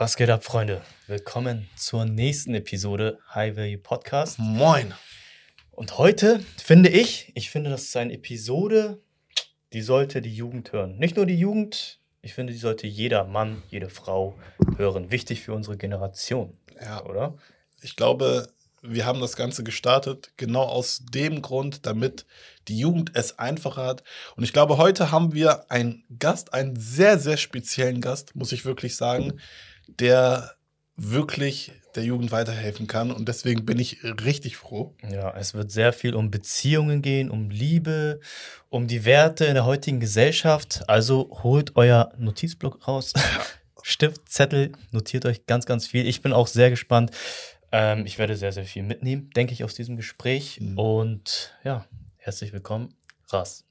Was geht ab, Freunde? Willkommen zur nächsten Episode High Value Podcast. Moin. Und heute finde ich, ich finde, das ist eine Episode, die sollte die Jugend hören. Nicht nur die Jugend, ich finde, die sollte jeder Mann, jede Frau hören. Wichtig für unsere Generation, Ja, oder? ich glaube, wir haben das Ganze gestartet genau aus dem Grund, damit die Jugend es einfacher hat. Und ich glaube, heute haben wir einen Gast, einen sehr, sehr speziellen Gast, muss ich wirklich sagen, der wirklich der Jugend weiterhelfen kann. Und deswegen bin ich richtig froh. Ja, es wird sehr viel um Beziehungen gehen, um Liebe, um die Werte in der heutigen Gesellschaft. Also holt euer Notizblock raus, Stift, Zettel, notiert euch ganz, ganz viel. Ich bin auch sehr gespannt. Ähm, ich werde sehr, sehr viel mitnehmen, denke ich, aus diesem Gespräch. Mhm. Und ja, herzlich willkommen, Ras.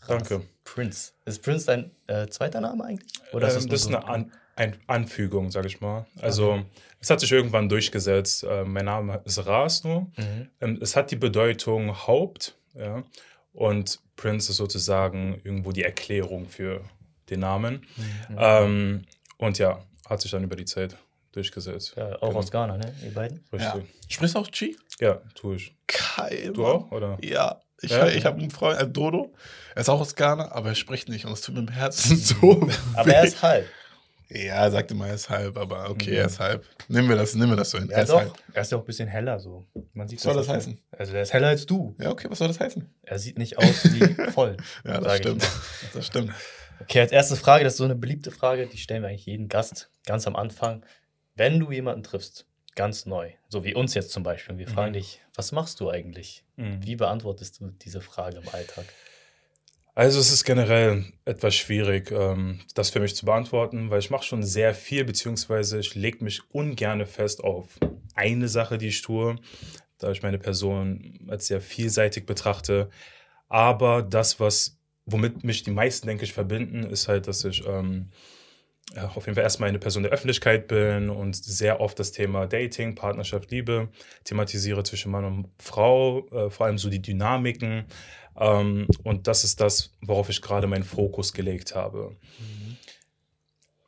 Ras. Danke. Prince. Ist Prince dein äh, zweiter Name eigentlich? Oder Ähm, nur das ist so- eine An ein Anfügung, sage ich mal. Also es hat sich irgendwann durchgesetzt. Äh, mein Name ist Ras nur. Mhm. Ähm, es hat die Bedeutung Haupt, ja. Und Prince ist sozusagen irgendwo die Erklärung für den Namen. Mhm. Ähm, und ja, hat sich dann über die Zeit durchgesetzt. Ja, auch Genau. aus Ghana, ne? Ihr beiden? Richtig. Sprichst du auch Chi? Ja, tue ich. Geil. Du Mann. auch, oder? Ja. Ich, Ja? ich habe einen Freund, äh, Dodo. Er ist auch aus Ghana, aber er spricht nicht. Und es tut mir im Herzen so. Aber er weh. ist halb. Ja, er sagte mal, er ist halb, aber okay, Mhm. er ist halb. Nehmen wir das, nehmen wir das so hin. Ja, Er ist doch. halb. Er ist ja auch ein bisschen heller so. Man sieht Was soll das auch. heißen? Also der ist heller als du. Ja, okay, was soll das heißen? Er sieht nicht aus wie voll. Ja, das stimmt. Das stimmt. Okay, als erste Frage, das ist so eine beliebte Frage, die stellen wir eigentlich jeden Gast ganz am Anfang. Wenn du jemanden triffst, ganz neu, so wie uns jetzt zum Beispiel, und wir fragen Mhm. dich, was machst du eigentlich? Mhm. Wie beantwortest du diese Frage im Alltag? Also es ist generell etwas schwierig, ähm, das für mich zu beantworten, weil ich mache schon sehr viel, beziehungsweise ich lege mich ungern fest auf eine Sache, die ich tue, da ich meine Person als sehr vielseitig betrachte. Aber das, was, womit mich die meisten, denke ich, verbinden, ist halt, dass ich ähm, auf jeden Fall erstmal eine Person der Öffentlichkeit bin und sehr oft das Thema Dating, Partnerschaft, Liebe thematisiere zwischen Mann und Frau, äh, vor allem so die Dynamiken. Ähm, und das ist das, worauf ich gerade meinen Fokus gelegt habe.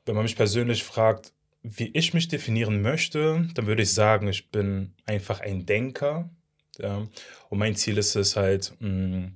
Wenn man mich persönlich fragt, wie ich mich definieren möchte, dann würde ich sagen, ich bin einfach ein Denker. Ja. Und mein Ziel ist es halt, mh,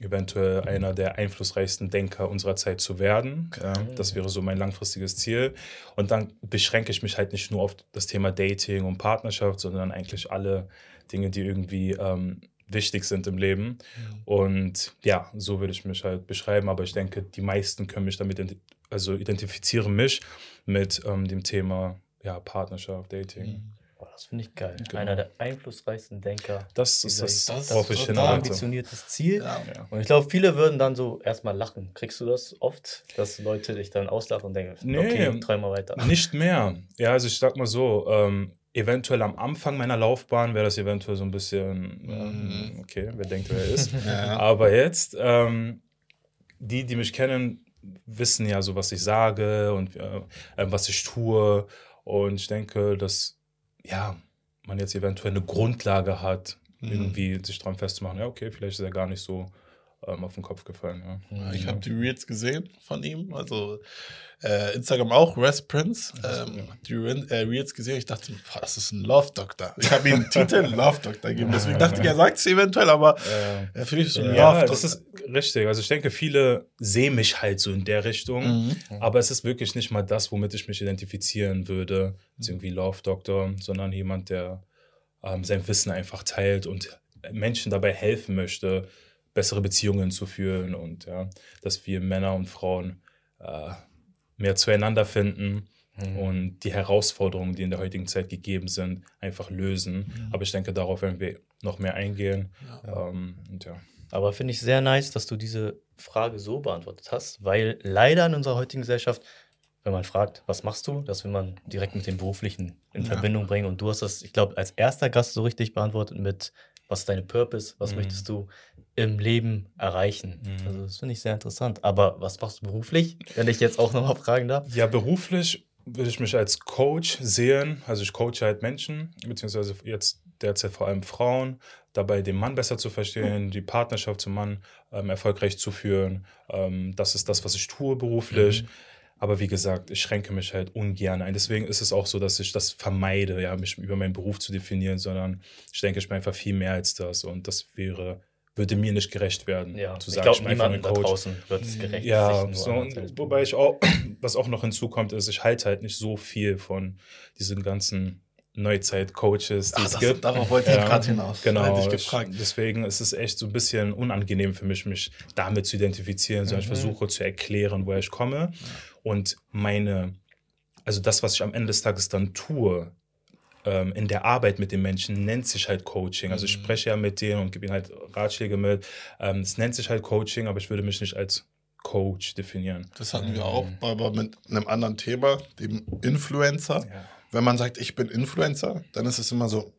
eventuell einer der einflussreichsten Denker unserer Zeit zu werden. Ja. Das wäre so mein langfristiges Ziel. Und dann beschränke ich mich halt nicht nur auf das Thema Dating und Partnerschaft, sondern eigentlich alle Dinge, die irgendwie ähm, wichtig sind im Leben. Und ja, so würde ich mich halt beschreiben. Aber ich denke, die meisten können mich damit, also identifizieren mich mit ähm, dem Thema ja, Partnerschaft, Dating. Boah, das finde ich geil. Genau. Einer der einflussreichsten Denker. Das ist das, Das ist worauf ich hinarbeite. Ambitioniertes Ziel. Ja. Und ich glaube, viele würden dann so erstmal lachen. Kriegst du das oft, dass Leute dich dann auslachen und denken, Nee. okay, träum mal weiter. Nicht mehr. Ja, also ich sag mal so, ähm, eventuell am Anfang meiner Laufbahn wäre das eventuell so ein bisschen, ähm, okay, wer denkt, wer er ist. Ja. Aber jetzt, ähm, die, die mich kennen, wissen ja so, was ich sage und äh, äh, was ich tue. Und ich denke, dass, ja, man jetzt eventuell eine Grundlage hat, Mhm. irgendwie sich dran festzumachen. Ja, okay, vielleicht ist er gar nicht so ähm, auf den Kopf gefallen. Ja. Ich habe die Reels gesehen von ihm, also äh, Instagram auch, Rest Prince. Ähm, die Re äh, Reels gesehen, ich dachte, boah, das ist ein Love Doctor. Ich habe ihm den Titel Love Doctor gegeben, deswegen dachte ich, er sagt es eventuell, aber äh, für mich ist es ein Ja, Love das ist richtig. Also ich denke, viele sehen mich halt so in der Richtung. Mhm. Aber es ist wirklich nicht mal das, womit ich mich identifizieren würde. Also irgendwie Love Doctor, sondern jemand, der ähm, sein Wissen einfach teilt und Menschen dabei helfen möchte, bessere Beziehungen zu führen und ja, dass wir Männer und Frauen äh, mehr zueinander finden Mhm. und die Herausforderungen, die in der heutigen Zeit gegeben sind, einfach lösen. Aber ich denke, darauf werden wir noch mehr eingehen. Ähm, und ja. Aber finde ich sehr nice, dass du diese Frage so beantwortet hast, weil leider in unserer heutigen Gesellschaft, wenn man fragt, was machst du, das will man direkt mit dem Beruflichen in Ja. Verbindung bringen. Und du hast das, ich glaube, als erster Gast so richtig beantwortet mit, was ist deine Purpose, was Mhm. möchtest du im Leben erreichen. Mhm. Also das finde ich sehr interessant. Aber was machst du beruflich, wenn ich jetzt auch nochmal fragen darf? Ja, beruflich würde ich mich als Coach sehen. Also ich coache halt Menschen, beziehungsweise jetzt derzeit vor allem Frauen, dabei den Mann besser zu verstehen, die Partnerschaft zum Mann ähm, erfolgreich zu führen. Ähm, das ist das, was ich tue beruflich. Aber wie gesagt, ich schränke mich halt ungern ein. Deswegen ist es auch so, dass ich das vermeide, ja, mich über meinen Beruf zu definieren, sondern ich denke, ich bin einfach viel mehr als das. Und das wäre, würde mir nicht gerecht werden. Ja, zu ich sagen, glaube, bin einfach niemandem da draußen wird es gerecht. Ja, sich nur so, und, wobei ich auch, was auch noch hinzukommt, ist, ich halte halt nicht so viel von diesen ganzen Neuzeit-Coaches, die Ach, es das, gibt. darauf wollte ich Ja, gerade hinaus. Genau, Hätte ich ich, gefragt. deswegen ist es echt so ein bisschen unangenehm für mich, mich damit zu identifizieren, sondern ich Mhm. versuche zu erklären, woher ich komme und meine, also das, was ich am Ende des Tages dann tue, ähm, in der Arbeit mit den Menschen, nennt sich halt Coaching. Also ich Mhm. spreche ja mit denen und gebe ihnen halt Ratschläge mit. Ähm, Es nennt sich halt Coaching, aber ich würde mich nicht als Coach definieren. Das hatten wir Mhm. auch, aber mit einem anderen Thema, dem Influencer. Ja, Wenn man sagt, ich bin Influencer, dann ist es immer so,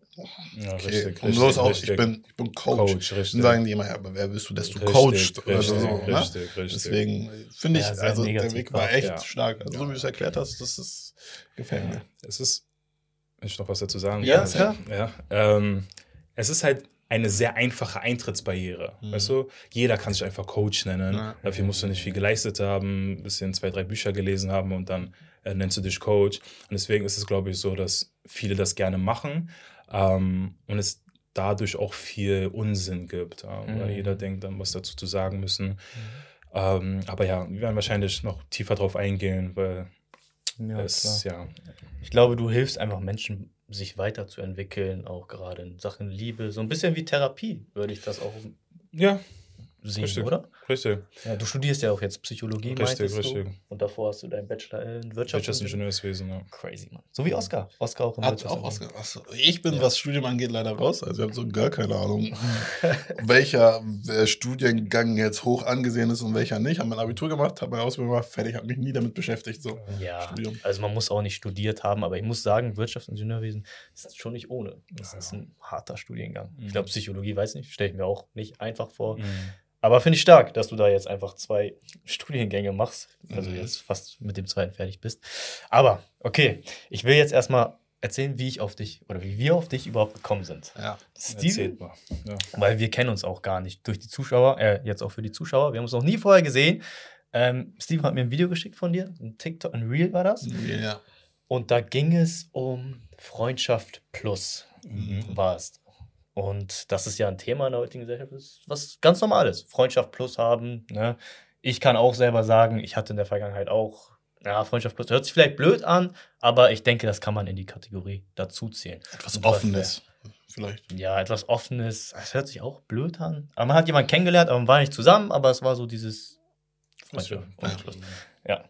ja okay. richtig, und so ist auch, richtig. ich bin, ich bin Coach. Coach, richtig. Dann sagen die immer, ja, aber wer bist du, dass du Richtig, coachst oder richtig, so. Ne? richtig, richtig. Deswegen finde ich, Ja, also der Weg war echt ja. stark. Also, so wie du es erklärt hast, das ist, gefällt mir. Es ist, wenn ich noch was dazu sagen Ja, kann. ja. Ähm, es ist halt eine sehr einfache Eintrittsbarriere. Mhm. Weißt du, jeder kann sich einfach Coach nennen. Ja. Dafür musst du nicht viel geleistet haben, ein bisschen zwei, drei Bücher gelesen haben und dann äh, nennst du dich Coach. Und deswegen ist es, glaube ich, so, dass viele das gerne machen ähm, und es dadurch auch viel Unsinn gibt, ja, Mhm. jeder denkt dann, was dazu zu sagen müssen. Ähm, aber ja, wir werden wahrscheinlich noch tiefer drauf eingehen, weil Ja, es, ja, Ich glaube, du hilfst einfach Menschen, sich weiterzuentwickeln, auch gerade in Sachen Liebe. So ein bisschen wie Therapie, würde ich das auch ja, sehen, Richtig. oder? richtig. Ja, du studierst ja auch jetzt Psychologie, Richtig, meintest du. richtig. Und davor hast du deinen Bachelor in Wirtschaft. Wirtschaftsingenieurswesen, ja. Crazy, Mann. So wie Oscar. Oscar auch im Hat auch. Oscar. Achso, ich bin, Ja. was Studium angeht, leider raus. Also, ich habe so gar keine Ahnung, welcher äh, Studiengang jetzt hoch angesehen ist und welcher nicht. Habe mein Abitur gemacht, habe meine Ausbildung gemacht, fertig, habe mich nie damit beschäftigt. So. Ja, Studium. also man muss auch nicht studiert haben, aber ich muss sagen, Wirtschaftsingenieurwesen ist schon nicht ohne. Das Ja, ist ja. ein harter Studiengang. Mhm. Ich glaube, Psychologie, weiß nicht, stelle ich mir auch nicht einfach vor. Mhm. Aber finde ich stark, dass du da jetzt einfach zwei Studiengänge machst. Also Mhm. jetzt fast mit dem zweiten fertig bist. Aber okay, ich will jetzt erstmal erzählen, wie ich auf dich oder wie wir auf dich überhaupt gekommen sind. Ja. Erzählt mal. Ja. weil wir kennen uns auch gar nicht durch die Zuschauer, äh, jetzt auch für die Zuschauer. Wir haben uns noch nie vorher gesehen. Ähm, Steven hat mir ein Video geschickt von dir, ein TikTok, ein Reel war das. Ja. Und da ging es um Freundschaft plus, Mhm. war es. Und das ist ja ein Thema in der heutigen Gesellschaft, ist was ganz Normales. Freundschaft plus haben. Ne? Ich kann auch selber sagen, ich hatte in der Vergangenheit auch, ja, Freundschaft plus hört sich vielleicht blöd an, aber ich denke, das kann man in die Kategorie dazu zählen. Etwas was Offenes. Vielleicht. Ja, etwas Offenes. Es hört sich auch blöd an. Aber man hat jemanden kennengelernt, aber man war nicht zusammen, aber es war so dieses Freundschaft. Schluss. Ja.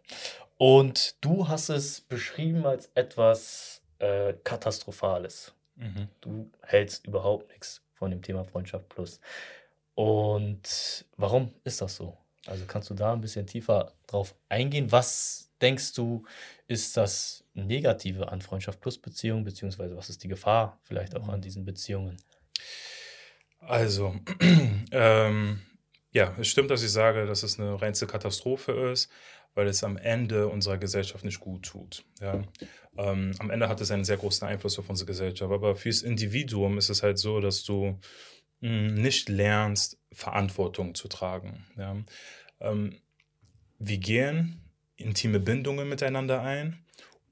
Und du hast es beschrieben als etwas äh, Katastrophales. Mhm. Du hältst überhaupt nichts von dem Thema Freundschaft plus. Und warum ist das so? Also kannst du da ein bisschen tiefer drauf eingehen? Was denkst du, ist das Negative an Freundschaft plus Beziehungen, beziehungsweise was ist die Gefahr vielleicht auch an diesen Beziehungen? Also, ähm, ja, es stimmt, dass ich sage, dass es eine reinste Katastrophe ist, weil es am Ende unserer Gesellschaft nicht gut tut. Ja? Ähm, am Ende hat es einen sehr großen Einfluss auf unsere Gesellschaft. Aber fürs Individuum ist es halt so, dass du mh, nicht lernst, Verantwortung zu tragen. Ja? Ähm, wir gehen intime Bindungen miteinander ein,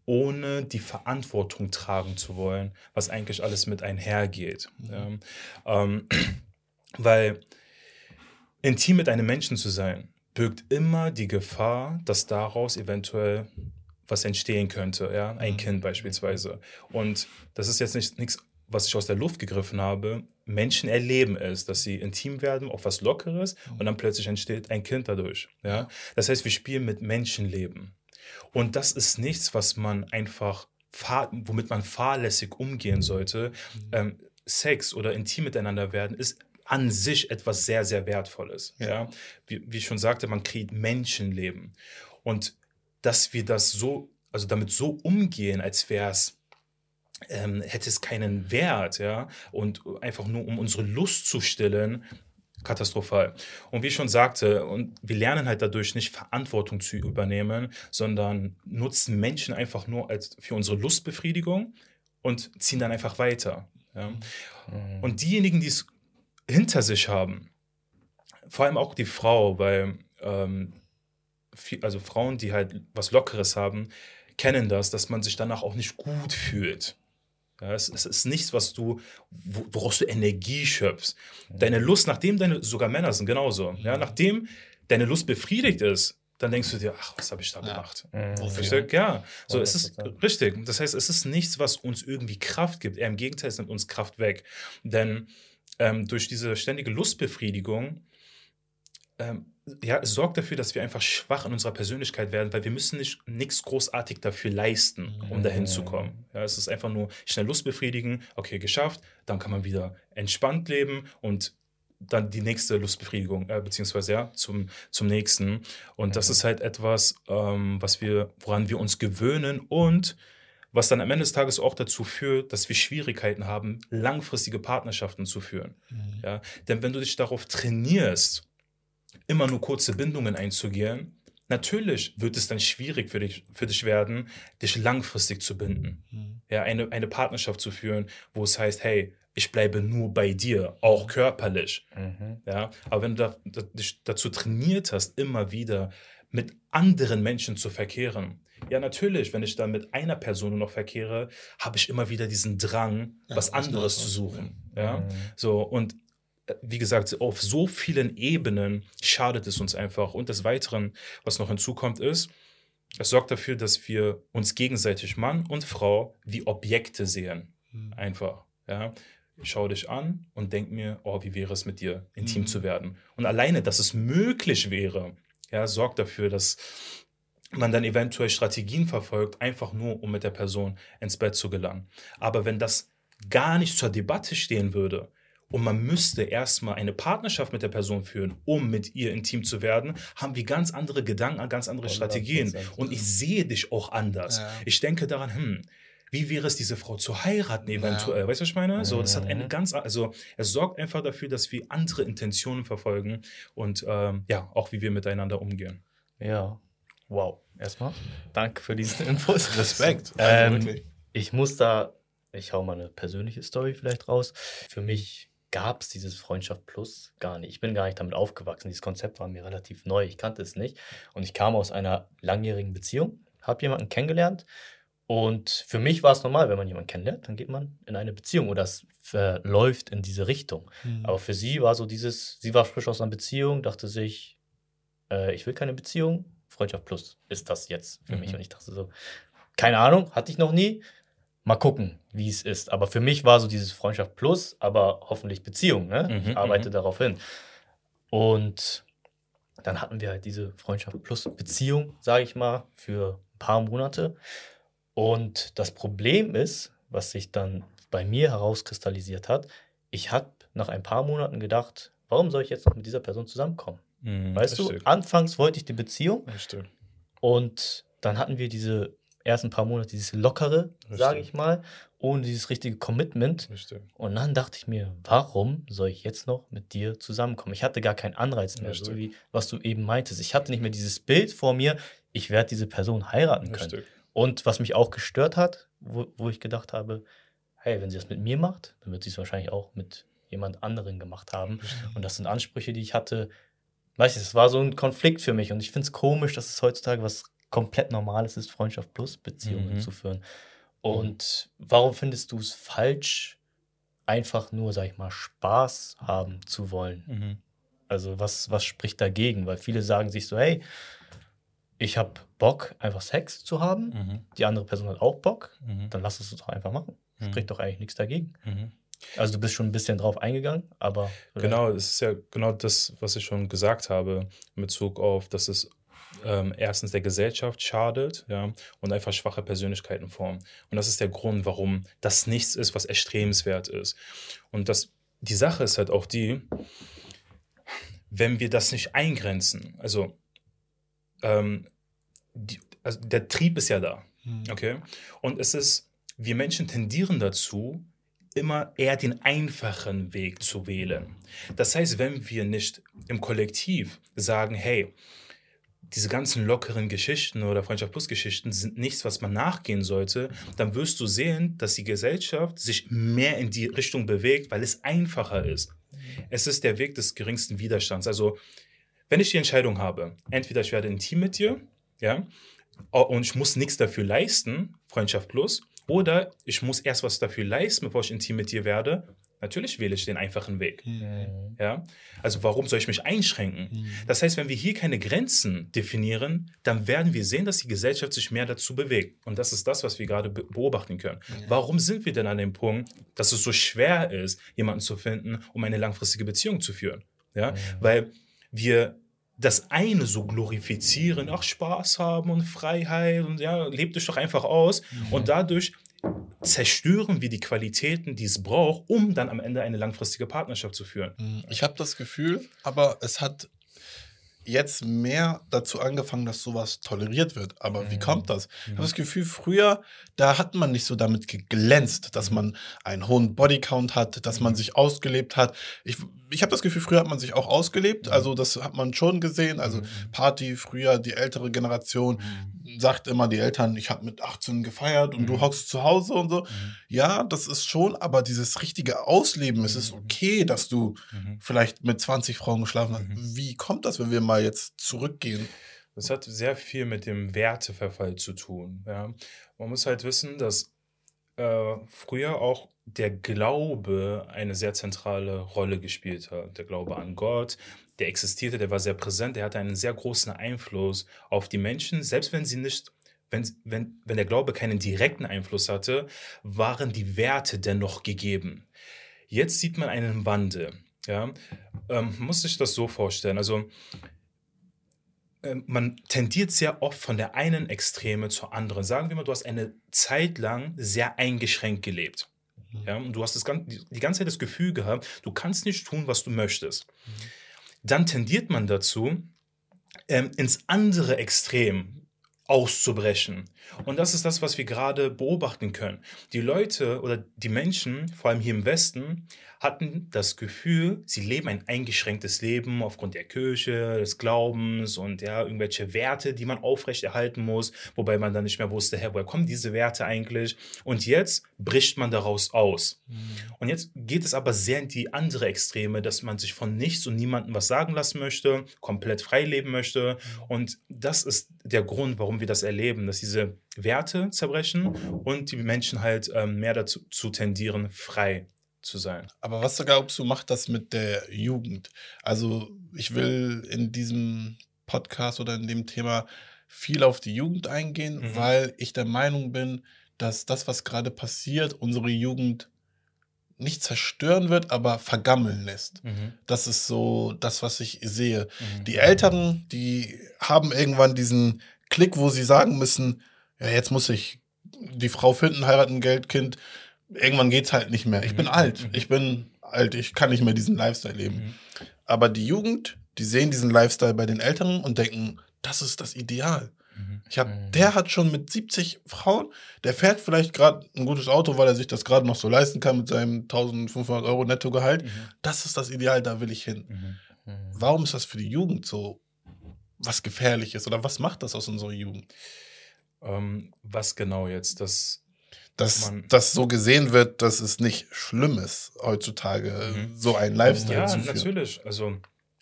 ohne die Verantwortung tragen zu wollen, was eigentlich alles mit einhergeht. Ja? Ähm, weil intim mit einem Menschen zu sein, birgt immer die Gefahr, dass daraus eventuell was entstehen könnte, ja, ein Mhm. Kind beispielsweise. Und das ist jetzt nicht nichts, was ich aus der Luft gegriffen habe. Menschen erleben es, dass sie intim werden, auf was Lockeres, und dann plötzlich entsteht ein Kind dadurch. Ja? Das heißt, wir spielen mit Menschenleben. Und das ist nichts, was man einfach, fahr womit man fahrlässig umgehen sollte. Ähm, Sex oder intim miteinander werden ist an sich etwas sehr, sehr Wertvolles. Ja. Ja. Wie, wie ich schon sagte, man kriegt Menschenleben. Und dass wir das so, also damit so umgehen, als wäre es, ähm, hätte es keinen Wert, ja, und einfach nur um unsere Lust zu stillen, katastrophal. Und wie ich schon sagte, und wir lernen halt dadurch nicht Verantwortung zu übernehmen, sondern nutzen Menschen einfach nur als für unsere Lustbefriedigung und ziehen dann einfach weiter. Ja. Und diejenigen, die es hinter sich haben, vor allem auch die Frau, weil ähm, viel, also Frauen, die halt was Lockeres haben, kennen das, dass man sich danach auch nicht gut fühlt. Ja, es, es ist nichts, was du, woraus du Energie schöpfst. Deine Lust, nachdem deine, sogar Männer sind genauso, ja, nachdem deine Lust befriedigt ist, dann denkst du dir, ach, was habe ich da gemacht? Mhm. Wofür? Ja, so es ist richtig. Das heißt, es ist nichts, was uns irgendwie Kraft gibt. Eher im Gegenteil, es nimmt uns Kraft weg. Denn ähm, durch diese ständige Lustbefriedigung ähm, ja, es sorgt dafür, dass wir einfach schwach in unserer Persönlichkeit werden, weil wir müssen nicht nichts großartig dafür leisten, um dahin zu kommen. Ja, es ist einfach nur schnell Lust befriedigen, okay, geschafft, dann kann man wieder entspannt leben und dann die nächste Lustbefriedigung, äh, beziehungsweise ja, zum, zum nächsten. Und das ist halt etwas, ähm, was wir, woran wir uns gewöhnen und was dann am Ende des Tages auch dazu führt, dass wir Schwierigkeiten haben, langfristige Partnerschaften zu führen. Mhm. Ja? Denn wenn du dich darauf trainierst, immer nur kurze Bindungen einzugehen, natürlich wird es dann schwierig für dich, für dich werden, dich langfristig zu binden. Mhm. Ja, eine, eine Partnerschaft zu führen, wo es heißt, hey, ich bleibe nur bei dir, auch körperlich. Mhm. Ja, aber wenn du da, da, dich dazu trainiert hast, immer wieder mit anderen Menschen zu verkehren, ja, natürlich, wenn ich dann mit einer Person nur noch verkehre, habe ich immer wieder diesen Drang, ja, was anderes zu suchen. Ja, mhm. so und wie gesagt, auf so vielen Ebenen schadet es uns einfach. Und des Weiteren, was noch hinzukommt, ist, es sorgt dafür, dass wir uns gegenseitig Mann und Frau wie Objekte sehen. Mhm. Einfach. Ja. Ich schaue dich an und denke mir, oh, wie wäre es mit dir, intim mhm. zu werden. Und alleine, dass es möglich wäre, ja, sorgt dafür, dass man dann eventuell Strategien verfolgt, einfach nur, um mit der Person ins Bett zu gelangen. Aber wenn das gar nicht zur Debatte stehen würde, und man müsste erstmal eine Partnerschaft mit der Person führen, um mit ihr intim zu werden, haben wir ganz andere Gedanken, ganz andere Strategien. Und ich sehe dich auch anders. Ja. Ich denke daran, hm, wie wäre es, diese Frau zu heiraten eventuell? Ja. Weißt du, was ich meine? So, das hat eine ganz, also es sorgt einfach dafür, dass wir andere Intentionen verfolgen und ähm, ja, auch wie wir miteinander umgehen. Ja, wow. Erstmal, danke für diesen Infos. Respekt. Also ähm, ich muss da, ich hau mal eine persönliche Story vielleicht raus. Für mich gab es dieses Freundschaft Plus gar nicht. Ich bin gar nicht damit aufgewachsen. Dieses Konzept war mir relativ neu. Ich kannte es nicht. Und ich kam aus einer langjährigen Beziehung, habe jemanden kennengelernt. Und für mich war es normal, wenn man jemanden kennenlernt, dann geht man in eine Beziehung oder es verläuft in diese Richtung. Mhm. Aber für sie war so dieses, sie war frisch aus einer Beziehung, dachte sich, äh, ich will keine Beziehung, Freundschaft Plus ist das jetzt für mhm. mich. Und ich dachte so, keine Ahnung, hatte ich noch nie mal gucken, wie es ist. Aber für mich war so dieses Freundschaft plus, aber hoffentlich Beziehung. Ne? Mhm, ich arbeite mhm. darauf hin. Und dann hatten wir halt diese Freundschaft plus Beziehung, sage ich mal, für ein paar Monate. Und das Problem ist, was sich dann bei mir herauskristallisiert hat, ich habe nach ein paar Monaten gedacht, warum soll ich jetzt noch mit dieser Person zusammenkommen? Mhm, weißt du, anfangs wollte ich die Beziehung. Und dann hatten wir diese ersten paar Monate dieses Lockere, sage ich mal, ohne dieses richtige Commitment. Richtig. Und dann dachte ich mir, warum soll ich jetzt noch mit dir zusammenkommen? Ich hatte gar keinen Anreiz mehr, so wie was du eben meintest. Ich hatte nicht mehr dieses Bild vor mir, ich werde diese Person heiraten können. Richtig. Und was mich auch gestört hat, wo, wo ich gedacht habe, hey, wenn sie das mit mir macht, dann wird sie es wahrscheinlich auch mit jemand anderen gemacht haben. Und das sind Ansprüche, die ich hatte. Weißt du, es war so ein Konflikt für mich und ich finde es komisch, dass es heutzutage was komplett normal ist, Freundschaft plus Beziehungen mhm. zu führen. Und warum findest du es falsch, einfach nur, sag ich mal, Spaß haben zu wollen? Mhm. Also was, was spricht dagegen? Weil viele sagen sich so, hey, ich habe Bock, einfach Sex zu haben. Mhm. Die andere Person hat auch Bock. Mhm. Dann lass es doch einfach machen. Mhm. Spricht doch eigentlich nichts dagegen. Also du bist schon ein bisschen drauf eingegangen, aber. Genau, es ist ja genau das, was ich schon gesagt habe, in Bezug auf, dass es ähm, erstens der Gesellschaft schadet ja, und einfach schwache Persönlichkeiten formen. Und das ist der Grund, warum das nichts ist, was erstrebenswert ist. Und das, die Sache ist halt auch die, wenn wir das nicht eingrenzen, also, ähm, die, also der Trieb ist ja da, hm. okay? Und es ist, wir Menschen tendieren dazu, immer eher den einfachen Weg zu wählen. Das heißt, wenn wir nicht im Kollektiv sagen, hey, diese ganzen lockeren Geschichten oder Freundschaft Plus Geschichten sind nichts, was man nachgehen sollte, dann wirst du sehen, dass die Gesellschaft sich mehr in die Richtung bewegt, weil es einfacher ist. Es ist der Weg des geringsten Widerstands. Also wenn ich die Entscheidung habe, entweder ich werde intim mit dir, ja, und ich muss nichts dafür leisten, Freundschaft plus, oder ich muss erst was dafür leisten, bevor ich intim mit dir werde, Natürlich wähle ich den einfachen Weg. Mhm. Ja? Also warum soll ich mich einschränken? Mhm. Das heißt, wenn wir hier keine Grenzen definieren, dann werden wir sehen, dass die Gesellschaft sich mehr dazu bewegt. Und das ist das, was wir gerade beobachten können. Ja. Warum sind wir denn an dem Punkt, dass es so schwer ist, jemanden zu finden, um eine langfristige Beziehung zu führen? Ja? Mhm. Weil wir das eine so glorifizieren, ach Spaß haben und Freiheit und ja, lebt dich doch einfach aus. Mhm. Und dadurch zerstören wir die Qualitäten, die es braucht, um dann am Ende eine langfristige Partnerschaft zu führen. Mhm. Ich habe das Gefühl, aber es hat jetzt mehr dazu angefangen, dass sowas toleriert wird. Aber mhm. wie kommt das? Ich habe das Gefühl, früher, da hat man nicht so damit geglänzt, dass man einen hohen Bodycount hat, dass man mhm. sich ausgelebt hat. Ich, ich habe das Gefühl, früher hat man sich auch ausgelebt. Mhm. Also das hat man schon gesehen. Also mhm. Party früher, die ältere Generation mhm. sagt immer, die Eltern, ich habe mit 18 gefeiert und du hockst zu Hause und so. Ja, das ist schon, aber dieses richtige Ausleben, es ist okay, dass du vielleicht mit 20 Frauen geschlafen hast. Wie kommt das, wenn wir mal mal jetzt zurückgehen? Das hat sehr viel mit dem Werteverfall zu tun. Ja. Man muss halt wissen, dass äh, früher auch der Glaube eine sehr zentrale Rolle gespielt hat. Der Glaube an Gott, der existierte, der war sehr präsent, der hatte einen sehr großen Einfluss auf die Menschen, selbst wenn sie nicht wenn, wenn, wenn der Glaube keinen direkten Einfluss hatte, waren die Werte dennoch gegeben. Jetzt sieht man einen Wandel. Ja? Ähm, muss sich das so vorstellen. Also man tendiert sehr oft von der einen Extreme zur anderen. Sagen wir mal, du hast eine Zeit lang sehr eingeschränkt gelebt. Mhm. Ja, und du hast das, die ganze Zeit das Gefühl gehabt, du kannst nicht tun, was du möchtest. Mhm. Dann tendiert man dazu, ähm, ins andere Extrem auszubrechen. Und das ist das, was wir gerade beobachten können. Die Leute oder die Menschen, vor allem hier im Westen, hatten das Gefühl, sie leben ein eingeschränktes Leben aufgrund der Kirche, des Glaubens und ja, irgendwelche Werte, die man aufrechterhalten muss, wobei man dann nicht mehr wusste, hey, woher kommen diese Werte eigentlich? Und jetzt bricht man daraus aus. Mhm. Und jetzt geht es aber sehr in die andere Extreme, dass man sich von nichts und niemandem was sagen lassen möchte, komplett frei leben möchte. Mhm. Und das ist der Grund, warum wir das erleben, dass diese Werte zerbrechen und die Menschen halt ähm, mehr dazu tendieren, frei zu sein. Aber was glaubst du, macht das mit der Jugend? Also ich will in diesem Podcast oder in dem Thema viel auf die Jugend eingehen, mhm. weil ich der Meinung bin, dass das, was gerade passiert, unsere Jugend nicht zerstören wird, aber vergammeln lässt. Mhm. Das ist so das, was ich sehe. Mhm. Die Älteren, die haben irgendwann diesen Klick, wo sie sagen müssen, ja, jetzt muss ich die Frau finden, heiraten, Geld, Kind, irgendwann geht's halt nicht mehr. Ich mhm. bin alt. Mhm. Ich bin alt. Ich kann nicht mehr diesen Lifestyle leben. Mhm. Aber die Jugend, die sehen diesen Lifestyle bei den Älteren und denken, das ist das Ideal. Mhm. Ich hab, mhm. der hat schon mit 70 Frauen, der fährt vielleicht gerade ein gutes Auto, weil er sich das gerade noch so leisten kann mit seinem 1500 Euro Nettogehalt. Mhm. Das ist das Ideal, da will ich hin. Warum ist das für die Jugend so was Gefährliches oder was macht das aus unserer Jugend? Ähm, was genau jetzt? Das dass das so gesehen wird, dass es nicht schlimm ist, heutzutage mhm. so einen Lifestyle ja, zu führen. Ja, natürlich. Also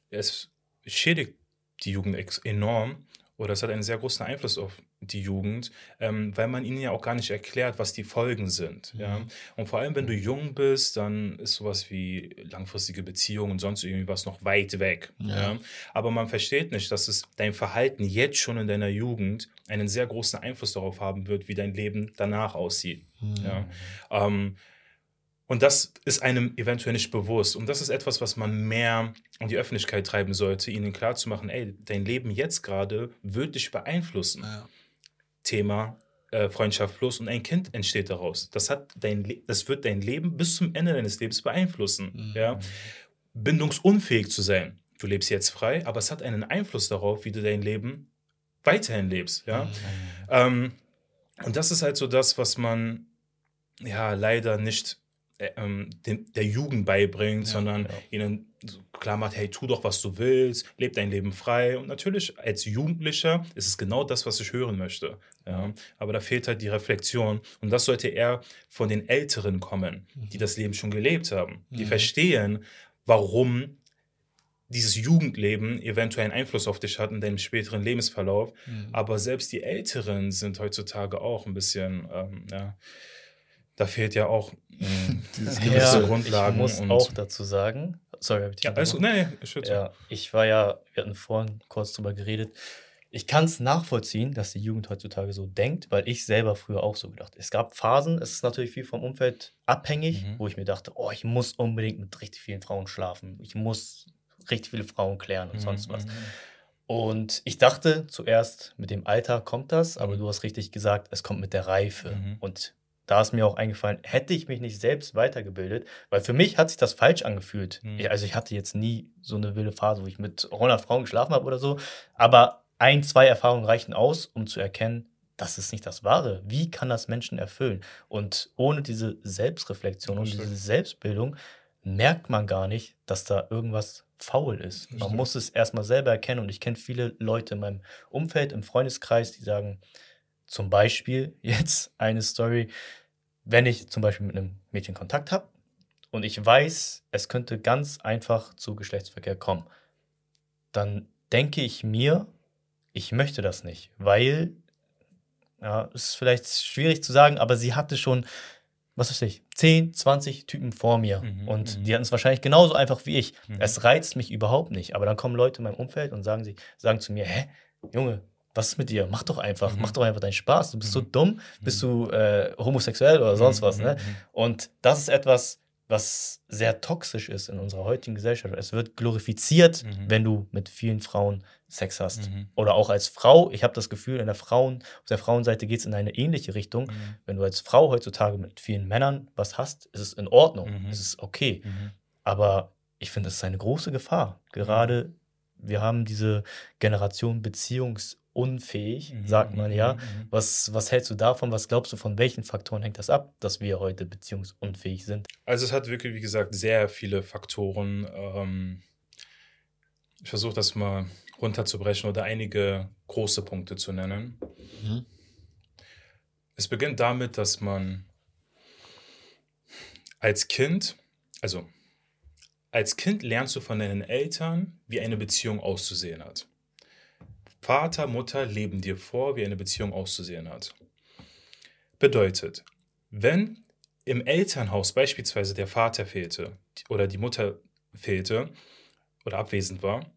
es schädigt die Jugend enorm oder es hat einen sehr großen Einfluss auf die Jugend, ähm, weil man ihnen ja auch gar nicht erklärt, was die Folgen sind. Mhm. Ja? Und vor allem, wenn du jung bist, dann ist sowas wie langfristige Beziehungen und sonst irgendwie was noch weit weg. Ja. ja? Aber man versteht nicht, dass es dein Verhalten jetzt schon in deiner Jugend einen sehr großen Einfluss darauf haben wird, wie dein Leben danach aussieht. Mhm. Ja? Ähm, und das ist einem eventuell nicht bewusst. Und das ist etwas, was man mehr in die Öffentlichkeit treiben sollte, ihnen klarzumachen, ey, dein Leben jetzt gerade wird dich beeinflussen. Ja. Thema äh, Freundschaft plus und ein Kind entsteht daraus. Das, hat dein das wird dein Leben bis zum Ende deines Lebens beeinflussen. Mhm. Ja? Bindungsunfähig zu sein. Du lebst jetzt frei, aber es hat einen Einfluss darauf, wie du dein Leben weiterhin lebst. Ja? Mhm. Ähm, und das ist halt so das, was man ja leider nicht ähm, den, der Jugend beibringt, ja, sondern ja. ihnen klar macht, hey, tu doch, was du willst, leb dein Leben frei. Und natürlich als Jugendlicher ist es genau das, was ich hören möchte. Ja? Aber da fehlt halt die Reflexion. Und das sollte eher von den Älteren kommen, die mhm. das Leben schon gelebt haben. Die mhm. verstehen, warum dieses Jugendleben eventuell einen Einfluss auf dich hat in deinem späteren Lebensverlauf. Mhm. Aber selbst die Älteren sind heutzutage auch ein bisschen, ähm, ja, da fehlt ja auch äh, gewisse ja, Grundlagen. Ich muss auch dazu sagen, sorry, habe ich ja, also, nee, ich, ja, ich war ja, wir hatten vorhin kurz drüber geredet, ich kann es nachvollziehen, dass die Jugend heutzutage so denkt, weil ich selber früher auch so gedacht. Es gab Phasen, es ist natürlich viel vom Umfeld abhängig, mhm. wo ich mir dachte, oh, ich muss unbedingt mit richtig vielen Frauen schlafen. Ich muss richtig viele Frauen klären und mhm. sonst was. Mhm. Und ich dachte zuerst, mit dem Alter kommt das, aber mhm. du hast richtig gesagt, es kommt mit der Reife. Mhm. Und da ist mir auch eingefallen, hätte ich mich nicht selbst weitergebildet, weil für mich hat sich das falsch angefühlt. Mhm. Also ich hatte jetzt nie so eine wilde Phase, wo ich mit 100 Frauen geschlafen habe oder so, aber ein, zwei Erfahrungen reichen aus, um zu erkennen, das ist nicht das Wahre. Wie kann das Menschen erfüllen? Und ohne diese Selbstreflexion und diese Selbstbildung merkt man gar nicht, dass da irgendwas faul ist. Man muss es erstmal selber erkennen. Und ich kenne viele Leute in meinem Umfeld, im Freundeskreis, die sagen, zum Beispiel jetzt eine Story, wenn ich zum Beispiel mit einem Mädchen Kontakt habe und ich weiß, es könnte ganz einfach zu Geschlechtsverkehr kommen, dann denke ich mir, ich möchte das nicht, weil, ja, ist vielleicht schwierig zu sagen, aber sie hatte schon, was weiß ich, 10, 20 Typen vor mir mhm, und mhm. die hatten es wahrscheinlich genauso einfach wie ich. Mhm. Es reizt mich überhaupt nicht, aber dann kommen Leute in meinem Umfeld und sagen, sie, sagen zu mir, hä, Junge, was ist mit dir? Mach doch einfach, mhm. mach doch einfach deinen Spaß. Du bist so mhm. dumm, bist du äh, homosexuell oder sonst was. Ne? Und das ist etwas, was sehr toxisch ist in unserer heutigen Gesellschaft. Es wird glorifiziert, mhm. wenn du mit vielen Frauen Sex hast. Mhm. Oder auch als Frau. Ich habe das Gefühl, in der Frauen, auf der Frauenseite geht es in eine ähnliche Richtung. Mhm. Wenn du als Frau heutzutage mit vielen Männern was hast, ist es in Ordnung. Mhm. Es ist okay. Mhm. Aber ich finde, es ist eine große Gefahr. Gerade mhm. wir haben diese Generation Beziehungs- unfähig, mhm, sagt man ja. Mhm, mhm. Was, was hältst du davon? Was glaubst du, von welchen Faktoren hängt das ab, dass wir heute beziehungsunfähig sind? Also es hat wirklich, wie gesagt, sehr viele Faktoren. Ähm, ich versuche das mal runterzubrechen oder einige große Punkte zu nennen. Mhm. Es beginnt damit, dass man als Kind, also als Kind lernst du von deinen Eltern, wie eine Beziehung auszusehen hat. Vater, Mutter leben dir vor, wie eine Beziehung auszusehen hat. Bedeutet, wenn im Elternhaus beispielsweise der Vater fehlte oder die Mutter fehlte oder abwesend war,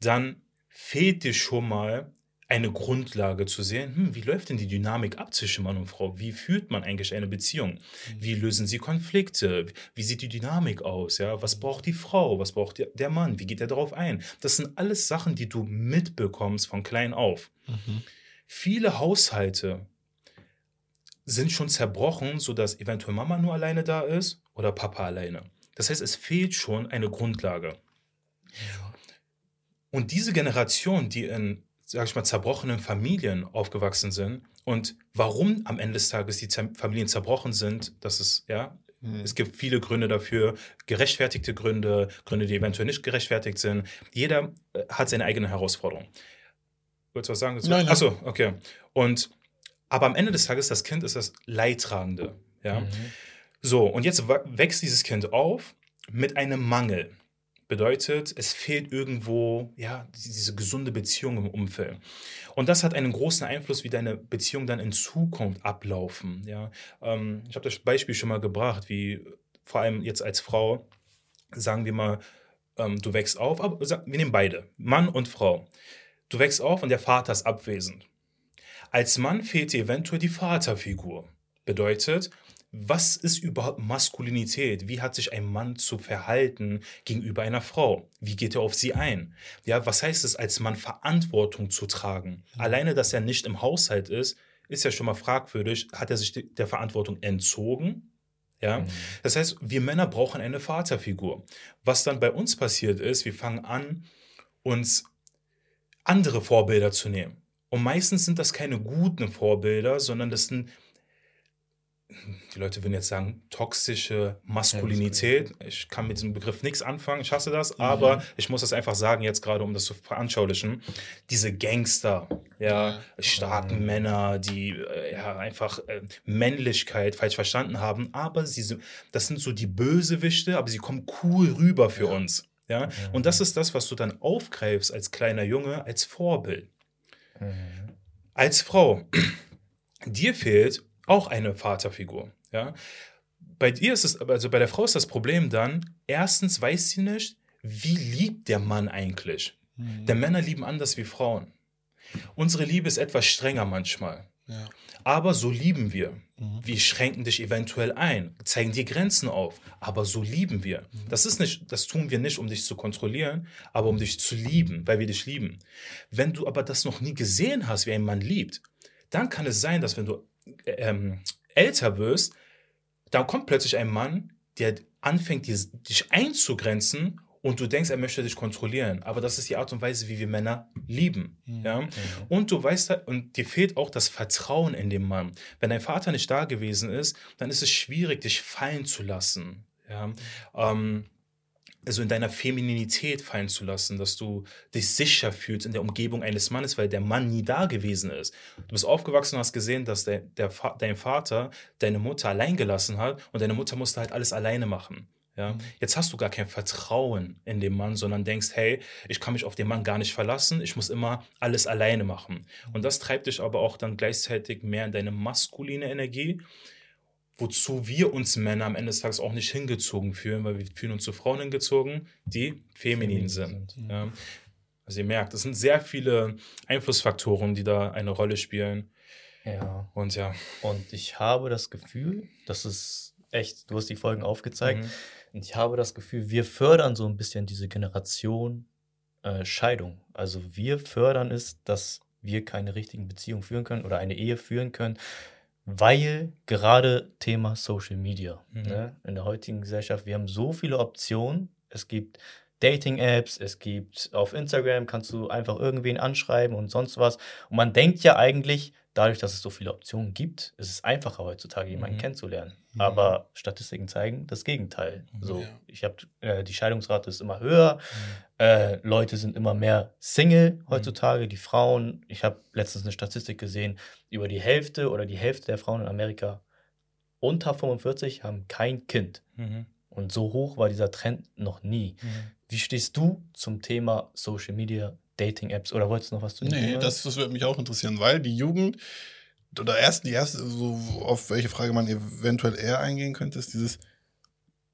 dann fehlt dir schon mal eine Grundlage zu sehen, hm, wie läuft denn die Dynamik ab zwischen Mann und Frau? Wie führt man eigentlich eine Beziehung? Wie lösen sie Konflikte? Wie sieht die Dynamik aus? Ja? Was braucht die Frau? Was braucht der Mann? Wie geht er darauf ein? Das sind alles Sachen, die du mitbekommst von klein auf. Mhm. Viele Haushalte sind schon zerbrochen, sodass eventuell Mama nur alleine da ist oder Papa alleine. Das heißt, es fehlt schon eine Grundlage. Und diese Generation, die in sag ich mal, zerbrochenen Familien aufgewachsen sind und warum am Ende des Tages die Familien zerbrochen sind, das ist, ja, mhm. es gibt viele Gründe dafür, gerechtfertigte Gründe, Gründe, die eventuell nicht gerechtfertigt sind. Jeder äh, hat seine eigene Herausforderung. Wolltest du was sagen? Nein, nein. Achso, okay. Und, aber am Ende des Tages, das Kind ist das Leidtragende, ja. Mhm. So, und jetzt wächst dieses Kind auf mit einem Mangel. Bedeutet, es fehlt irgendwo ja, diese gesunde Beziehung im Umfeld. Und das hat einen großen Einfluss, wie deine Beziehung dann in Zukunft ablaufen. Ja? Ähm, ich habe das Beispiel schon mal gebracht, wie vor allem jetzt als Frau, sagen wir mal, ähm, du wächst auf, aber wir nehmen beide, Mann und Frau. Du wächst auf und der Vater ist abwesend. Als Mann fehlt dir eventuell die Vaterfigur. Bedeutet, was ist überhaupt Maskulinität? Wie hat sich ein Mann zu verhalten gegenüber einer Frau? Wie geht er auf sie ein? Ja, was heißt es, als Mann Verantwortung zu tragen? Mhm. Alleine, dass er nicht im Haushalt ist, ist ja schon mal fragwürdig. Hat er sich der Verantwortung entzogen? Ja, mhm. das heißt, wir Männer brauchen eine Vaterfigur. Was dann bei uns passiert ist, wir fangen an, uns andere Vorbilder zu nehmen. Und meistens sind das keine guten Vorbilder, sondern das sind die Leute würden jetzt sagen, toxische Maskulinität. Ich kann mit diesem Begriff nichts anfangen, ich hasse das, mhm. aber ich muss das einfach sagen, jetzt gerade, um das zu veranschaulichen. Diese Gangster, ja, starken mhm. Männer, die äh, ja einfach äh, Männlichkeit falsch verstanden haben, aber sie sind, das sind so die Bösewichte, aber sie kommen cool rüber für ja. uns. Ja? Und das ist das, was du dann aufgreifst als kleiner Junge, als Vorbild. Mhm. Als Frau, dir fehlt auch eine Vaterfigur. Ja? Bei dir ist es, also bei der Frau ist das Problem dann, erstens weiß sie nicht, wie liebt der Mann eigentlich. Denn Männer lieben anders wie Frauen. Unsere Liebe ist etwas strenger manchmal. Ja. Aber so lieben wir. Wir schränken dich eventuell ein, zeigen dir Grenzen auf, aber so lieben wir. Das ist nicht, das tun wir nicht, um dich zu kontrollieren, aber um dich zu lieben, weil wir dich lieben. Wenn du aber das noch nie gesehen hast, wie ein Mann liebt, dann kann es sein, dass wenn du ähm, älter wirst, dann kommt plötzlich ein Mann, der anfängt, dich einzugrenzen und du denkst, er möchte dich kontrollieren. Aber das ist die Art und Weise, wie wir Männer lieben. Ja? Und du weißt, und dir fehlt auch das Vertrauen in den Mann. Wenn dein Vater nicht da gewesen ist, dann ist es schwierig, dich fallen zu lassen. Ja? Ähm, also in deiner Femininität fallen zu lassen, dass du dich sicher fühlst in der Umgebung eines Mannes, weil der Mann nie da gewesen ist. Du bist aufgewachsen und hast gesehen, dass der, der, dein Vater deine Mutter allein gelassen hat und deine Mutter musste halt alles alleine machen. Ja? Jetzt hast du gar kein Vertrauen in den Mann, sondern denkst, hey, ich kann mich auf den Mann gar nicht verlassen, ich muss immer alles alleine machen. Und das treibt dich aber auch dann gleichzeitig mehr in deine maskuline Energie, wozu wir uns Männer am Ende des Tages auch nicht hingezogen fühlen, weil wir fühlen uns zu Frauen hingezogen, die feminin Feminin sind. sind, Ja. Also ihr merkt, es sind sehr viele Einflussfaktoren, die da eine Rolle spielen. Ja. Und ja. Und ich habe das Gefühl, das ist echt, du hast die Folgen aufgezeigt, Mhm. und ich habe das Gefühl, wir fördern so ein bisschen diese Generation äh, Scheidung. Also wir fördern es, dass wir keine richtigen Beziehungen führen können oder eine Ehe führen können, weil gerade Thema Social Media Mhm. ne, in der heutigen Gesellschaft, wir haben so viele Optionen. Es gibt Dating-Apps, es gibt auf Instagram, kannst du einfach irgendwen anschreiben und sonst was. Und man denkt ja eigentlich, dadurch, dass es so viele Optionen gibt, ist es einfacher heutzutage, jemanden Mhm. kennenzulernen. Mhm. Aber Statistiken zeigen das Gegenteil. Mhm. So, ich habe äh, die Scheidungsrate ist immer höher, äh, Leute sind immer mehr Single heutzutage, die Frauen. Ich habe letztens eine Statistik gesehen, über die Hälfte oder die Hälfte der Frauen in Amerika unter 45 haben kein Kind. Mhm. Und so hoch war dieser Trend noch nie. Mhm. Wie stehst du zum Thema Social Media, Dating-Apps oder wolltest du noch was zu dem Nee, das, das würde mich auch interessieren, weil die Jugend, oder erst die erste, so auf welche Frage man eventuell eher eingehen könnte, ist dieses,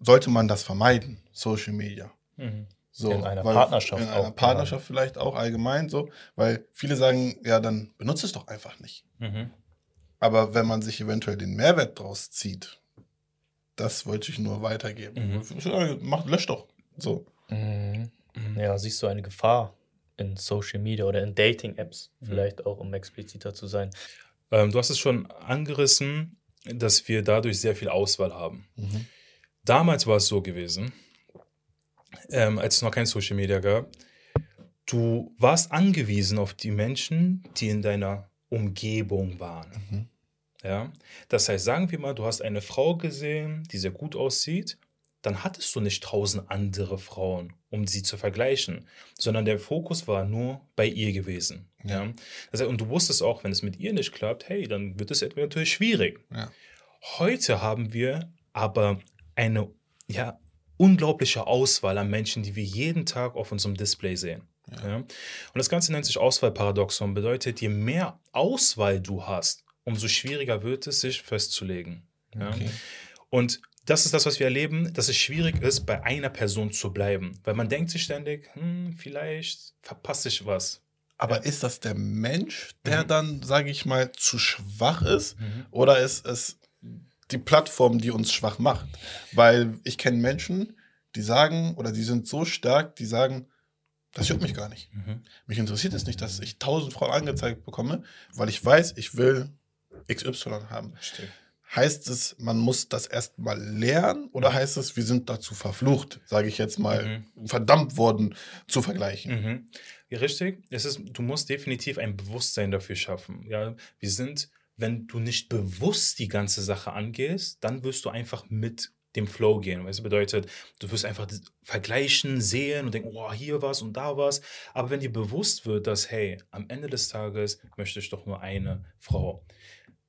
sollte man das vermeiden, Social Media? Mhm. So, In einer Partnerschaft In auch, einer Partnerschaft vielleicht auch allgemein so, weil viele sagen, ja, dann benutze es doch einfach nicht. Mhm. Aber wenn man sich eventuell den Mehrwert draus zieht, das wollte ich nur weitergeben. Mach, lösch doch. So. Mhm. Mhm. Ja, siehst du eine Gefahr in Social Media oder in Dating-Apps, Mhm. vielleicht auch, um expliziter zu sein? Ähm, du hast es schon angerissen, dass wir dadurch sehr viel Auswahl haben. Mhm. Damals war es so gewesen, ähm, als es noch kein Social Media gab, du warst angewiesen auf die Menschen, die in deiner Umgebung waren. Mhm. Ja? Das heißt, sagen wir mal, du hast eine Frau gesehen, die sehr gut aussieht, dann hattest du nicht tausend andere Frauen, um sie zu vergleichen, sondern der Fokus war nur bei ihr gewesen. Ja. Ja. Das heißt, und du wusstest auch, wenn es mit ihr nicht klappt, hey, dann wird es natürlich schwierig. Ja. Heute haben wir aber eine ja, unglaubliche Auswahl an Menschen, die wir jeden Tag auf unserem Display sehen. Ja. Und das Ganze nennt sich Auswahlparadoxon. Bedeutet, je mehr Auswahl du hast, umso schwieriger wird es, sich festzulegen. Okay. Und das ist das, was wir erleben, dass es schwierig ist, bei einer Person zu bleiben. Weil man denkt sich ständig, hm, vielleicht verpasse ich was. Aber ist das der Mensch, der Mhm. dann, sage ich mal, zu schwach ist? Oder ist es die Plattform, die uns schwach macht? Weil ich kenne Menschen, die sagen, oder die sind so stark, die sagen, das juckt mich gar nicht. Mhm. Mich interessiert es nicht, dass ich tausend Frauen angezeigt bekomme, weil ich weiß, ich will XY haben. Verstehe. Heißt es, man muss das erstmal lernen oder heißt es, wir sind dazu verflucht, sage ich jetzt mal, verdammt worden zu vergleichen? Mhm. Ja, richtig. Es ist, du musst definitiv ein Bewusstsein dafür schaffen. Ja, wir sind, wenn du nicht bewusst die ganze Sache angehst, dann wirst du einfach mit dem Flow gehen. Das bedeutet, du wirst einfach vergleichen, sehen und denken, oh, hier was und da was. Aber wenn dir bewusst wird, dass, hey, am Ende des Tages möchte ich doch nur eine Frau,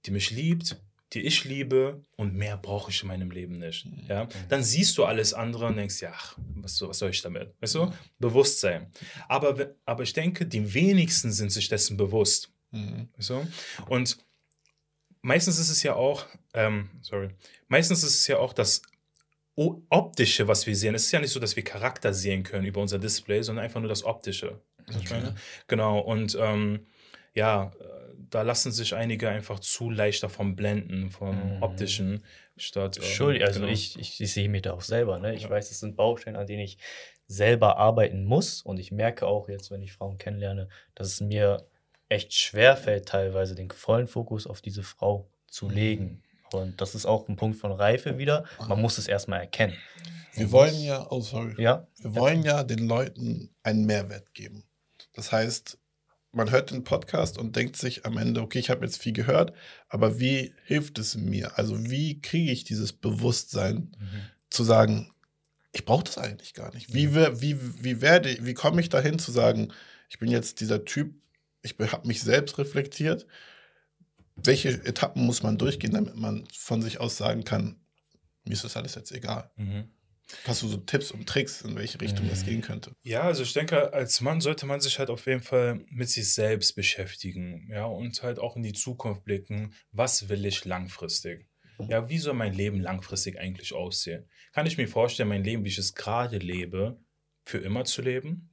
die mich liebt, die ich liebe und mehr brauche ich in meinem Leben nicht. Mhm. Ja? Dann siehst du alles andere und denkst, ja, ach, was, was soll ich damit? Weißt du? Mhm. Bewusstsein. Aber, aber ich denke, die wenigsten sind sich dessen bewusst. Mhm. Weißt du? Und meistens ist es ja auch, ähm, sorry, meistens ist es ja auch das Optische, was wir sehen. Es ist ja nicht so, dass wir Charakter sehen können über unser Display, sondern einfach nur das Optische. Meine? Genau, und ähm, ja, da lassen sich einige einfach zu leicht davon blenden, vom Mhm. Optischen, statt. ähm, Entschuldigung, also genau. ich, ich, ich sehe mich da auch selber. Ne? Ich Ja. weiß, es sind Baustellen, an denen ich selber arbeiten muss. Und ich merke auch jetzt, wenn ich Frauen kennenlerne, dass es mir echt schwer fällt, teilweise den vollen Fokus auf diese Frau zu Mhm. legen. Und das ist auch ein Punkt von Reife wieder. Man muss es erstmal erkennen. Wir wollen ja, oh sorry, Ja, wir wollen ja den Leuten einen Mehrwert geben. Das heißt, man hört den Podcast und denkt sich am Ende, okay, ich habe jetzt viel gehört, aber wie hilft es mir? Also wie kriege ich dieses Bewusstsein zu sagen, ich brauche das eigentlich gar nicht. Wie, wie, wie werde, wie komme ich dahin zu sagen, ich bin jetzt dieser Typ, ich habe mich selbst reflektiert. Welche Etappen muss man durchgehen, damit man von sich aus sagen kann, mir ist das alles jetzt egal? Mhm. Hast du so Tipps und Tricks, in welche Richtung das Mhm. gehen könnte? Ja, also ich denke, als Mann sollte man sich halt auf jeden Fall mit sich selbst beschäftigen, ja, und halt auch in die Zukunft blicken. Was will ich langfristig? Ja, wie soll mein Leben langfristig eigentlich aussehen? Kann ich mir vorstellen, mein Leben, wie ich es gerade lebe, für immer zu leben?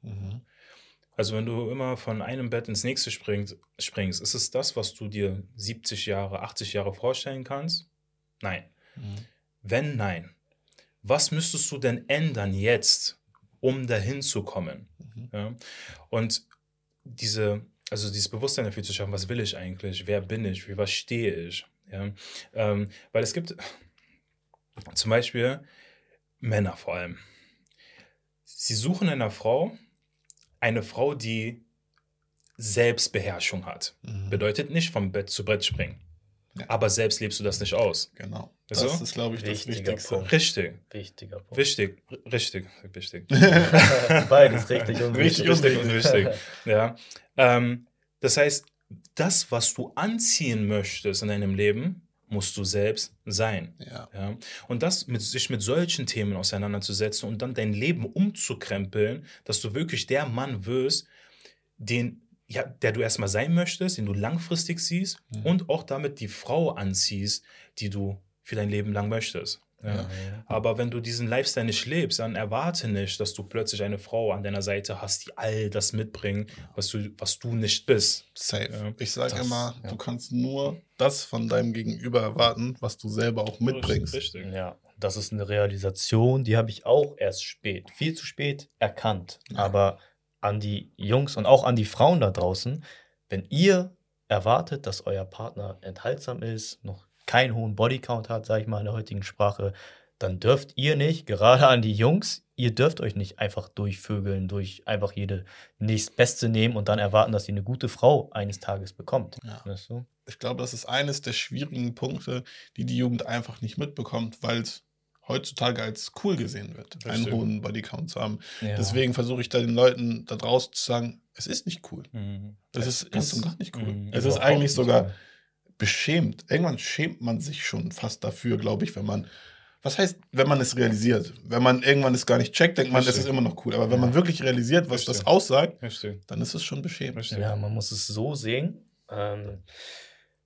Also wenn du immer von einem Bett ins nächste springst, springst, ist es das, was du dir 70 Jahre, 80 Jahre vorstellen kannst? Nein. Wenn nein, was müsstest du denn ändern jetzt, um dahin zu kommen? Mhm. Ja? Und diese, also dieses Bewusstsein dafür zu schaffen, was will ich eigentlich, wer bin ich, für was stehe ich? Ja? Ähm, weil es gibt zum Beispiel Männer vor allem. Sie suchen in einer Frau eine Frau, die Selbstbeherrschung hat. Mhm. Bedeutet nicht vom Bett zu Brett springen. Ja. Aber selbst lebst du das nicht aus. Genau. Das du? ist, glaube ich, das Wichtiger Wichtigste. Punkt. Richtig, wichtiger Punkt. wichtig, r- richtig, richtig. Beides richtig und Richtig wichtig. und Richtig und wichtig. Ja. Ähm, das heißt, das, was du anziehen möchtest in deinem Leben, musst du selbst sein. Ja. Ja? Und das mit sich mit solchen Themen auseinanderzusetzen und dann dein Leben umzukrempeln, dass du wirklich der Mann wirst, den, ja, der du erstmal sein möchtest, den du langfristig siehst Mhm. und auch damit die Frau anziehst, die du für dein Leben lang möchtest. Ja? Ja. Aber wenn du diesen Lifestyle nicht lebst, dann erwarte nicht, dass du plötzlich eine Frau an deiner Seite hast, die all das mitbringt, was du, was du nicht bist. Safe. Ja. Ich sage immer, ja. du kannst nur das von deinem Gegenüber erwarten, was du selber auch mitbringst. Richtig. Ja, das ist eine Realisation, die habe ich auch erst spät, viel zu spät erkannt. Ja. Aber an die Jungs und auch an die Frauen da draußen, wenn ihr erwartet, dass euer Partner enthaltsam ist, noch keinen hohen Bodycount hat, sage ich mal in der heutigen Sprache, dann dürft ihr nicht, gerade an die Jungs, ihr dürft euch nicht einfach durchvögeln, durch einfach jede nächstbeste nehmen und dann erwarten, dass ihr eine gute Frau eines Tages bekommt. Ja. Weißt du? Ich glaube, das ist eines der schwierigen Punkte, die die Jugend einfach nicht mitbekommt, weil es heutzutage als cool gesehen wird, einen Richtig. hohen Bodycount zu haben. Ja. Deswegen versuche ich da den Leuten da draußen zu sagen, es ist nicht cool. Mhm. Es ist ganz und gar nicht cool. Mhm. Es ist Überhaupt eigentlich sogar cool. beschämt. Irgendwann schämt man sich schon fast dafür, glaube ich, wenn man. Was heißt, wenn man es realisiert? Wenn man irgendwann es gar nicht checkt, denkt man, es Richtig. ist immer noch cool. Aber wenn Ja. man wirklich realisiert, was Richtig. das aussagt, Richtig. dann ist es schon beschämt. Richtig. Ja, man muss es so sehen. Ähm,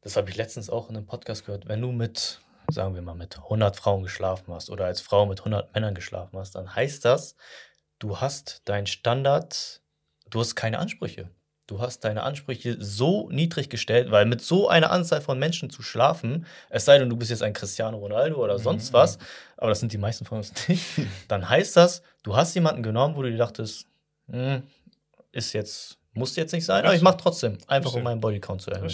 das habe ich letztens auch in einem Podcast gehört. Wenn du mit, sagen wir mal, mit 100 Frauen geschlafen hast oder als Frau mit 100 Männern geschlafen hast, dann heißt das, du hast deinen Standard, du hast keine Ansprüche. Du hast deine Ansprüche so niedrig gestellt, weil mit so einer Anzahl von Menschen zu schlafen, es sei denn, du bist jetzt ein Cristiano Ronaldo oder Mhm, sonst mhm. was, aber das sind die meisten von uns nicht, dann heißt das, du hast jemanden genommen, wo du dir dachtest, hm, ist jetzt, muss jetzt nicht sein, aber ich mache trotzdem, einfach um meinen Bodycount zu erhöhen.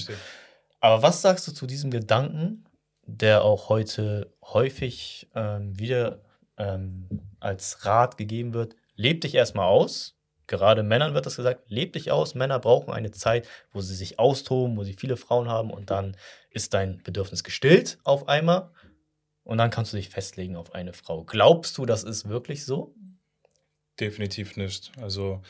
Aber was sagst du zu diesem Gedanken, der auch heute häufig ähm, wieder ähm, als Rat gegeben wird? Leb dich erstmal aus. Gerade Männern wird das gesagt, leb dich aus. Männer brauchen eine Zeit, wo sie sich austoben, wo sie viele Frauen haben und dann ist dein Bedürfnis gestillt auf einmal und dann kannst du dich festlegen auf eine Frau. Glaubst du, das ist wirklich so? Definitiv nicht. Also,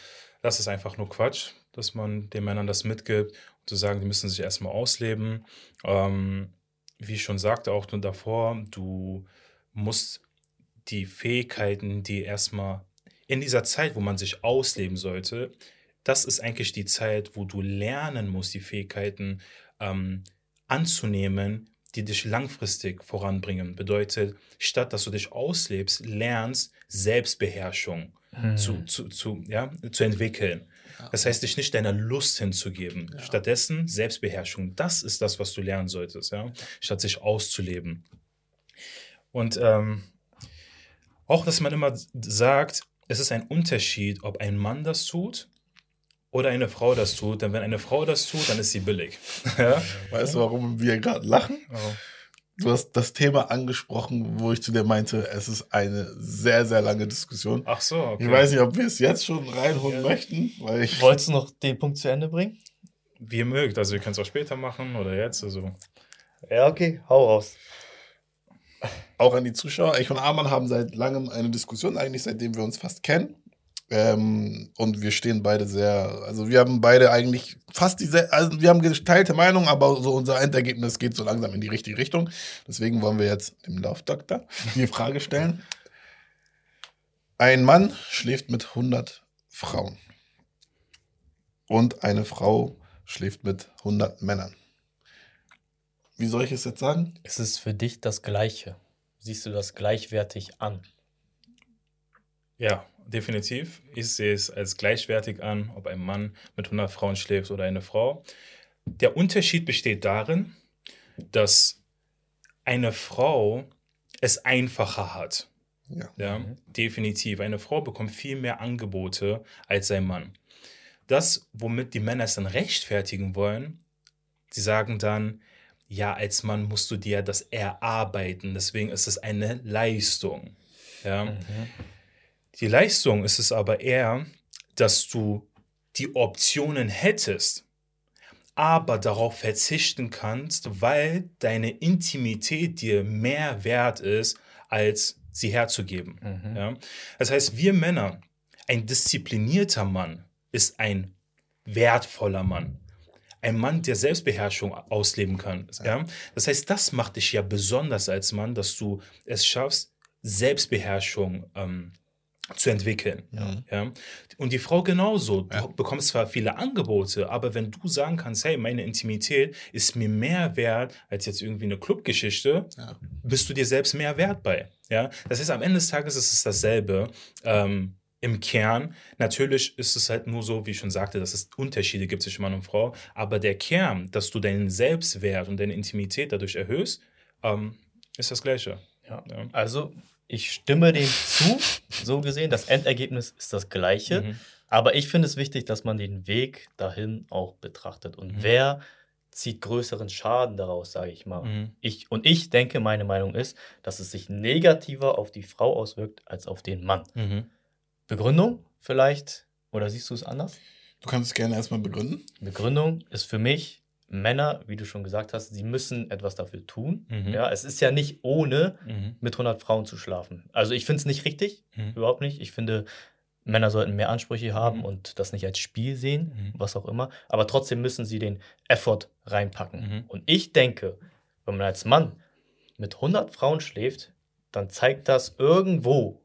das ist einfach nur Quatsch, dass man den Männern das mitgibt, zu sagen, die müssen sich erstmal ausleben. Ähm, wie ich schon sagte, auch nur davor, du musst die Fähigkeiten, die erstmal in dieser Zeit, wo man sich ausleben sollte, das ist eigentlich die Zeit, wo du lernen musst, die Fähigkeiten ähm, anzunehmen, die dich langfristig voranbringen. Bedeutet, statt dass du dich auslebst, lernst Selbstbeherrschung Mhm. zu, zu, zu, ja, zu entwickeln. Das heißt, dich nicht deiner Lust hinzugeben. Ja. Stattdessen Selbstbeherrschung. Das ist das, was du lernen solltest, ja, statt sich auszuleben. Und ähm, auch, dass man immer sagt, es ist ein Unterschied, ob ein Mann das tut oder eine Frau das tut. Denn wenn eine Frau das tut, dann ist sie billig. ja? Weißt du, warum wir gerade lachen? Oh. Du hast das Thema angesprochen, wo ich zu dir meinte, es ist eine sehr, sehr lange Diskussion. Ach so, okay. Ich weiß nicht, ob wir es jetzt schon reinholen Ja. möchten, weil ich Wolltest du noch den Punkt zu Ende bringen? Wie ihr mögt. Also, ihr könnt es auch später machen oder jetzt. Also. Ja, okay, hau raus. auch an die Zuschauer. Ich und Arman haben seit langem eine Diskussion, eigentlich seitdem wir uns fast kennen. Ähm, und wir stehen beide sehr, also wir haben beide eigentlich fast diese, also wir haben geteilte Meinung, aber so unser Endergebnis geht so langsam in die richtige Richtung. Deswegen wollen wir jetzt dem Laufdoktor die Frage stellen. Ein Mann schläft mit 100 Frauen und eine Frau schläft mit 100 Männern. Wie soll ich es jetzt sagen? Es ist für dich das Gleiche. Siehst du das gleichwertig an? Ja, definitiv. Ich sehe es als gleichwertig an, ob ein Mann mit 100 Frauen schläft oder eine Frau. Der Unterschied besteht darin, dass eine Frau es einfacher hat. Ja. Ja, Mhm. definitiv. Eine Frau bekommt viel mehr Angebote als ein Mann. Das, womit die Männer es dann rechtfertigen wollen, sie sagen dann, ja, als Mann musst du dir das erarbeiten, deswegen ist es eine Leistung. Ja. Mhm. Die Leistung ist es aber eher, dass du die Optionen hättest, aber darauf verzichten kannst, weil deine Intimität dir mehr wert ist, als sie herzugeben. Mhm. Ja? Das heißt, wir Männer, ein disziplinierter Mann ist ein wertvoller Mann. Ein Mann, der Selbstbeherrschung ausleben kann. Ja? Das heißt, das macht dich ja besonders als Mann, dass du es schaffst, Selbstbeherrschung ähm, zu entwickeln. Ja. Ja? Und die Frau genauso. Du Ja. bekommst zwar viele Angebote, aber wenn du sagen kannst, hey, meine Intimität ist mir mehr wert als jetzt irgendwie eine Clubgeschichte, Ja. bist du dir selbst mehr wert bei. Ja? Das heißt, am Ende des Tages ist es dasselbe. Ähm, Im Kern, natürlich ist es halt nur so, wie ich schon sagte, dass es Unterschiede gibt zwischen Mann und Frau, aber der Kern, dass du deinen Selbstwert und deine Intimität dadurch erhöhst, ähm, ist das Gleiche. Ja. Ja. Also, ich stimme dem zu, so gesehen. Das Endergebnis ist das gleiche. Mhm. Aber ich finde es wichtig, dass man den Weg dahin auch betrachtet. Und Mhm. wer zieht größeren Schaden daraus, sage ich mal. Mhm. Ich, und ich denke, meine Meinung ist, dass es sich negativer auf die Frau auswirkt als auf den Mann. Mhm. Begründung vielleicht? Oder siehst du es anders? Du kannst es gerne erstmal begründen. Begründung ist für mich, Männer, wie du schon gesagt hast, sie müssen etwas dafür tun. Mhm. Ja, es ist ja nicht ohne Mhm. mit 100 Frauen zu schlafen. Also ich finde es nicht richtig, Mhm. überhaupt nicht. Ich finde, Männer sollten mehr Ansprüche haben Mhm. und das nicht als Spiel sehen, Mhm. was auch immer. Aber trotzdem müssen sie den Effort reinpacken. Mhm. Und ich denke, wenn man als Mann mit 100 Frauen schläft, dann zeigt das irgendwo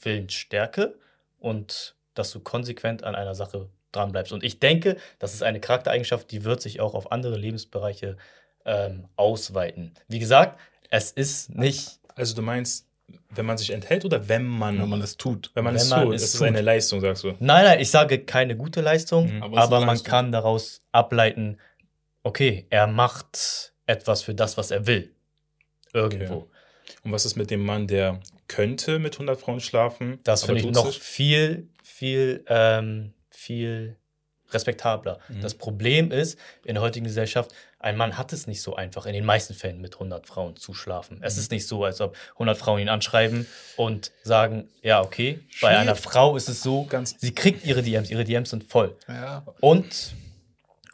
Willensstärke und dass du konsequent an einer Sache dranbleibst. Und ich denke, das ist eine Charaktereigenschaft, die wird sich auch auf andere Lebensbereiche ähm, ausweiten. Wie gesagt, es ist nicht Also du meinst, wenn man sich enthält oder wenn man, Wenn man es tut. wenn man wenn es man tut, es ist es tut. eine Leistung, sagst du. Nein, nein, ich sage keine gute Leistung, Mhm. Aber aber man Leistung. kann daraus ableiten, okay, er macht etwas für das, was er will. Irgendwo. Okay. Und was ist mit dem Mann, der könnte mit 100 Frauen schlafen? Das finde ich noch nicht? viel, viel, ähm, viel respektabler. Mhm. Das Problem ist, in der heutigen Gesellschaft, ein Mann hat es nicht so einfach, in den meisten Fällen mit 100 Frauen zu schlafen. Es Mhm. ist nicht so, als ob 100 Frauen ihn anschreiben und sagen, ja, okay, bei Schwierig. einer Frau ist es so, Ganz- sie kriegt ihre DMs, ihre DMs sind voll. Ja. Und,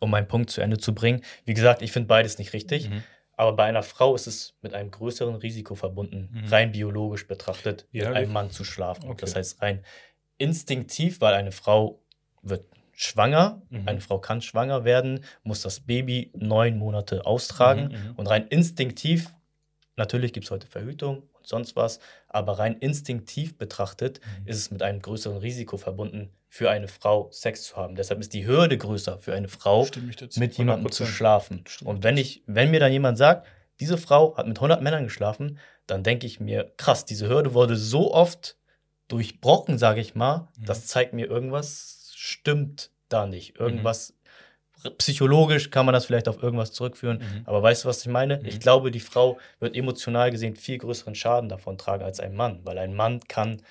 um meinen Punkt zu Ende zu bringen, wie gesagt, ich finde beides nicht richtig. Mhm. Aber bei einer Frau ist es mit einem größeren Risiko verbunden, Mhm. rein biologisch betrachtet, Ja, mit einem Mann zu schlafen. Okay. Das heißt rein instinktiv, weil eine Frau wird schwanger, Mhm. eine Frau kann schwanger werden, muss das Baby neun Monate austragen Mhm, mhm. und rein instinktiv, natürlich gibt es heute Verhütung und sonst was, aber rein instinktiv betrachtet Mhm. ist es mit einem größeren Risiko verbunden, für eine Frau Sex zu haben. Deshalb ist die Hürde größer für eine Frau, mit jemandem zu 100%. schlafen. Und wenn ich, wenn mir dann jemand sagt, diese Frau hat mit 100 Männern geschlafen, dann denke ich mir, krass, diese Hürde wurde so oft durchbrochen, sage ich mal, Mhm. das zeigt mir, irgendwas stimmt da nicht. Irgendwas, psychologisch kann man das vielleicht auf irgendwas zurückführen. Mhm. Aber weißt du, was ich meine? Mhm. Ich glaube, die Frau wird emotional gesehen viel größeren Schaden davon tragen als ein Mann, weil ein Mann kann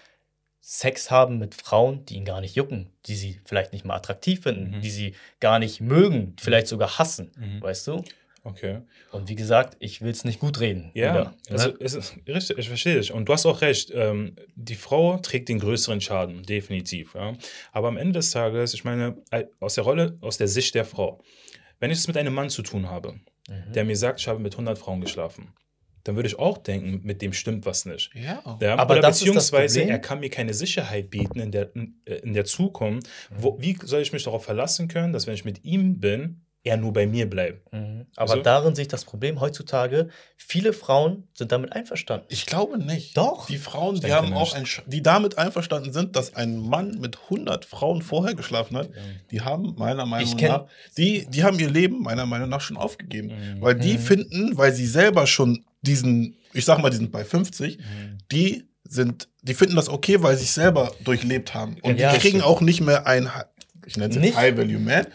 Sex haben mit Frauen, die ihn gar nicht jucken, die sie vielleicht nicht mal attraktiv finden, Mhm. die sie gar nicht mögen, vielleicht sogar hassen, Mhm. weißt du? Okay. Und wie gesagt, ich will es nicht gut reden. Ja, wieder, also ne? es ist richtig, ich verstehe dich. Und du hast auch recht. Ähm, die Frau trägt den größeren Schaden, definitiv. Ja. Aber am Ende des Tages, ich meine, äh, aus der Rolle, aus der Sicht der Frau, wenn ich es mit einem Mann zu tun habe, Mhm. der mir sagt, ich habe mit 100 Frauen geschlafen, dann würde ich auch denken, mit dem stimmt was nicht. Ja. Ja, Aber oder das ist das beziehungsweise er kann mir keine Sicherheit bieten in der, in, äh, in der Zukunft. Wo, wie soll ich mich darauf verlassen können, dass wenn ich mit ihm bin, er nur bei mir bleibt? Mhm. Aber Also- darin sehe ich das Problem heutzutage. Viele Frauen sind damit einverstanden. Ich glaube nicht. Doch. Die Frauen, die haben nicht. auch ein, die damit einverstanden sind, dass ein Mann mit 100 Frauen vorher geschlafen hat, die haben meiner Meinung nach, die, die haben ihr Leben meiner Meinung nach schon aufgegeben. Mhm. Weil die Mhm. finden, weil sie selber schon diesen, ich sag mal, die sind bei 50, Mhm. die sind, die finden das okay, weil sie es selber durchlebt haben. Und Ja, die kriegen stimmt. auch nicht mehr ein, ich nenne es? High Value Man.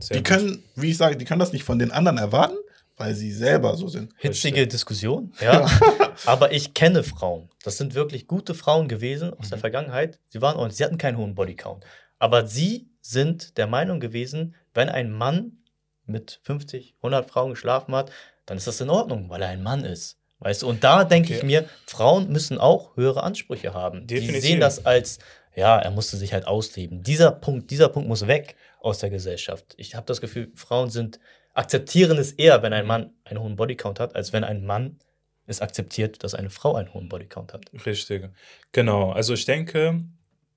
Sehr Die gut. können, wie ich sage, die können das nicht von den anderen erwarten, weil sie selber so sind. Hitzige Diskussion, ja. Aber ich kenne Frauen. Das sind wirklich gute Frauen gewesen aus Mhm. der Vergangenheit. Sie waren und sie hatten keinen hohen Bodycount. Aber sie sind der Meinung gewesen, wenn ein Mann mit 50, 100 Frauen geschlafen hat, dann ist das in Ordnung, weil er ein Mann ist. Weißt du, und da denke Okay. ich mir, Frauen müssen auch höhere Ansprüche haben. Die Definitiv. sehen das als, ja, er musste sich halt ausleben. Dieser Punkt, dieser Punkt muss weg aus der Gesellschaft. Ich habe das Gefühl, Frauen sind, akzeptieren es eher, wenn ein Mann einen hohen Bodycount hat, als wenn ein Mann es akzeptiert, dass eine Frau einen hohen Bodycount hat. Richtig. Genau. Also ich denke,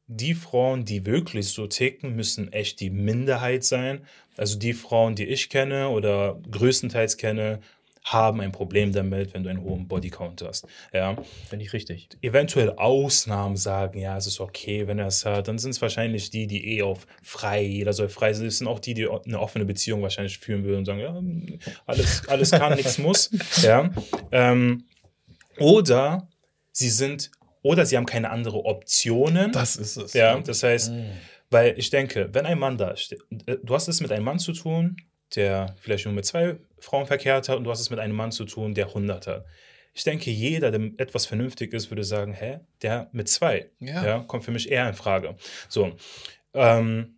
die Frauen, die wirklich so ticken, müssen echt die Minderheit sein. Also die Frauen, die ich kenne oder größtenteils kenne, haben ein Problem damit, wenn du einen hohen Bodycount hast. Ja. Finde ich richtig. Eventuell Ausnahmen sagen, ja, es ist okay, wenn er es hat. Dann sind es wahrscheinlich die, die eh auf frei, jeder soll frei sein. Das sind auch die, die eine offene Beziehung wahrscheinlich führen würden und sagen, ja, alles, alles kann, nichts muss. Ja. Ähm, oder sie sind, oder sie haben keine andere Optionen. Das ist es. ja, das heißt, Mhm. weil ich denke, wenn ein Mann da steht, äh, du hast es mit einem Mann zu tun, der vielleicht nur mit zwei Frauen verkehrt hat und du hast es mit einem Mann zu tun, der 100 hat. Ich denke, jeder, der etwas vernünftig ist, würde sagen, hä, der mit zwei, Ja. ja, kommt für mich eher in Frage. So. Ähm,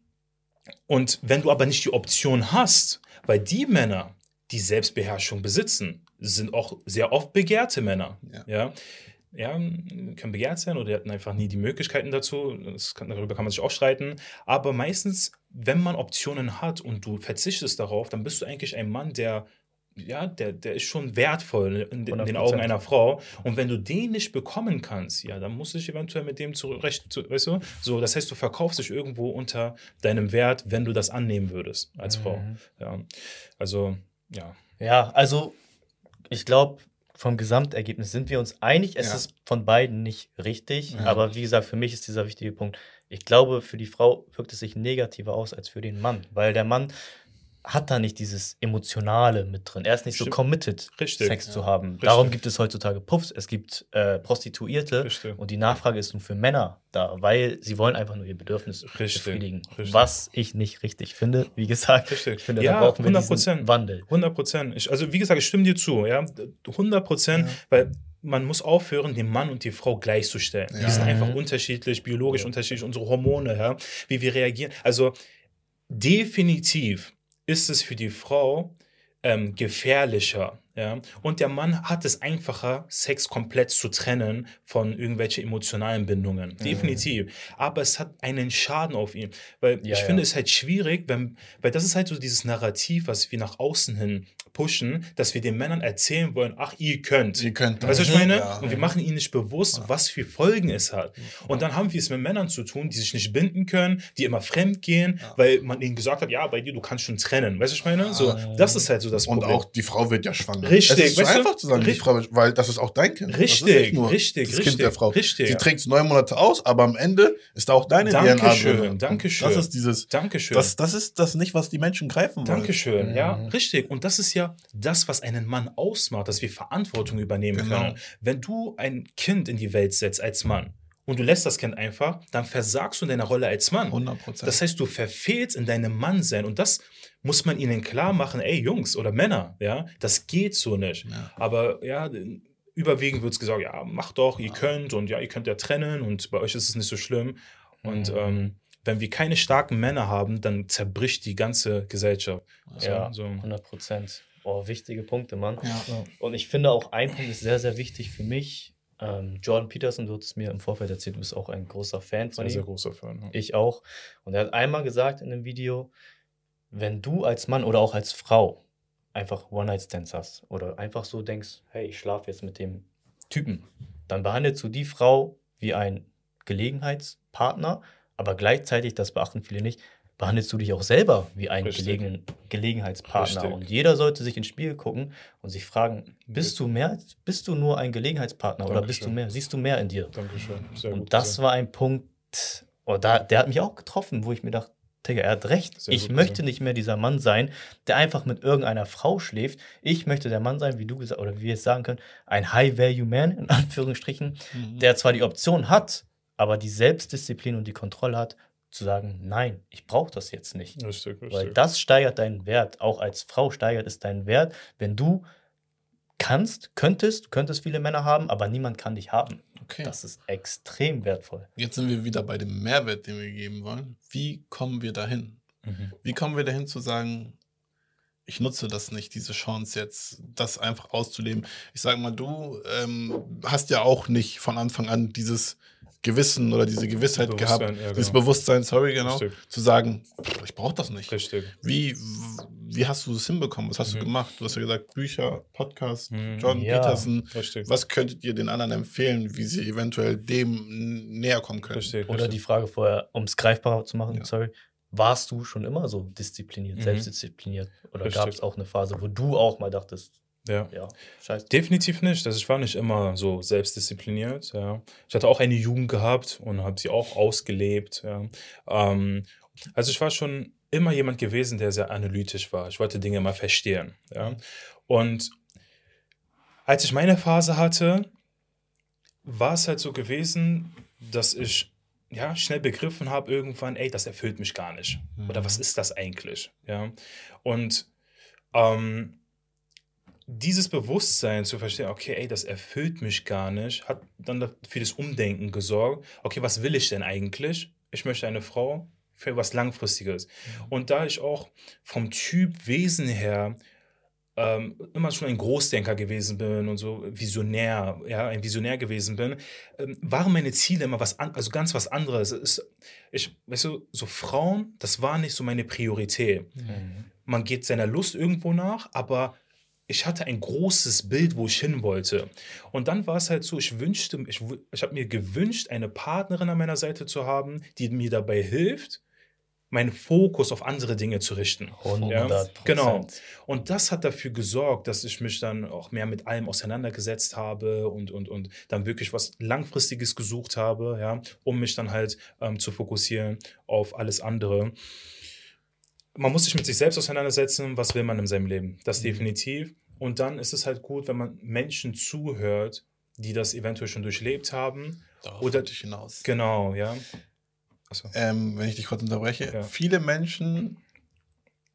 und wenn du aber nicht die Option hast, weil die Männer, die Selbstbeherrschung besitzen, sind auch sehr oft begehrte Männer. Ja. Ja. Ja, können begehrt sein oder die hatten einfach nie die Möglichkeiten dazu. Kann, darüber kann man sich auch streiten. Aber meistens, wenn man Optionen hat und du verzichtest darauf, dann bist du eigentlich ein Mann, der, ja, der, der ist schon wertvoll in, den- in den 100%. Augen einer Frau. Und wenn du den nicht bekommen kannst, ja, dann musst du dich eventuell mit dem zurecht, zu, weißt du? So, das heißt, du verkaufst dich irgendwo unter deinem Wert, wenn du das annehmen würdest als Frau. Mhm. Ja. Also, ja. Ja, also ich glaube, vom Gesamtergebnis sind wir uns einig. Es Ja. ist von beiden nicht richtig. Ja. Aber wie gesagt, für mich ist dieser wichtige Punkt. Ich glaube, für die Frau wirkt es sich negativer aus als für den Mann, weil der Mann hat da nicht dieses Emotionale mit drin. Er ist nicht Stimmt. so committed, Richtig. Sex Ja. zu haben. Richtig. Darum gibt es heutzutage Puffs, es gibt äh, Prostituierte Richtig. und die Nachfrage ist nun für Männer da, weil sie wollen einfach nur ihr Bedürfnis befriedigen. Was ich nicht richtig finde. Wie gesagt, Richtig. ich finde, Ja, da brauchen wir 100%. diesen Wandel. 100 Prozent. Also, wie gesagt, ich stimme dir zu. Ja? 100 Prozent, Ja. weil man muss aufhören, den Mann und die Frau gleichzustellen. Ja. Wir sind einfach Mhm. unterschiedlich, biologisch unterschiedlich, unsere Hormone, ja? wie wir reagieren. Also, definitiv ist es für die Frau ähm, gefährlicher, Ja? Und der Mann hat es einfacher, Sex komplett zu trennen von irgendwelchen emotionalen Bindungen. Mhm. Definitiv. Aber es hat einen Schaden auf ihn. Weil Ja, ich ja. finde es halt schwierig, wenn, weil das ist halt so dieses Narrativ, was wir nach außen hin pushen, dass wir den Männern erzählen wollen, ach, ihr könnt. Ihr könnt Weißt du, was ich meine? Ja. Und wir machen ihnen nicht bewusst, was für Folgen es hat. Und dann haben wir es mit Männern zu tun, die sich nicht binden können, die immer fremd gehen, weil man ihnen gesagt hat, ja, bei dir, du kannst schon trennen. Weißt du, was ich meine? So, das ist halt so das Und Problem. auch die Frau wird ja schwanger. Richtig, Es ist so weißt du? einfach zu sagen, die Richtig. Frau, wird- weil das ist auch dein Kind. das ist Richtig, nur richtig, das richtig, Kind der Frau. richtig. Sie trägt es neun Monate aus, aber am Ende ist da auch deine Dankeschön, DNA drin. Dankeschön. Das ist dieses, Dankeschön. das, das ist das nicht, was die Menschen greifen wollen. Dankeschön, ja, Mhm. richtig. Und das ist ja das, was einen Mann ausmacht, dass wir Verantwortung übernehmen Genau. können. Wenn du ein Kind in die Welt setzt als Mann und du lässt das Kind einfach, dann versagst du in deiner Rolle als Mann. 100 Prozent. Das heißt, du verfehlst in deinem Mannsein und das muss man ihnen klar machen, ey Jungs oder Männer, ja, das geht so nicht. Ja. Aber ja, überwiegend wird es gesagt, ja, macht doch, ihr könnt und ja, ihr könnt ja trennen und bei euch ist es nicht so schlimm. Und Mhm. ähm, wenn wir keine starken Männer haben, dann zerbricht die ganze Gesellschaft. Ja, so. 100 Prozent. Oh, wichtige Punkte, Mann. Ja. Und ich finde auch ein Punkt ist sehr, sehr wichtig für mich. Ähm, Jordan Peterson, du hast es mir im Vorfeld erzählt, du bist auch ein großer Fan von Sehr, sehr ihm. großer Fan. ja. Ich auch. Und er hat einmal gesagt in dem Video, wenn du als Mann oder auch als Frau einfach One-Night-Stands hast oder einfach so denkst, hey, ich schlafe jetzt mit dem Typen, dann behandelst du die Frau wie ein Gelegenheitspartner, aber gleichzeitig, das beachten viele nicht, behandelst du dich auch selber wie ein. Gelegen Gelegenheitspartner. Richtig. Und jeder sollte sich ins Spiel gucken und sich fragen, bist du mehr, bist du nur ein Gelegenheitspartner oder bist du Dankeschön. mehr, siehst du mehr in dir? Dankeschön. Sehr gut Und das war ein Punkt, oh, da, der hat mich auch getroffen, wo ich mir dachte, Digga, er hat recht. Sehr ich möchte gesagt. nicht mehr dieser Mann sein, der einfach mit irgendeiner Frau schläft. Ich möchte der Mann sein, wie du gesagt oder wie wir es sagen können, ein High-Value-Man, in Anführungsstrichen, Mhm. der zwar die Option hat, aber die Selbstdisziplin und die Kontrolle hat, zu sagen, nein, ich brauche das jetzt nicht. Richtig, richtig. Weil das steigert deinen Wert. Auch als Frau steigert es deinen Wert, wenn du kannst, könntest, könntest viele Männer haben, aber niemand kann dich haben. Okay. Das ist extrem wertvoll. Jetzt sind wir wieder bei dem Mehrwert, den wir geben wollen. Wie kommen wir dahin? Mhm. Wie kommen wir dahin zu sagen, ich nutze das nicht, diese Chance jetzt, das einfach auszuleben? Ich sage mal, du ähm, hast ja auch nicht von Anfang an dieses Gewissen oder diese Gewissheit gehabt, ja, dieses genau. Bewusstsein, sorry, genau, Richtig. zu sagen, ich brauche das nicht. Richtig. Wie, wie hast du das hinbekommen? Was hast Mhm. du gemacht? Du hast ja gesagt, Bücher, Podcast, Mhm. John Ja. Peterson. Richtig. Was könntet ihr den anderen empfehlen, wie sie eventuell dem näher kommen können? Richtig. Oder richtig. die Frage vorher, um es greifbarer zu machen, Ja. sorry. Warst du schon immer so diszipliniert, Mhm. selbstdiszipliniert? Oder gab es auch eine Phase, wo du auch mal dachtest, Ja. ja, scheiße. Definitiv nicht. Also ich war nicht immer so selbstdiszipliniert. Ja. Ich hatte auch eine Jugend gehabt und habe sie auch ausgelebt. Ja. Ähm, also ich war schon immer jemand gewesen, der sehr analytisch war. Ich wollte Dinge mal verstehen. Ja. Und als ich meine Phase hatte, war es halt so gewesen, dass ich ja, schnell begriffen habe irgendwann, ey, das erfüllt mich gar nicht. Oder was ist das eigentlich? Ja. Und ähm, dieses Bewusstsein zu verstehen, okay, ey, das erfüllt mich gar nicht, hat dann für das Umdenken gesorgt. Okay, was will ich denn eigentlich? Ich möchte eine Frau für was Langfristiges. Und da ich auch vom Typ Wesen her ähm, immer schon ein Großdenker gewesen bin und so visionär, ja, ein Visionär gewesen bin, ähm, waren meine Ziele immer was an, also ganz was anderes. Es ist, ich, weißt du, so Frauen, das war nicht so meine Priorität Mhm. man geht seiner Lust irgendwo nach, aber ich hatte ein großes Bild, wo ich hin wollte. Und dann war es halt so, ich wünschte, ich, ich habe mir gewünscht, eine Partnerin an meiner Seite zu haben, die mir dabei hilft, meinen Fokus auf andere Dinge zu richten. 100 Genau. Und das hat dafür gesorgt, dass ich mich dann auch mehr mit allem auseinandergesetzt habe und, und, und dann wirklich was Langfristiges gesucht habe, ja, um mich dann halt ähm, zu fokussieren auf alles andere. Man muss sich mit sich selbst auseinandersetzen, was will man in seinem Leben. Das definitiv. Und dann ist es halt gut, wenn man Menschen zuhört, die das eventuell schon durchlebt haben. Darauf Oder- hinaus. Genau, ja. Achso. Ähm, wenn ich dich kurz unterbreche, Ja. viele Menschen,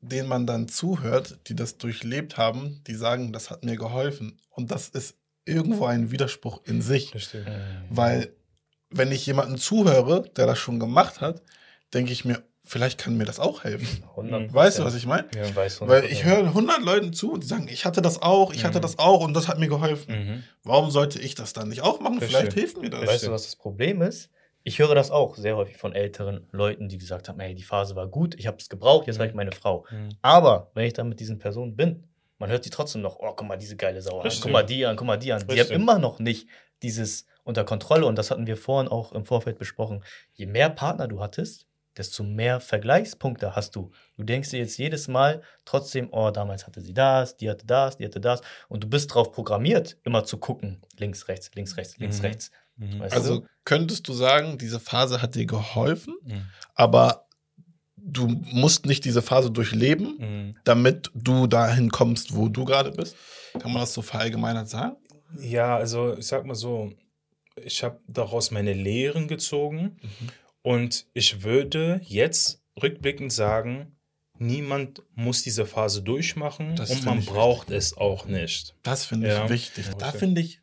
denen man dann zuhört, die das durchlebt haben, die sagen, das hat mir geholfen. Und das ist irgendwo ein Widerspruch in sich. Mhm. Weil, wenn ich jemanden zuhöre, der das schon gemacht hat, denke ich mir, vielleicht kann mir das auch helfen. 100%. Weißt du, was ich meine? Ja. Ich weiß 100%. Weil ich höre 100 Leuten zu und die sagen, ich hatte das auch, ich hatte Mhm. das auch und das hat mir geholfen. Mhm. Warum sollte ich das dann nicht auch machen? Verstehe. Vielleicht hilft mir das. Weißt du, was das Problem ist? Ich höre das auch sehr häufig von älteren Leuten, die gesagt haben, hey, die Phase war gut, ich habe es gebraucht, jetzt Mhm. reicht meine Frau. Mhm. Aber wenn ich dann mit diesen Personen bin, man hört sie trotzdem noch, oh, guck mal diese geile Sau an, Richtig. guck mal die an, guck mal die an. Die haben Richtig. immer noch nicht dieses unter Kontrolle und das hatten wir vorhin auch im Vorfeld besprochen. Je mehr Partner du hattest, desto mehr Vergleichspunkte hast du. Du denkst dir jetzt jedes Mal trotzdem, oh, damals hatte sie das, die hatte das, die hatte das und du bist drauf programmiert, immer zu gucken, links, rechts, links, rechts, links, Mhm. rechts. Mhm. Weißt Also du? könntest du sagen, diese Phase hat dir geholfen, Mhm. aber du musst nicht diese Phase durchleben, Mhm. damit du dahin kommst, wo du gerade bist? Kann man das so verallgemeinert sagen? Ja, also ich sag mal so, ich habe daraus meine Lehren gezogen und ich würde jetzt rückblickend sagen, niemand muss diese Phase durchmachen Das und man braucht es auch nicht. Das finde Ja. ich wichtig. Ja, Da richtig. finde ich,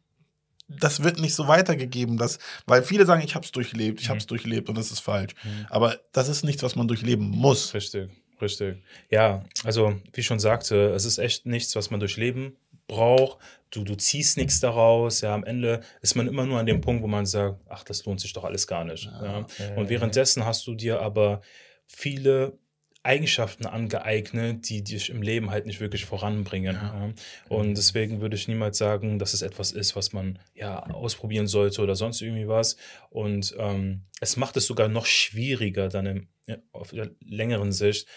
das wird nicht so weitergegeben, dass, weil viele sagen, ich habe es durchlebt, ich Mhm. habe es durchlebt und das ist falsch. Mhm. Aber das ist nichts, was man durchleben muss. Richtig, richtig. Ja, also wie ich schon sagte, es ist echt nichts, was man durchleben braucht. Du, du ziehst nichts daraus. Ja, am Ende ist man immer nur an dem Punkt, wo man sagt, ach, das lohnt sich doch alles gar nicht. Ja. Und währenddessen hast du dir aber viele Eigenschaften angeeignet, die dich im Leben halt nicht wirklich voranbringen. Ja. Ja. Und deswegen würde ich niemals sagen, dass es etwas ist, was man ja ausprobieren sollte oder sonst irgendwie was. Und ähm, es macht es sogar noch schwieriger, dann im, auf der längeren Sicht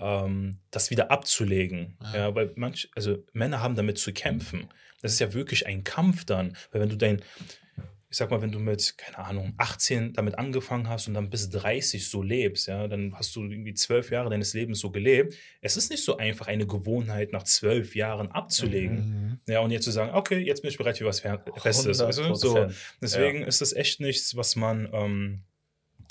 ähm, das wieder abzulegen. Ja. Ja. weil manch, also Männer haben damit zu kämpfen. Das ist ja wirklich ein Kampf dann, weil wenn du dein ich sag mal, wenn du mit, keine Ahnung, 18 damit angefangen hast und dann bis 30 so lebst, ja, dann hast du irgendwie zwölf Jahre deines Lebens so gelebt. Es ist nicht so einfach, eine Gewohnheit nach zwölf Jahren abzulegen. Mhm. Ja, und jetzt zu sagen, okay, jetzt bin ich bereit für was Festes. Du? so, 100%. deswegen ist das echt nichts, was man, ähm,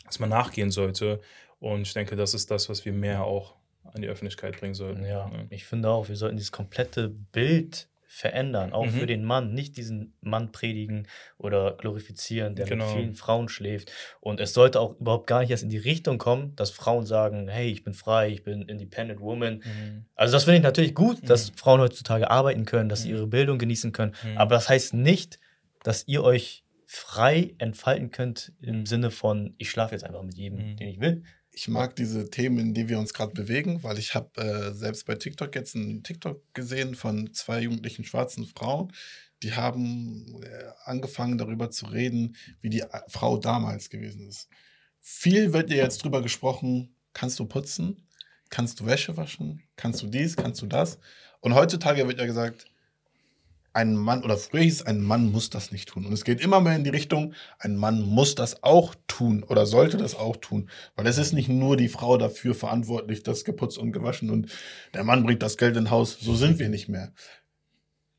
was man nachgehen sollte. Und ich denke, das ist das, was wir mehr auch an die Öffentlichkeit bringen sollten. Ja, ich finde auch, wir sollten dieses komplette Bild verändern, auch Mhm. für den Mann. Nicht diesen Mann predigen oder glorifizieren, der Genau. mit vielen Frauen schläft. Und es sollte auch überhaupt gar nicht erst in die Richtung kommen, dass Frauen sagen, hey, ich bin frei, ich bin independent woman. Mhm. Also das finde ich natürlich gut, dass Mhm. Frauen heutzutage arbeiten können, dass sie Mhm. ihre Bildung genießen können. Mhm. Aber das heißt nicht, dass ihr euch frei entfalten könnt im Mhm. Sinne von, ich schlafe jetzt einfach mit jedem, den ich will. Ich mag diese Themen, in die wir uns gerade bewegen, weil ich habe äh, selbst bei TikTok jetzt einen TikTok gesehen von zwei jugendlichen schwarzen Frauen. Die haben äh, angefangen darüber zu reden, wie die äh, Frau damals gewesen ist. Viel wird ja jetzt drüber gesprochen, kannst du putzen, kannst du Wäsche waschen, kannst du dies, kannst du das. Und heutzutage wird ja gesagt, ein Mann, oder früher hieß es, ein Mann muss das nicht tun. Und es geht immer mehr in die Richtung, ein Mann muss das auch tun oder sollte das auch tun. Weil es ist nicht nur die Frau dafür verantwortlich, das geputzt und gewaschen und der Mann bringt das Geld ins Haus. So sind wir nicht mehr.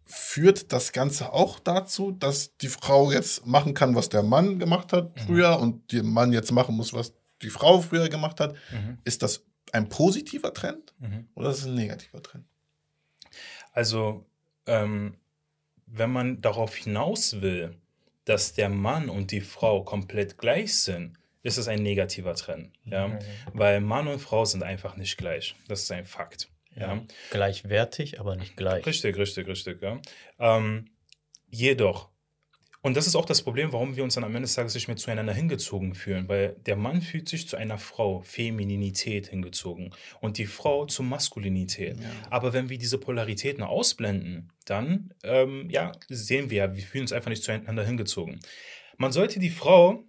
Führt das Ganze auch dazu, dass die Frau jetzt machen kann, was der Mann gemacht hat Mhm. früher und der Mann jetzt machen muss, was die Frau früher gemacht hat? Mhm. Ist das ein positiver Trend Mhm. oder ist es ein negativer Trend? Also, ähm, wenn man darauf hinaus will, dass der Mann und die Frau komplett gleich sind, ist es ein negativer Trend. Ja? Weil Mann und Frau sind einfach nicht gleich. Das ist ein Fakt. Ja. Gleichwertig, aber nicht gleich. Richtig, richtig, richtig. Ja. Ähm, jedoch, und das ist auch das Problem, warum wir uns dann am Ende des Tages nicht mehr zueinander hingezogen fühlen, weil der Mann fühlt sich zu einer Frau, Femininität hingezogen und die Frau zu Maskulinität. Ja. Aber wenn wir diese Polaritäten ausblenden, dann ähm, ja, sehen wir ja, wir fühlen uns einfach nicht zueinander hingezogen. Man sollte die Frau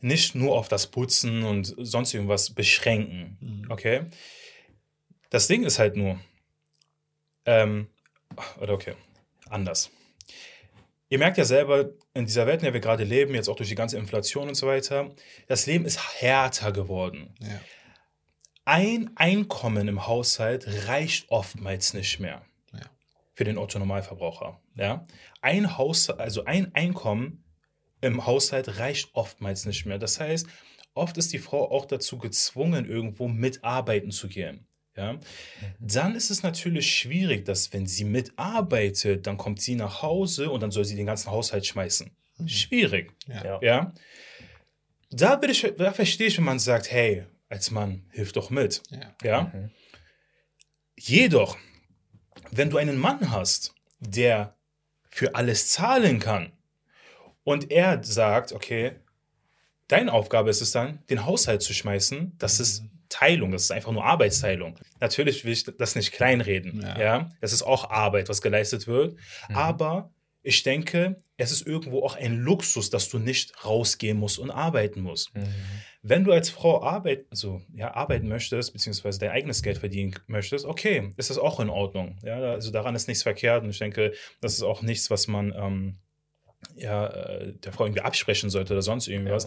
nicht nur auf das Putzen und sonst irgendwas beschränken. Mhm. Okay? Das Ding ist halt nur, ähm, oder okay, anders. Ihr merkt ja selber, in dieser Welt, in der wir gerade leben, jetzt auch durch die ganze Inflation und so weiter, das Leben ist härter geworden. Ja. Ein Einkommen im Haushalt reicht oftmals nicht mehr Ja. für den Otto-Normalverbraucher. Ja? Ein Haus, also ein Einkommen im Haushalt reicht oftmals nicht mehr. Das heißt, oft ist die Frau auch dazu gezwungen, irgendwo mitarbeiten zu gehen. Ja? Dann ist es natürlich schwierig, dass wenn sie mitarbeitet, dann kommt sie nach Hause und dann soll sie den ganzen Haushalt schmeißen. Schwierig. Ja. Ja. Da, bin ich, da verstehe ich, wenn man sagt, hey, als Mann, hilf doch mit. Ja. Ja? Mhm. Jedoch, wenn du einen Mann hast, der für alles zahlen kann und er sagt, okay, deine Aufgabe ist es dann, den Haushalt zu schmeißen, das ist Teilung, das ist einfach nur Arbeitsteilung. Natürlich will ich das nicht kleinreden, ja. Ja. Das ist auch Arbeit, was geleistet wird, aber ich denke, es ist irgendwo auch ein Luxus, dass du nicht rausgehen musst und arbeiten musst. Mhm. Wenn du als Frau arbeit, also, ja, arbeiten möchtest, beziehungsweise dein eigenes Geld verdienen möchtest, okay, ist das auch in Ordnung. Ja, also daran ist nichts verkehrt und ich denke, das ist auch nichts, was man ähm, ja, äh, der Frau irgendwie absprechen sollte oder sonst irgendwas.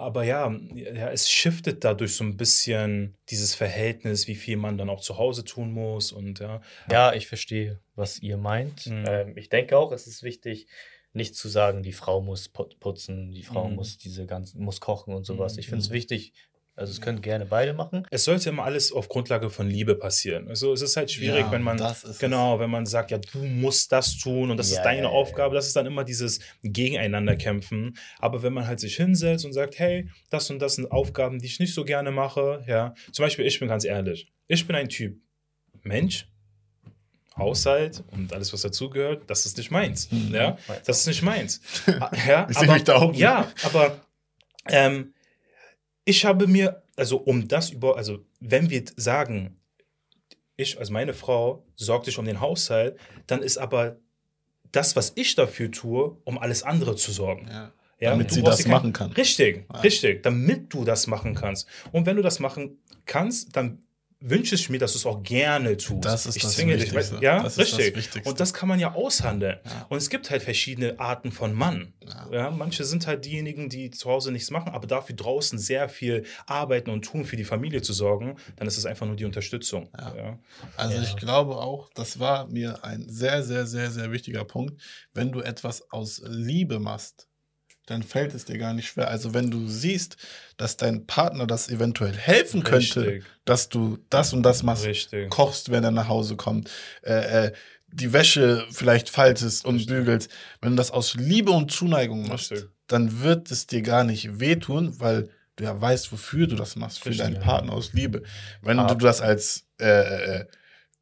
Aber ja, ja, es shiftet dadurch so ein bisschen dieses Verhältnis, wie viel man dann auch zu Hause tun muss und ja. Ja, ich verstehe, was ihr meint. Mhm. Ähm, ich denke auch, es ist wichtig, nicht zu sagen, die Frau muss put- putzen, die Frau Mhm. muss diese ganzen, muss kochen und sowas. Mhm. Ich finde es wichtig. Also es können gerne beide machen. Es sollte immer alles auf Grundlage von Liebe passieren. Also es ist halt schwierig, Ja, wenn man genau, wenn man sagt, ja, du musst das tun und das Ja, ist deine ja, Aufgabe, das ist dann immer dieses Gegeneinander kämpfen. Aber wenn man halt sich hinsetzt und sagt, hey, das und das sind Aufgaben, die ich nicht so gerne mache, ja. Zum Beispiel, ich bin ganz ehrlich, ich bin ein Typ Mensch, Haushalt und alles, was dazugehört, das ist nicht meins. Mhm. Ja, das ist nicht meins. ja, Ich sehe mich da auch nicht. Ja, aber ähm, ich habe mir, also um das über, also wenn wir sagen, ich, also meine Frau sorgt sich um den Haushalt, dann ist aber das, was ich dafür tue, um alles andere zu sorgen. Ja. Ja, Damit du sie das machen kann. Richtig, Ja. richtig, damit du das machen kannst. Und wenn du das machen kannst, dann wünsche ich mir, dass du es auch gerne tust. Das ist ich das zwinge dich, weißt- ja, Das ist das richtig. Wichtigste. Und das kann man ja aushandeln. Ja. Und es gibt halt verschiedene Arten von Mann. Ja. Ja, manche sind halt diejenigen, die zu Hause nichts machen, aber dafür draußen sehr viel arbeiten und tun, für die Familie zu sorgen. Dann ist es einfach nur die Unterstützung. Ja. Also ich glaube auch, das war mir ein sehr, sehr, sehr, sehr wichtiger Punkt. Wenn du etwas aus Liebe machst, dann fällt es dir gar nicht schwer. Also wenn du siehst, dass dein Partner das eventuell helfen könnte, Richtig. dass du das und das machst, Richtig. kochst, wenn er nach Hause kommt, äh, äh, die Wäsche vielleicht faltest und Richtig. bügelst, wenn du das aus Liebe und Zuneigung machst, dann wird es dir gar nicht wehtun, weil du ja weißt, wofür du das machst, für deinen. Partner aus Liebe. Wenn Ah. du das als, äh, äh,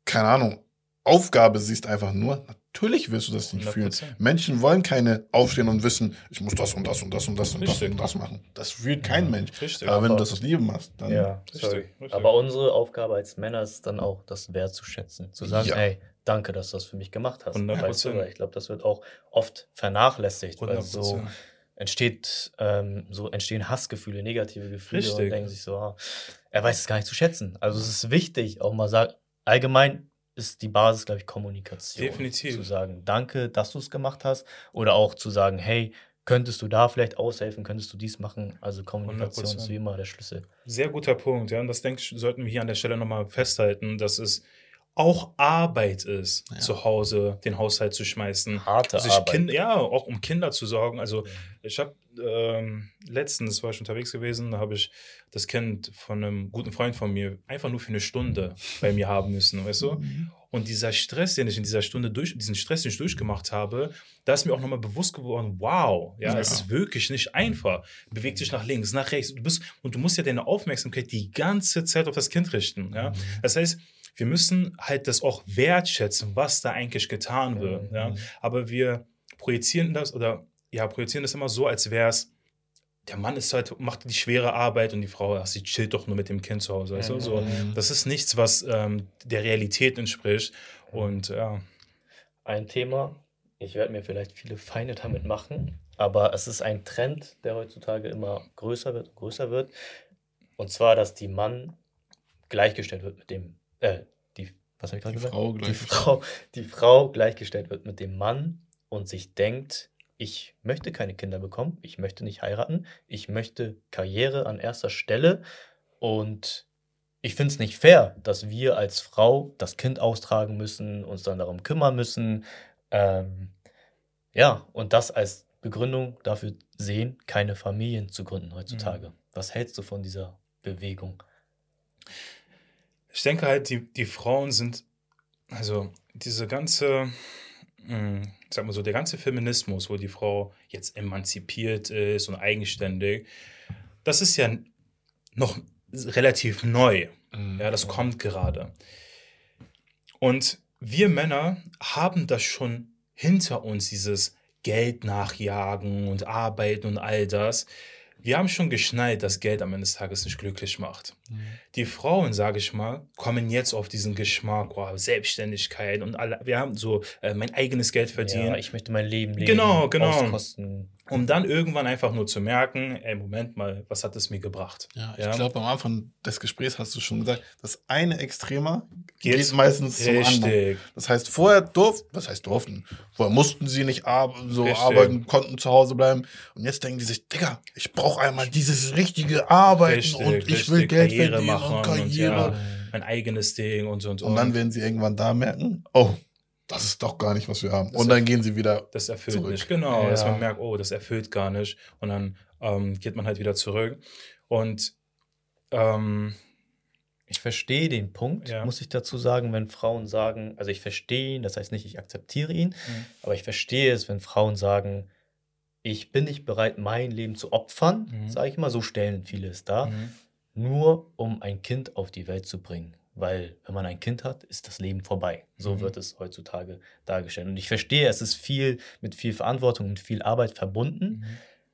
keine Ahnung, Aufgabe siehst einfach nur, natürlich wirst du das nicht fühlen. 100%. Menschen wollen keine aufstehen und wissen, ich muss das und das und das und das und das und das machen. Das fühlt kein Mensch. Richtig. Aber wenn du das aus Liebe machst, dann Ja, Richtig, sorry. richtig. Aber unsere Aufgabe als Männer ist dann auch, das wertzuschätzen. Zu sagen, Ja. hey, danke, dass du das für mich gemacht hast. 100%. Weißt du, weil ich glaube, das wird auch oft vernachlässigt, weil 100%. so entsteht, ähm, so entstehen Hassgefühle, negative Gefühle und Richtig. denken sich so, ah, er weiß es gar nicht zu schätzen. Also es ist wichtig, auch mal sagen, allgemein ist die Basis, glaube ich, Kommunikation. Definitiv. Zu sagen, danke, dass du es gemacht hast. Oder auch zu sagen, hey, könntest du da vielleicht aushelfen, könntest du dies machen? Also Kommunikation 100%. ist wie immer der Schlüssel. Sehr guter Punkt, ja. Und das denke ich, sollten wir hier an der Stelle nochmal festhalten, dass es auch Arbeit ist, Ja. zu Hause den Haushalt zu schmeißen. Harte sich Arbeit. Kind, ja, auch um Kinder zu sorgen. Also ich habe ähm, letztens war ich unterwegs gewesen, da habe ich das Kind von einem guten Freund von mir einfach nur für eine Stunde bei mir haben müssen, weißt du? Und dieser Stress, den ich in dieser Stunde durch, diesen Stress, den ich durchgemacht habe, da ist mir auch nochmal bewusst geworden, wow, ja, Ja. es ist wirklich nicht einfach. Beweg dich nach links, nach rechts. Du bist, und du musst ja deine Aufmerksamkeit die ganze Zeit auf das Kind richten. Ja? Das heißt, wir müssen halt das auch wertschätzen, was da eigentlich getan wird. Mhm. Ja? Aber wir projizieren das oder ja, projizieren das immer so, als wäre es, der Mann ist halt, macht die schwere Arbeit und die Frau, ach, sie chillt doch nur mit dem Kind zu Hause. Weißt du? so, Mhm. das ist nichts, was ähm, der Realität entspricht. Und ja, ein Thema. Ich werde mir vielleicht viele Feinde damit machen, aber es ist ein Trend, der heutzutage immer größer wird, größer wird. Und zwar, dass die Mann gleichgestellt wird mit dem, äh, die, was habe ich gerade gesagt? Frau die gleichgestellt. Frau, die Frau gleichgestellt wird mit dem Mann und sich denkt, ich möchte keine Kinder bekommen, ich möchte nicht heiraten, ich möchte Karriere an erster Stelle und ich finde es nicht fair, dass wir als Frau das Kind austragen müssen, uns dann darum kümmern müssen. Ähm, ja, und das als Begründung dafür sehen, keine Familien zu gründen heutzutage. Was hältst du von dieser Bewegung? Ich denke halt, die, die Frauen sind, also diese ganze, mh, sag mal so, der ganze Feminismus, wo die Frau jetzt emanzipiert ist und eigenständig, das ist ja noch relativ neu. Mhm. Ja, das kommt gerade. Und wir Männer haben das schon hinter uns, dieses Geld nachjagen und arbeiten und all das. Wir haben schon geschnallt, dass Geld am Ende des Tages nicht glücklich macht. Mhm. Die Frauen, sage ich mal, kommen jetzt auf diesen Geschmack, oh, Selbstständigkeit und alle, wir haben so äh, mein eigenes Geld verdienen. Ja, ich möchte mein Leben leben. Genau, genau. Auskosten. Um dann irgendwann einfach nur zu merken, ey, Moment mal, was hat es mir gebracht? Ja, ich Ja. glaube, am Anfang des Gesprächs hast du schon gesagt, das eine Extremer Geht's- geht meistens zum anderen. Richtig. Das heißt, vorher durften, was heißt durften? Vorher mussten sie nicht ar so Richtig. arbeiten, konnten zu Hause bleiben. Und jetzt denken die sich, Digga, ich brauche einmal dieses richtige Arbeiten Richtig, und ich will richtig. Geld Karriere verdienen machen und und Karriere. ja. Mein eigenes Ding und so und so. Und dann werden sie irgendwann da merken, oh, das ist doch gar nicht, was wir haben. Und dann gehen sie wieder. das erfüllt zurück. nicht. Genau, Ja. dass man merkt, oh, das erfüllt gar nicht. Und dann ähm, geht man halt wieder zurück. Und ähm, Ich verstehe den Punkt, Ja. muss ich dazu sagen, wenn Frauen sagen, also ich verstehe ihn, das heißt nicht, ich akzeptiere ihn, Mhm. aber ich verstehe es, wenn Frauen sagen, ich bin nicht bereit, mein Leben zu opfern, Mhm. sage ich mal, so stellen viele es dar, mhm. nur um ein Kind auf die Welt zu bringen. Weil wenn man ein Kind hat, ist das Leben vorbei. So Mhm. wird es heutzutage dargestellt. Und ich verstehe, es ist viel mit viel Verantwortung und viel Arbeit verbunden. Mhm.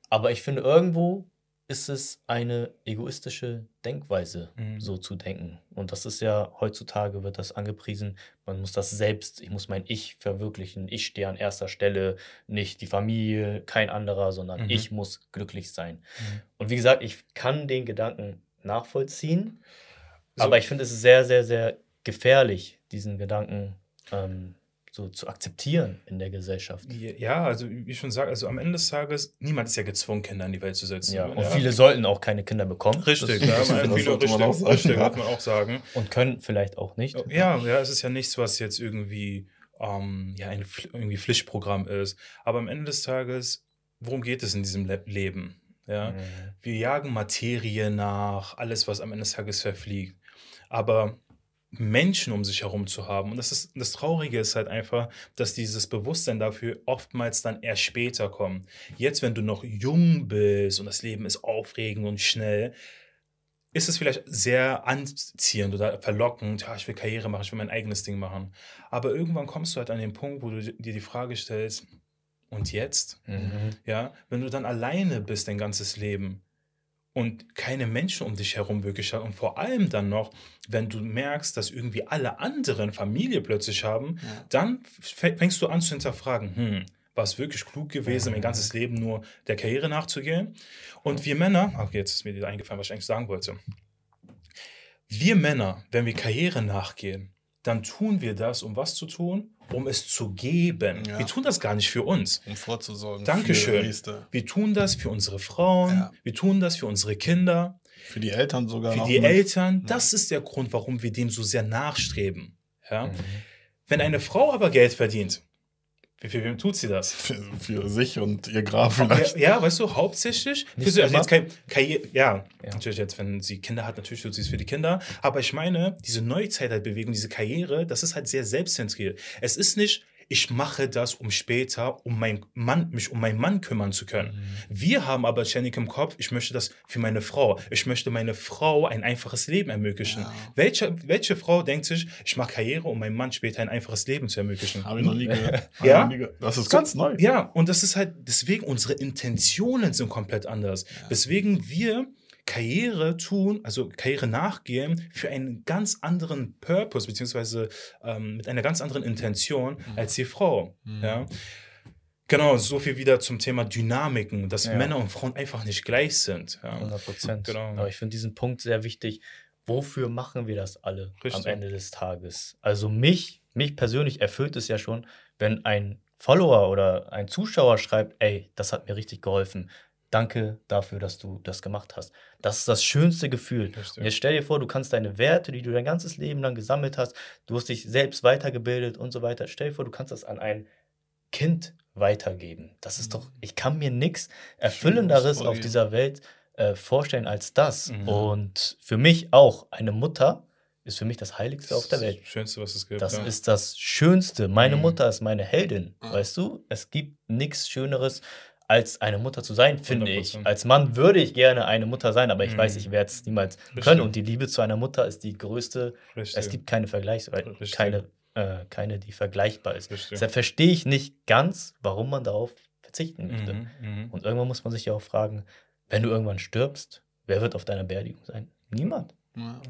Aber ich finde, irgendwo ist es eine egoistische Denkweise, Mhm. so zu denken. Und das ist ja, heutzutage wird das angepriesen, man muss das selbst, ich muss mein Ich verwirklichen. Ich stehe an erster Stelle, nicht die Familie, kein anderer, sondern Mhm. ich muss glücklich sein. Mhm. Und wie gesagt, ich kann den Gedanken nachvollziehen, So- aber ich finde es sehr, sehr, sehr gefährlich, diesen Gedanken ähm, so zu akzeptieren in der Gesellschaft. Ja, also wie ich schon sage, also am Ende des Tages, niemand ist ja gezwungen, Kinder in die Welt zu setzen. Ja, und viele sollten auch keine Kinder bekommen. Richtig, Das- ja, das- viele sollte man richtig, auch sagen, richtig, ja. man auch sagen. Und können vielleicht auch nicht. Ja, ja, es ist ja nichts, was jetzt irgendwie, ähm, ja, ein irgendwie Pflichtprogramm ist. Aber am Ende des Tages, worum geht es in diesem Le Leben? Ja, Mhm. wir jagen Materie nach, alles, was am Ende des Tages verfliegt. Aber Menschen um sich herum zu haben, und das ist das Traurige ist halt einfach, dass dieses Bewusstsein dafür oftmals dann erst später kommt. Jetzt, wenn du noch jung bist und das Leben ist aufregend und schnell, ist es vielleicht sehr anziehend oder verlockend, ja, ich will Karriere machen, ich will mein eigenes Ding machen. Aber irgendwann kommst du halt an den Punkt, wo du dir die Frage stellst, und jetzt? Mhm. Ja, wenn du dann alleine bist dein ganzes Leben und keine Menschen um dich herum wirklich hast und vor allem dann noch, wenn du merkst, dass irgendwie alle anderen Familie plötzlich haben, Ja. dann fängst du an zu hinterfragen, hm, war es wirklich klug gewesen, mein ganzes Leben nur der Karriere nachzugehen? Und wir Männer, ach, jetzt ist mir wieder eingefallen, was ich eigentlich sagen wollte. Wir Männer, wenn wir Karriere nachgehen, dann tun wir das, um was zu tun? Um es zu geben. Ja. Wir tun das gar nicht für uns. Um vorzusorgen. Dankeschön. Wir tun das für unsere Frauen, Ja. wir tun das für unsere Kinder, für die Eltern sogar. für die mit. Eltern. Das ist der Grund, warum wir dem so sehr nachstreben. Ja? Mhm. Wenn eine Frau aber Geld verdient, für wem tut sie das? Für, für sich und ihr Grab Ja, vielleicht. ja, weißt du, hauptsächlich für Nicht sie, also jetzt kein Karriere, ja, Ja. natürlich jetzt, wenn sie Kinder hat, natürlich tut sie es für die Kinder, aber ich meine, diese Neuzeitbewegung, diese Karriere, das ist halt sehr selbstzentriert. Es ist nicht, ich mache das, um später, um mein Mann, mich um meinen Mann kümmern zu können. Mhm. Wir haben aber ständig im Kopf, ich möchte das für meine Frau. Ich möchte meine Frau ein einfaches Leben ermöglichen. Ja. Welche, welche Frau denkt sich, ich mache Karriere, um meinem Mann später ein einfaches Leben zu ermöglichen? Habe ich noch nie gehört. Ja? Das ist ganz neu. Ja, und das ist halt, deswegen unsere Intentionen sind komplett anders. Weswegen wir Karriere tun, also Karriere nachgehen, für einen ganz anderen Purpose, beziehungsweise ähm, mit einer ganz anderen Intention als die Frau. Mhm. Ja. Genau, so viel wieder zum Thema Dynamiken, dass Ja. Männer und Frauen einfach nicht gleich sind. Ja. 100 Prozent. Genau. Aber ich finde diesen Punkt sehr wichtig. Wofür machen wir das alle Richtig. am Ende des Tages? Also mich, mich persönlich erfüllt es ja schon, wenn ein Follower oder ein Zuschauer schreibt, ey, das hat mir richtig geholfen. Danke dafür, dass du das gemacht hast. Das ist das schönste Gefühl. Richtig. Und jetzt stell dir vor, du kannst deine Werte, die du dein ganzes Leben lang gesammelt hast, du hast dich selbst weitergebildet und so weiter. Stell dir vor, du kannst das an ein Kind weitergeben. Das ist doch, ich kann mir nichts Erfüllenderes auf dieser Welt äh, vorstellen als das. Mhm. Und für mich auch, eine Mutter ist für mich das Heiligste auf der Welt. Das Schönste, was es gibt. Das ja. ist das Schönste. Meine Mhm. Mutter ist meine Heldin, Mhm. weißt du? Es gibt nichts Schöneres als eine Mutter zu sein, finde ich. 100%. Als Mann würde ich gerne eine Mutter sein, aber ich Mhm. weiß, ich werde es niemals Richtig. können. Und die Liebe zu einer Mutter ist die größte. Richtig. Es gibt keine Vergleichs, Richtig. keine, äh, keine, die vergleichbar ist. Richtig. Deshalb verstehe ich nicht ganz, warum man darauf verzichten möchte. Mhm, mhm. Und irgendwann muss man sich ja auch fragen, wenn du irgendwann stirbst, wer wird auf deiner Beerdigung sein? Niemand. Ja.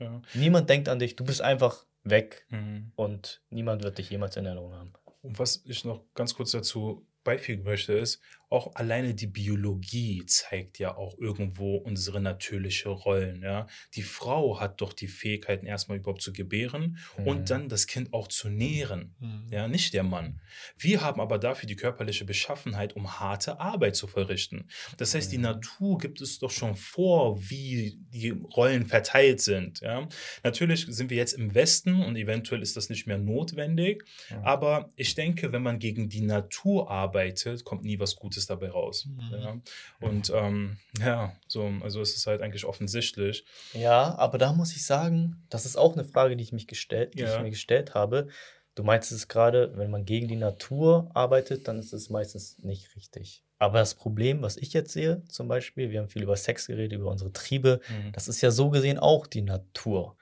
Ja. Niemand denkt an dich. Du bist einfach weg Mhm. und niemand wird dich jemals in Erinnerung haben. Und was ich noch ganz kurz dazu beifügen möchte, ist, auch alleine die Biologie zeigt ja auch irgendwo unsere natürliche Rollen. Ja? Die Frau hat doch die Fähigkeiten, erstmal überhaupt zu gebären Mhm. und dann das Kind auch zu nähren. Mhm. Ja, nicht der Mann. Wir haben aber dafür die körperliche Beschaffenheit, um harte Arbeit zu verrichten. Das heißt, die Mhm. Natur gibt es doch schon vor, wie die Rollen verteilt sind. Ja? Natürlich sind wir jetzt im Westen und eventuell ist das nicht mehr notwendig. Ja. Aber ich denke, wenn man gegen die Natur arbeitet, kommt nie was Gutes dabei raus. Mhm. Ja? Und ähm, ja, so, also es ist halt eigentlich offensichtlich. Ja, aber da muss ich sagen, das ist auch eine Frage, die ich, mich gestellt, die Ja. ich mir gestellt habe. Du meinst es gerade, wenn man gegen die Natur arbeitet, dann ist es meistens nicht richtig. Aber das Problem, was ich jetzt sehe, zum Beispiel, wir haben viel über Sex geredet, über unsere Triebe, Mhm. das ist ja so gesehen auch die Natur.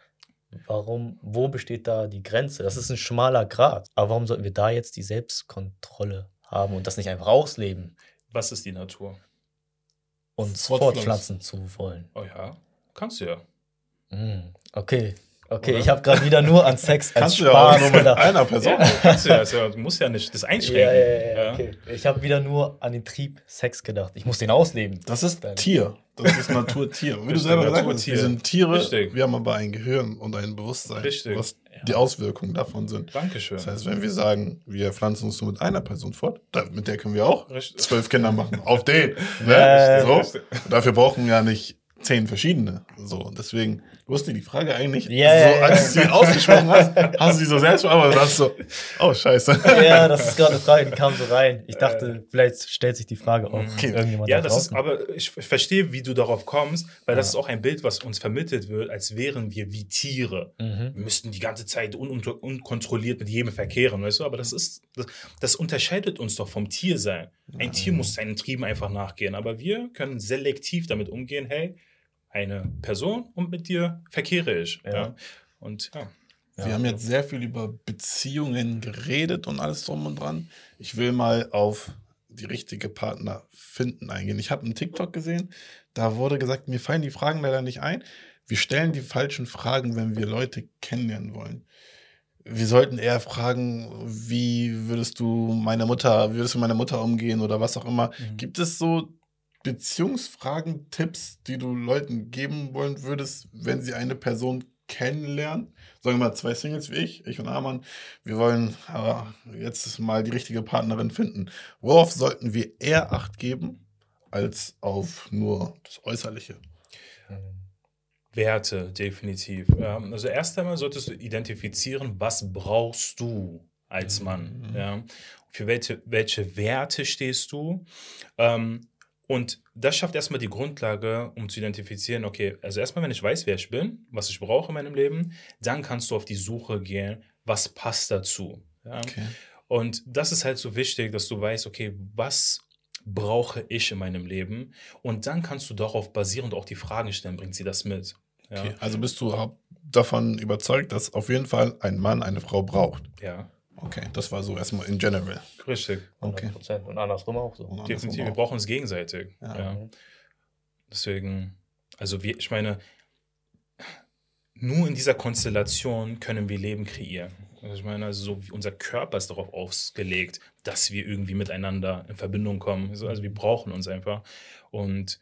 Warum, wo besteht da die Grenze? Das ist ein schmaler Grat. Aber warum sollten wir da jetzt die Selbstkontrolle haben und das nicht einfach ausleben, Was ist die Natur? uns Fortpflanzen. fortpflanzen zu wollen? Oh ja, kannst du ja. Mm, Okay, okay, Oder? ich habe gerade wieder nur an Sex als Kannst du ja auch Spaß nur mit einer Person. Ja, kannst du ja. Also, du musst ja nicht das einschränken. Ja, ja, ja, okay. Ich habe wieder nur an den Trieb Sex gedacht. Ich muss den ausleben. Das ist Deine- Tier. Das ist Naturtier. Wie du selber gesagt hast, Naturtier. wir sind Tiere, Richtig. wir haben aber ein Gehirn und ein Bewusstsein, Richtig. was die Auswirkungen davon sind. Dankeschön. Das heißt, wenn wir sagen, wir pflanzen uns nur mit einer Person fort, mit der können wir auch Richtig. zwölf Kinder machen. Auf den. Ja, Ne? richtig. so. Dafür brauchen wir ja nicht zehn verschiedene. So, und deswegen wusste die Frage eigentlich, Ja, so, als du sie ausgesprochen hast, hast du sie so selbst beantwortet und dachtest so, oh, scheiße. Ja, das ist gerade eine Frage, die kam so rein. Ich dachte, vielleicht stellt sich die Frage auf Okay. irgendjemand Ja, da das ist, aber ich, ich verstehe, wie du darauf kommst, weil das Ja. ist auch ein Bild, was uns vermittelt wird, als wären wir wie Tiere. Mhm. Wir müssten die ganze Zeit un un unkontrolliert mit jedem verkehren, weißt du? Aber das ist, das, das unterscheidet uns doch vom Tiersein. Ein Tier muss seinen Trieben einfach nachgehen, aber wir können selektiv damit umgehen, hey, eine Person und mit dir verkehre ich. Ja. Ja. Und ja. Wir Ja. haben jetzt sehr viel über Beziehungen geredet und alles drum und dran. Ich will mal auf die richtige Partner finden eingehen. Ich habe einen TikTok gesehen, da wurde gesagt, mir fallen die Fragen leider nicht ein. Wir stellen die falschen Fragen, wenn wir Leute kennenlernen wollen. Wir sollten eher fragen, wie würdest du meine Mutter, würdest du meine Mutter umgehen oder was auch immer. Mhm. Gibt es so Beziehungsfragen, Tipps, die du Leuten geben wollen würdest, wenn sie eine Person kennenlernen? Sagen wir mal zwei Singles wie ich, ich und Arman. Wir wollen äh, jetzt mal die richtige Partnerin finden. Worauf sollten wir eher Acht geben, als auf nur das Äußerliche? Werte, definitiv. Ja, also erst einmal solltest du identifizieren, was brauchst du als Mann. Mhm. Ja? Für welche, welche Werte stehst du? Ähm, und das schafft erstmal die Grundlage, um zu identifizieren, okay, also erstmal, wenn ich weiß, wer ich bin, was ich brauche in meinem Leben, dann kannst du auf die Suche gehen, was passt dazu. Ja? Okay. Und das ist halt so wichtig, dass du weißt, okay, was brauche ich in meinem Leben? Und dann kannst du darauf basierend auch die Fragen stellen, bringt sie das mit? Ja. Okay. Also bist du davon überzeugt, dass auf jeden Fall ein Mann eine Frau braucht. ja, Okay, das war so erstmal in general. richtig. Okay. 100%. Und andersrum auch so. Und Definitiv, wir auch. brauchen uns gegenseitig. Ja. Ja. Mhm. Deswegen, also wir, ich meine, nur in dieser Konstellation können wir Leben kreieren. Also ich meine, also so wie unser Körper ist darauf ausgelegt, dass wir irgendwie miteinander in Verbindung kommen. Also also wir brauchen uns einfach. Und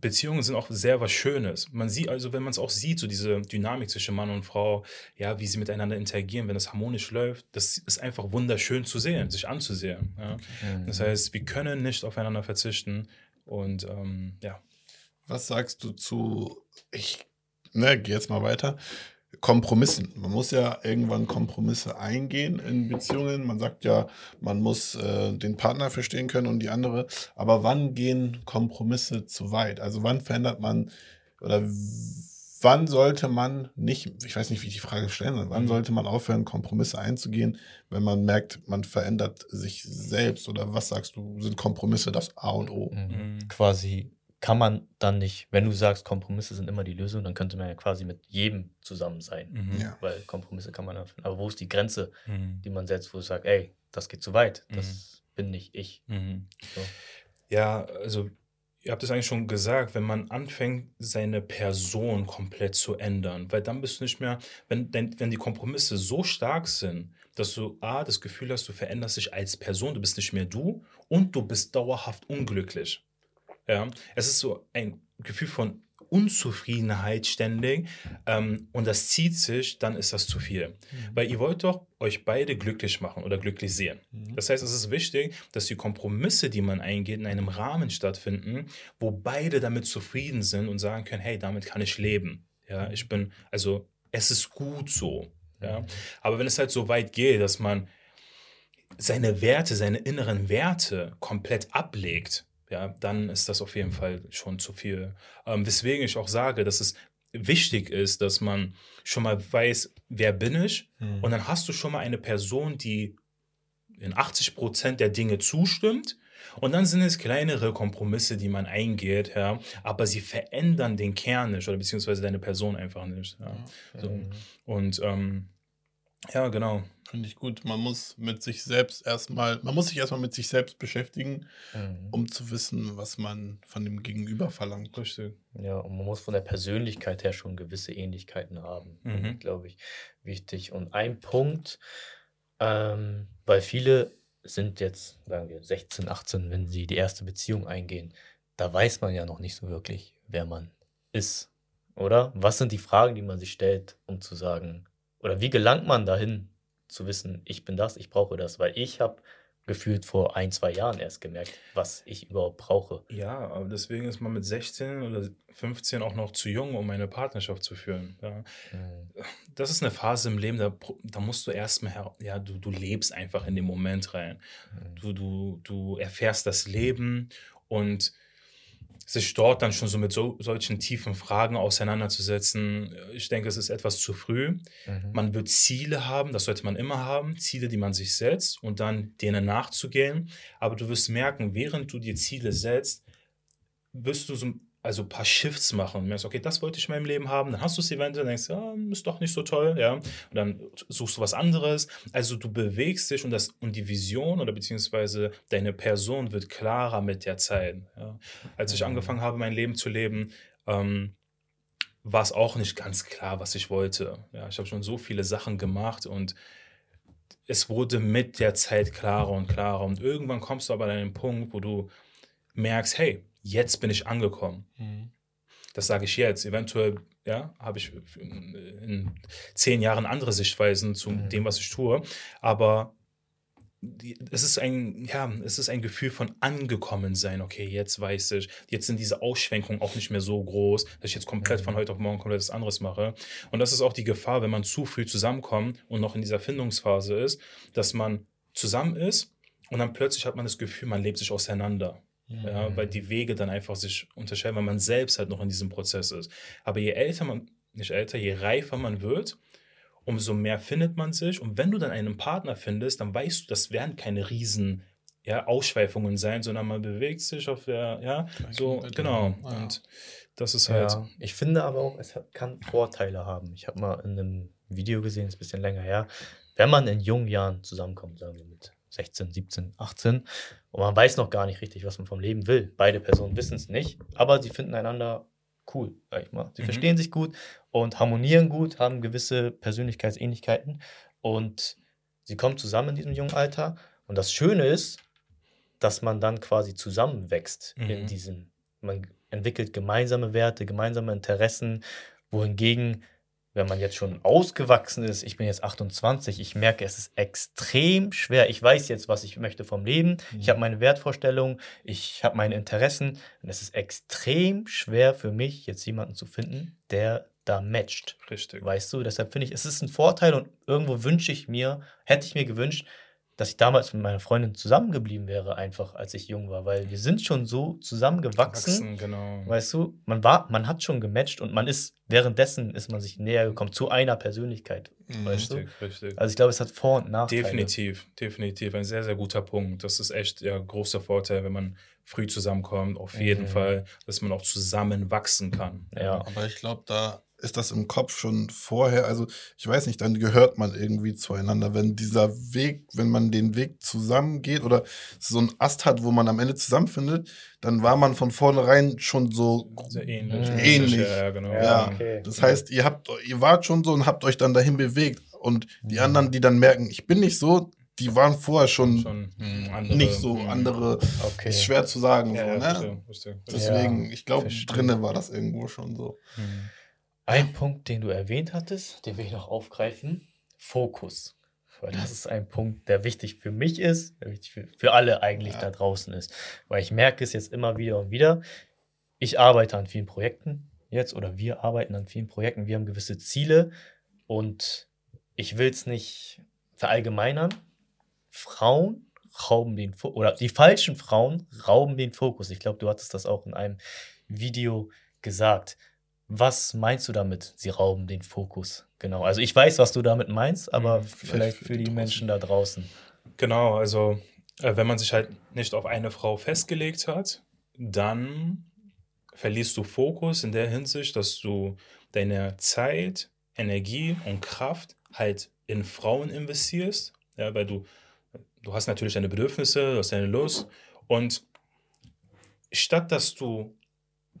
Beziehungen sind auch sehr was Schönes. Man sieht also, wenn man es auch sieht, so diese Dynamik zwischen Mann und Frau, ja, wie sie miteinander interagieren, wenn es harmonisch läuft, das ist einfach wunderschön zu sehen, sich anzusehen. Ja. Mhm. Das heißt, wir können nicht aufeinander verzichten. Und ähm, ja, Was sagst du zu, ich ne, gehe jetzt mal weiter, Kompromissen? Man muss ja irgendwann Kompromisse eingehen in Beziehungen. Man sagt ja, man muss äh, den Partner verstehen können und die andere. Aber wann gehen Kompromisse zu weit? Also wann verändert man oder wann sollte man nicht, ich weiß nicht, wie ich die Frage stellen soll, wann Mhm. sollte man aufhören, Kompromisse einzugehen, wenn man merkt, man verändert sich selbst? Oder was sagst du, sind Kompromisse das A und O? Mhm. Mhm. Quasi kann man dann nicht, wenn du sagst, Kompromisse sind immer die Lösung, dann könnte man ja quasi mit jedem zusammen sein. Mhm. Ja. Weil Kompromisse kann man ja finden. Aber wo ist die Grenze, Mhm. die man setzt, wo du sagst, ey, das geht zu weit, das Mhm. bin nicht ich. Mhm. So. Ja, also ihr habt es eigentlich schon gesagt, wenn man anfängt, seine Person komplett zu ändern, weil dann bist du nicht mehr, wenn, wenn, wenn die Kompromisse so stark sind, dass du A, das Gefühl hast, du veränderst dich als Person, du bist nicht mehr du und du bist dauerhaft unglücklich. Ja, es ist so ein Gefühl von Unzufriedenheit ständig ähm, und das zieht sich, dann ist das zu viel. Weil ihr wollt doch euch beide glücklich machen oder glücklich sehen. Das heißt, es ist wichtig, dass die Kompromisse, die man eingeht, in einem Rahmen stattfinden, wo beide damit zufrieden sind und sagen können, hey, damit kann ich leben. Ja, ich bin, also es ist gut so. Ja, aber wenn es halt so weit geht, dass man seine Werte, seine inneren Werte komplett ablegt, ja, dann ist das auf jeden Fall schon zu viel. Ähm, weswegen ich auch sage, dass es wichtig ist, dass man schon mal weiß, wer bin ich? Mhm. Und dann hast du schon mal eine Person, die in 80 Prozent der Dinge zustimmt. Und dann sind es kleinere Kompromisse, die man eingeht, ja, aber sie verändern den Kern nicht oder beziehungsweise deine Person einfach nicht. Ja. So. Mhm. Und ähm, ja, genau. Finde ich gut. Man muss mit sich selbst erstmal, man muss sich erstmal mit sich selbst beschäftigen, Mhm. um zu wissen, was man von dem Gegenüber verlangt. Richtig. Ja, und man muss von der Persönlichkeit her schon gewisse Ähnlichkeiten haben, Mhm. glaube ich, wichtig. Und ein Punkt, ähm, weil viele sind jetzt, sagen wir, 16, 18, wenn sie die erste Beziehung eingehen, da weiß man ja noch nicht so wirklich, wer man ist, oder? Was sind die Fragen, die man sich stellt, um zu sagen, oder wie gelangt man dahin, zu wissen, ich bin das, ich brauche das? Weil ich habe gefühlt vor ein, zwei Jahren erst gemerkt, was ich überhaupt brauche. Ja, aber deswegen ist man mit 16 oder 15 auch noch zu jung, um eine Partnerschaft zu führen. Ja. Mhm. Das ist eine Phase im Leben, da, da musst du erstmal, her- ja, du, du lebst einfach in den Moment rein. Mhm. Du, du, du erfährst das Leben und sich dort dann schon so mit so, solchen tiefen Fragen auseinanderzusetzen, ich denke, es ist etwas zu früh. Mhm. Man wird Ziele haben, das sollte man immer haben, Ziele, die man sich setzt und dann denen nachzugehen. Aber du wirst merken, während du dir Ziele setzt, wirst du so also ein paar Shifts machen und merkst, okay, das wollte ich in meinem Leben haben, dann hast du es eventuell, denkst, ja, ist doch nicht so toll, ja, und dann suchst du was anderes. Also du bewegst dich und, das, und die Vision oder beziehungsweise deine Person wird klarer mit der Zeit. Ja. Als ich Mhm. angefangen habe, mein Leben zu leben, ähm, war es auch nicht ganz klar, was ich wollte. Ja, ich habe schon so viele Sachen gemacht und es wurde mit der Zeit klarer und klarer. Und irgendwann kommst du aber an einen Punkt, wo du merkst, hey, jetzt bin ich angekommen. Das sage ich jetzt. Eventuell ja, habe ich in zehn Jahren andere Sichtweisen zu Mhm. dem, was ich tue. Aber es ist ein, ja, es ist ein Gefühl von angekommen sein. Okay, jetzt weiß ich, jetzt sind diese Ausschwenkungen auch nicht mehr so groß, dass ich jetzt komplett Mhm. von heute auf morgen komplett was anderes mache. Und das ist auch die Gefahr, wenn man zu früh zusammenkommt und noch in dieser Findungsphase ist, dass man zusammen ist und dann plötzlich hat man das Gefühl, man lebt sich auseinander. Ja, weil die Wege dann einfach sich unterscheiden, weil man selbst halt noch in diesem Prozess ist. Aber je älter man, nicht älter, je reifer man wird, umso mehr findet man sich. Und wenn du dann einen Partner findest, dann weißt du, das werden keine riesen ja, Ausschweifungen sein, sondern man bewegt sich auf der, ja, so, Gleichen genau. Ebene. Ja. Und das ist halt, Ja, ich finde aber auch, es kann Vorteile haben. Ich habe mal in einem Video gesehen, ist ein bisschen länger her, wenn man in jungen Jahren zusammenkommt, sagen wir mit 16, 17, 18, und man weiß noch gar nicht richtig, was man vom Leben will. Beide Personen wissen es nicht, aber sie finden einander cool, sag ich mal. Sie Mhm. verstehen sich gut und harmonieren gut, haben gewisse Persönlichkeitsähnlichkeiten und sie kommen zusammen in diesem jungen Alter. Und das Schöne ist, dass man dann quasi zusammenwächst in Mhm. diesem, man entwickelt gemeinsame Werte, gemeinsame Interessen, wohingegen, wenn man jetzt schon ausgewachsen ist, ich bin jetzt 28, ich merke, es ist extrem schwer. Ich weiß jetzt, was ich möchte vom Leben, ich habe meine Wertvorstellungen, ich habe meine Interessen und es ist extrem schwer für mich, jetzt jemanden zu finden, der da matcht. richtig. Weißt du, deshalb finde ich, es ist ein Vorteil und irgendwo wünsche ich mir, hätte ich mir gewünscht, dass ich damals mit meiner Freundin zusammengeblieben wäre, einfach als ich jung war, weil wir sind schon so zusammengewachsen. Wachsen, genau. Weißt du, man war, man hat schon gematcht und man ist, währenddessen ist man sich näher gekommen zu einer Persönlichkeit. Mhm. Weißt du? Richtig, richtig. Also ich glaube, es hat Vor- und Nachteile. Definitiv, definitiv. Ein sehr, sehr guter Punkt. Das ist echt ja großer Vorteil, wenn man früh zusammenkommt. Auf jeden Mhm. Fall, dass man auch zusammen wachsen kann. Ja. Aber ich glaube, da ist das im Kopf schon vorher. Also, ich weiß nicht, dann gehört man irgendwie zueinander. Wenn dieser Weg, wenn man den Weg zusammengeht oder so ein Ast hat, wo man am Ende zusammenfindet, dann war man von vornherein schon so. Sehr ähnlich. Mhm. Ähnlich. Ja, genau. Ja, okay. Das heißt, ihr habt, ihr wart schon so und habt euch dann dahin bewegt. Und die anderen, die dann merken, ich bin nicht so, die waren vorher schon, Schon mh, andere- nicht so. mh. Andere Okay. ist schwer zu sagen. Ja, so, ja, ne? verstehe, verstehe. Deswegen, ich glaube, drinnen war das irgendwo schon so. Mhm. Ein Punkt, den du erwähnt hattest, den will ich noch aufgreifen: Fokus. Weil das ist ein Punkt, der wichtig für mich ist, der wichtig für, für alle eigentlich Ja. da draußen ist. Weil ich merke es jetzt immer wieder und wieder. Ich arbeite an vielen Projekten jetzt oder wir arbeiten an vielen Projekten. Wir haben gewisse Ziele und ich will es nicht verallgemeinern. Frauen rauben den Fokus, oder die falschen Frauen rauben den Fokus. Ich glaube, du hattest das auch in einem Video gesagt. Was meinst du damit? Sie rauben den Fokus. Genau. Also ich weiß, was du damit meinst, aber Mhm, vielleicht, für die Menschen da draußen. Genau, also äh, wenn man sich halt nicht auf eine Frau festgelegt hat, dann verlierst du Fokus in der Hinsicht, dass du deine Zeit, Energie und Kraft halt in Frauen investierst, ja, weil du, du hast natürlich deine Bedürfnisse, du hast deine Lust und statt dass du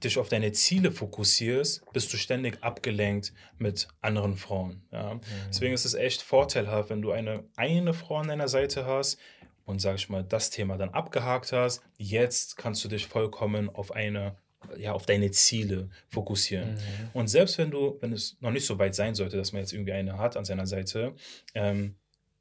dich auf deine Ziele fokussierst, bist du ständig abgelenkt mit anderen Frauen. Ja. Deswegen ist es echt vorteilhaft, wenn du eine, eine Frau an deiner Seite hast und, sag ich mal, das Thema dann abgehakt hast. Jetzt kannst du dich vollkommen auf eine, ja, auf deine Ziele fokussieren. Mhm. Und selbst wenn du, wenn es noch nicht so weit sein sollte, dass man jetzt irgendwie eine hat an seiner Seite, ähm,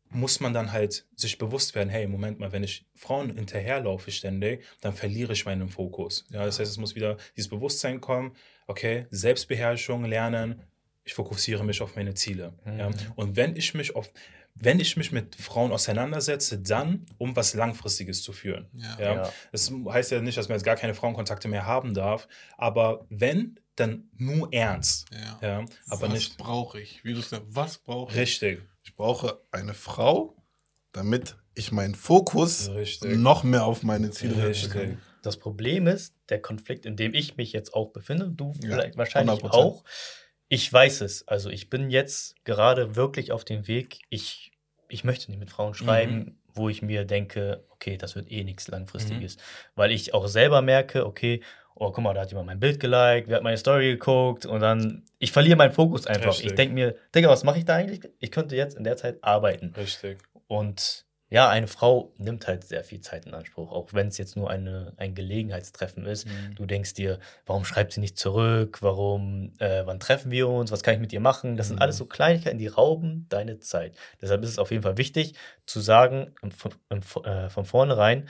muss man dann halt sich bewusst werden, hey, Moment mal, wenn ich Frauen hinterherlaufe ständig, dann verliere ich meinen Fokus. Ja, das heißt, es muss wieder dieses Bewusstsein kommen, okay, Selbstbeherrschung lernen, ich fokussiere mich auf meine Ziele. Ja. Mhm. Und wenn ich mich auf, wenn ich mich mit Frauen auseinandersetze, dann, um was Langfristiges zu führen. Ja. Ja. Ja. Das heißt ja nicht, dass man jetzt gar keine Frauenkontakte mehr haben darf, aber wenn, dann nur ernst. Ja. Ja, aber was nicht brauche ich? Wie du sagst, was brauche ich? richtig. Ich brauche eine Frau, damit ich meinen Fokus Richtig. noch mehr auf meine Ziele Richtig. kann. Das Problem ist, der Konflikt, in dem ich mich jetzt auch befinde, du Ja, vielleicht wahrscheinlich 100%. auch. Ich weiß es. Also ich bin jetzt gerade wirklich auf dem Weg. Ich, ich möchte nicht mit Frauen schreiben, wo ich mir denke, okay, das wird eh nichts Langfristiges. Weil ich auch selber merke, okay, oh, guck mal, da hat jemand mein Bild geliked, wer hat meine Story geguckt und dann, ich verliere meinen Fokus einfach. Richtig. Ich denke mir, Digga, was mache ich da eigentlich? Ich könnte jetzt in der Zeit arbeiten. Richtig. Und ja, eine Frau nimmt halt sehr viel Zeit in Anspruch, auch wenn es jetzt nur eine, ein Gelegenheitstreffen ist. Mhm. Du denkst dir, warum schreibt sie nicht zurück? Warum, äh, wann treffen wir uns? Was kann ich mit ihr machen? Das sind Mhm. alles so Kleinigkeiten, die rauben deine Zeit. Deshalb ist es auf jeden Fall wichtig zu sagen, im, im, äh, von vornherein,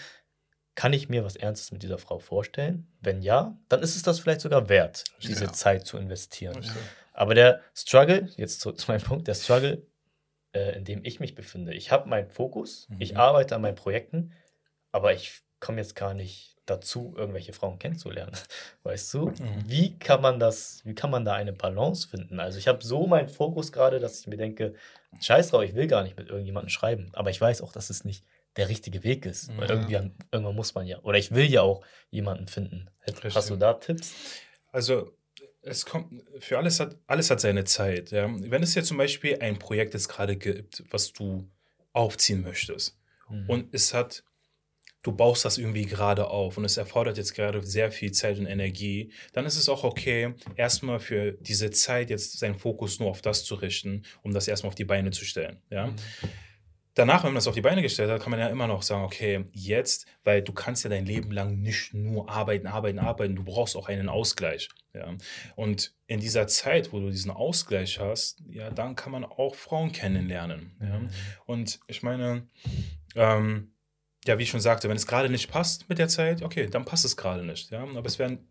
kann ich mir was Ernstes mit dieser Frau vorstellen? Wenn ja, dann ist es das vielleicht sogar wert, diese Ja. Zeit zu investieren. Richtig. Aber der Struggle, jetzt zu, zu meinem Punkt, der Struggle, äh, in dem ich mich befinde, ich habe meinen Fokus, ich Mhm. arbeite an meinen Projekten, aber ich komme jetzt gar nicht dazu, irgendwelche Frauen kennenzulernen. Weißt du? Mhm. Wie kann man das, wie kann man da eine Balance finden? Also ich habe so meinen Fokus gerade, dass ich mir denke, scheiß drauf, ich will gar nicht mit irgendjemandem schreiben. Aber ich weiß auch, dass es nicht der richtige Weg ist. Weil Mhm. irgendwie, an- irgendwann muss man ja, oder ich will ja auch jemanden finden. Hast Richtig. du da Tipps? Also, es kommt, für alles hat, alles hat seine Zeit. Ja? Wenn es jetzt zum Beispiel ein Projekt jetzt gerade gibt, was du aufziehen möchtest Mhm. und es hat, du baust das irgendwie gerade auf und es erfordert jetzt gerade sehr viel Zeit und Energie, dann ist es auch okay, erstmal für diese Zeit jetzt seinen Fokus nur auf das zu richten, um das erstmal auf die Beine zu stellen. Ja? Mhm. Danach, wenn man das auf die Beine gestellt hat, kann man ja immer noch sagen, okay, jetzt, weil du kannst ja dein Leben lang nicht nur arbeiten, arbeiten, arbeiten, du brauchst auch einen Ausgleich. Ja? Und in dieser Zeit, wo du diesen Ausgleich hast, ja, dann kann man auch Frauen kennenlernen. Ja? Mhm. Und ich meine, ähm, ja, wie ich schon sagte, wenn es gerade nicht passt mit der Zeit, okay, dann passt es gerade nicht. Ja? Aber es werden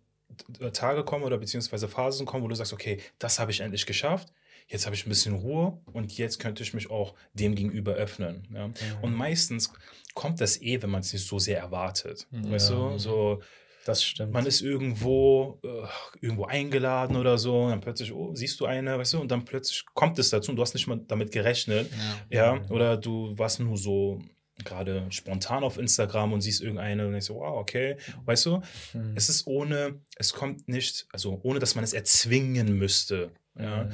Tage kommen oder beziehungsweise Phasen kommen, wo du sagst, okay, das habe ich endlich geschafft. Jetzt habe ich ein bisschen Ruhe und jetzt könnte ich mich auch dem gegenüber öffnen. Ja? Und meistens kommt das eh, wenn man es nicht so sehr erwartet. Weißt du, so Das stimmt. man ist irgendwo, äh, irgendwo eingeladen oder so, und dann plötzlich, oh, siehst du eine, weißt du, und dann plötzlich kommt es dazu und du hast nicht mal damit gerechnet. Ja, oder du warst nur so gerade spontan auf Instagram und siehst irgendeine und denkst so, wow, okay, weißt du, Mhm. es ist ohne, es kommt nicht, also ohne, dass man es erzwingen müsste. Ja, Mhm.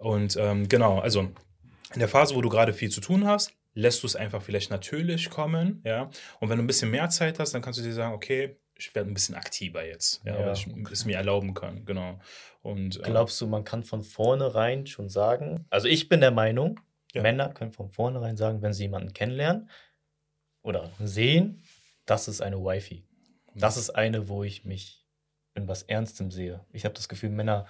Und ähm, genau, also in der Phase, wo du gerade viel zu tun hast, lässt du es einfach vielleicht natürlich kommen, ja. Und wenn du ein bisschen mehr Zeit hast, dann kannst du dir sagen, okay, ich werde ein bisschen aktiver jetzt, ja, Ja, weil ich es mir erlauben kann, genau. Und äh, Glaubst du, man kann von vornherein schon sagen, also ich bin der Meinung, Ja. Männer können von vornherein sagen, wenn sie jemanden kennenlernen oder sehen, das ist eine Wifi. Das ist eine, wo ich mich in was Ernstem sehe. Ich habe das Gefühl, Männer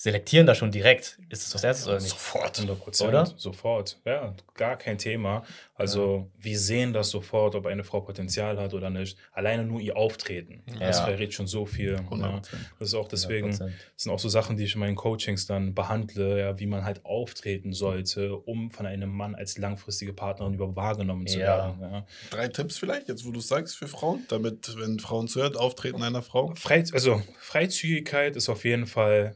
selektieren da schon direkt. Ist es was Ernstes oder nicht? Sofort. 100 Prozent, Oder? sofort, ja, gar kein Thema. Also wir sehen das sofort, ob eine Frau Potenzial hat oder nicht. Alleine nur ihr Auftreten, das Ja. verrät schon so viel. Ja. 100%. Das ist auch deswegen, 100%. das sind auch so Sachen, die ich in meinen Coachings dann behandle, ja, wie man halt auftreten sollte, um von einem Mann als langfristige Partnerin überhaupt wahrgenommen zu Ja. werden. Ja. Drei Tipps vielleicht, jetzt wo du es sagst, für Frauen, damit, wenn Frauen zuhört, Auftreten einer Frau. Frei, also Freizügigkeit ist auf jeden Fall